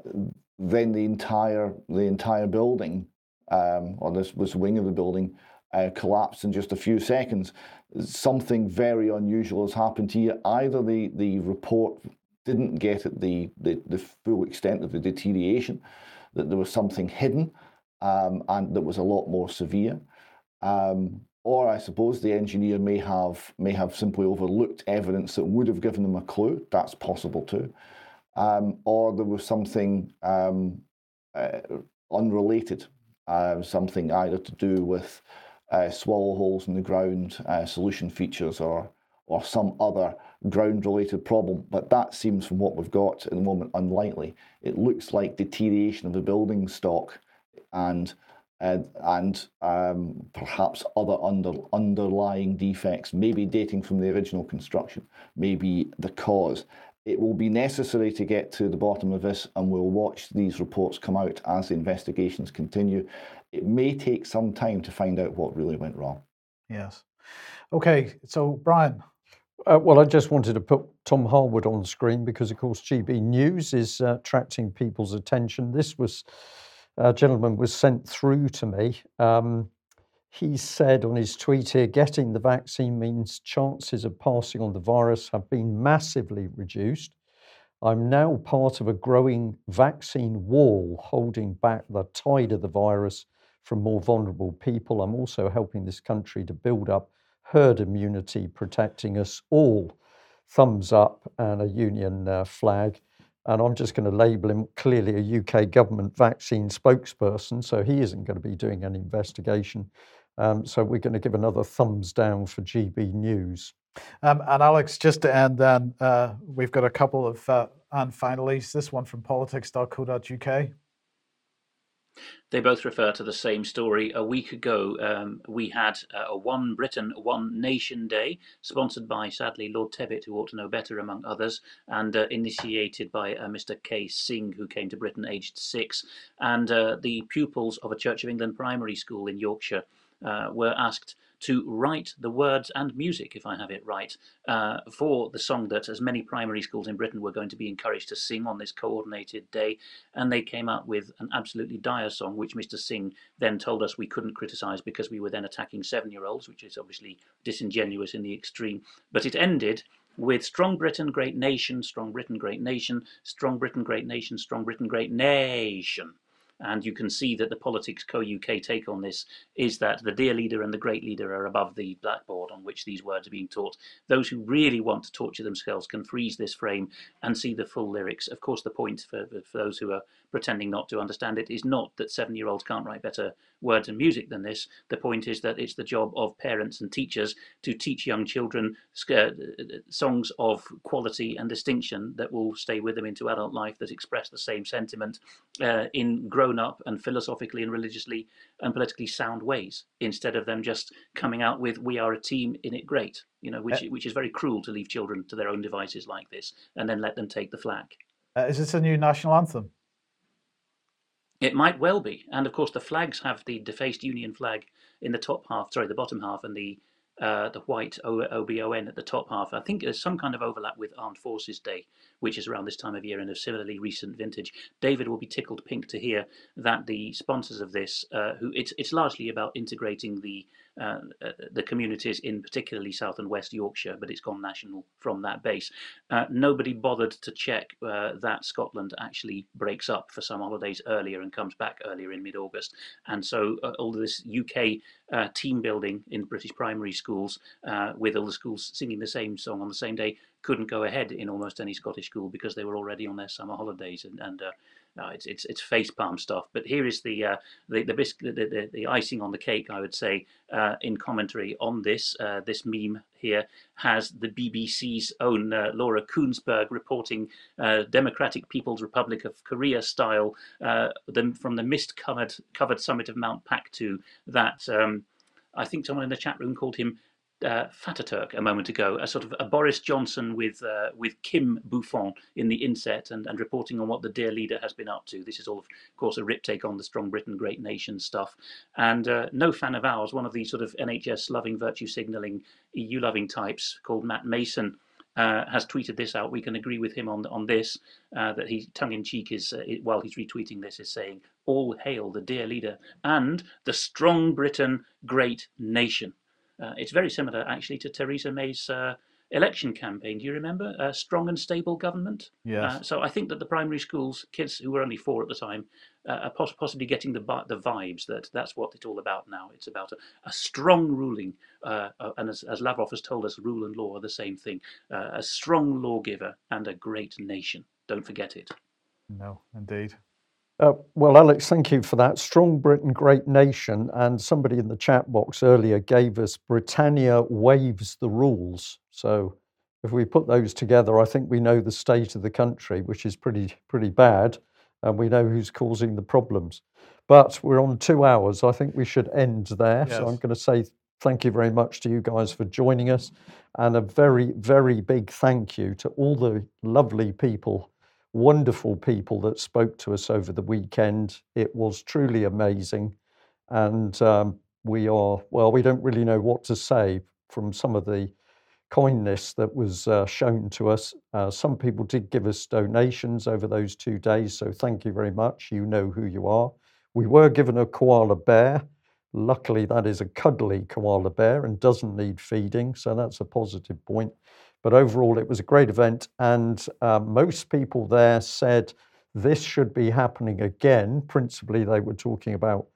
then the entire, the entire building, um, or this was wing of the building, uh, collapsed in just a few seconds. Something very unusual has happened here. Either the, the report didn't get at the, the, the full extent of the deterioration, that there was something hidden um, and that was a lot more severe. Um, or I suppose the engineer may have may have simply overlooked evidence that would have given them a clue. That's possible too. Um, or there was something um, uh, unrelated, uh, something either to do with uh, swallow holes in the ground uh, solution features or or some other ground related problem. But that seems, from what we've got at the moment, unlikely. It looks like deterioration of the building stock and uh, and um, perhaps other under, underlying defects, maybe dating from the original construction, maybe the cause. It will be necessary to get to the bottom of this, and we'll watch these reports come out as the investigations continue. It may take some time to find out what really went wrong. Yes. Okay, so Brian. Uh, well, I just wanted to put Tom Harwood on screen because, of course, GB News is uh, attracting people's attention. This was a gentleman was sent through to me. Um, he said on his tweet here getting the vaccine means chances of passing on the virus have been massively reduced. I'm now part of a growing vaccine wall holding back the tide of the virus from more vulnerable people. I'm also helping this country to build up herd immunity, protecting us all. Thumbs up and a union uh, flag. And I'm just going to label him clearly a UK government vaccine spokesperson, so he isn't going to be doing an investigation. Um, so we're going to give another thumbs down for GB News. Um, and Alex, just to end then, uh, we've got a couple of uh, and finalies. This one from politics.co.uk. They both refer to the same story. A week ago, um, we had uh, a One Britain, One Nation Day, sponsored by, sadly, Lord Tebbit, who ought to know better, among others, and uh, initiated by uh, Mr. K. Singh, who came to Britain aged six. And uh, the pupils of a Church of England primary school in Yorkshire uh, were asked to write the words and music, if I have it right, uh, for the song that as many primary schools in Britain were going to be encouraged to sing on this coordinated day. And they came up with an absolutely dire song, which Mr. Singh then told us we couldn't criticise because we were then attacking seven year olds, which is obviously disingenuous in the extreme. But it ended with Strong Britain, Great Nation, Strong Britain, Great Nation, Strong Britain, Great Nation, Strong Britain, Great Nation. And you can see that the Politics Co UK take on this is that the dear leader and the great leader are above the blackboard on which these words are being taught. Those who really want to torture themselves can freeze this frame and see the full lyrics. Of course, the point for, for those who are pretending not to understand it is not that seven year olds can't write better words and music than this. The point is that it's the job of parents and teachers to teach young children uh, songs of quality and distinction that will stay with them into adult life that express the same sentiment uh, in grown up and philosophically and religiously and politically sound ways instead of them just coming out with we are a team in it great you know which uh, which is very cruel to leave children to their own devices like this and then let them take the flak uh, is this a new national anthem it might well be. And of course, the flags have the defaced Union flag in the top half, sorry, the bottom half, and the uh, the white OBON at the top half. I think there's some kind of overlap with Armed Forces Day, which is around this time of year and of similarly recent vintage. David will be tickled pink to hear that the sponsors of this, uh, who it's it's largely about integrating the uh, uh, the communities in particularly South and West Yorkshire, but it's gone national from that base. Uh, nobody bothered to check uh, that Scotland actually breaks up for some holidays earlier and comes back earlier in mid-August, and so uh, all this UK uh, team building in British primary schools, with all the schools singing the same song on the same day, couldn't go ahead in almost any Scottish school because they were already on their summer holidays and, and uh, no, it's it's it's facepalm stuff. But here is the uh, the the, the, the, the icing on the cake, I would say, uh, in commentary on this. Uh, this meme here has the BBC's own uh, Laura Kuenssberg reporting uh, Democratic People's Republic of Korea style uh, the, from the mist covered covered summit of Mount Paektu. That um, I think someone in the chat room called him uh, Fataturk a moment ago, a sort of a Boris Johnson with uh, with Kim Buffon in the inset and, and reporting on what the dear leader has been up to. This is all, of course, a rip take on the Strong Britain, Great Nation stuff. And uh, no fan of ours, one of these sort of NHS loving, virtue signalling, EU loving types called Matt Mason. Uh, has tweeted this out. We can agree with him on on this. Uh, that he tongue in cheek is uh, while he's retweeting this is saying, "All hail the dear leader and the strong Britain, great nation." Uh, it's very similar, actually, to Theresa May's uh, election campaign. Do you remember? A strong and stable government. Yes. Uh, so I think that the primary schools kids who were only four at the time uh, are poss- possibly getting the the vibes that that's what it's all about now. It's about a, a strong ruling, uh, uh, and as, as, Lavrov has told us, rule and law are the same thing. a strong lawgiver and a great nation. Don't forget it. No, indeed. Uh, well, Alex, thank you for that. Strong Britain, great nation. And somebody in the chat box earlier gave us Britannia waives the rules. So if we put those together, I think we know the state of the country, which is pretty pretty bad, and we know who's causing the problems. But we're on two hours. I think we should end there. So I'm going to say thank you very much to you guys for joining us, and a very very big thank you to all the lovely people wonderful people that spoke to us over the weekend. It was truly amazing. And um, we are, well, we don't really know what to say from some of the kindness that was uh, shown to us. Uh, some people did give us donations over those two days. So thank you very much. You know who you are. We were given a koala bear. Luckily, that is a cuddly koala bear and doesn't need feeding. So that's a positive point. But overall, it was a great event, and uh, most people there said this should be happening again. Principally, they were talking about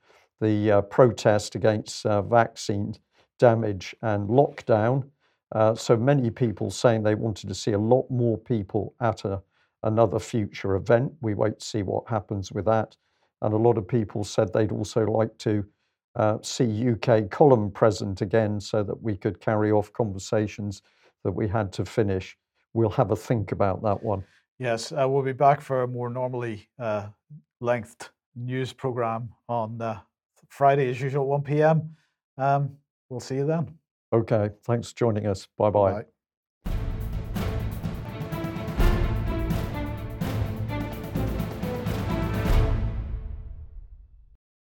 the uh, protest against uh, vaccine damage and lockdown. Uh, so many people saying they wanted to see a lot more people at a, another future event. We wait to see what happens with that. And a lot of people said they'd also like to uh, see UK column present again so that we could carry off conversations that we had to finish. We'll have a think about that one. Yes, uh, we'll be back for a more normally uh, lengthed news program on uh, Friday, as usual, 1 p.m. Um, we'll see you then. Okay, thanks for joining us. Bye bye. Bye.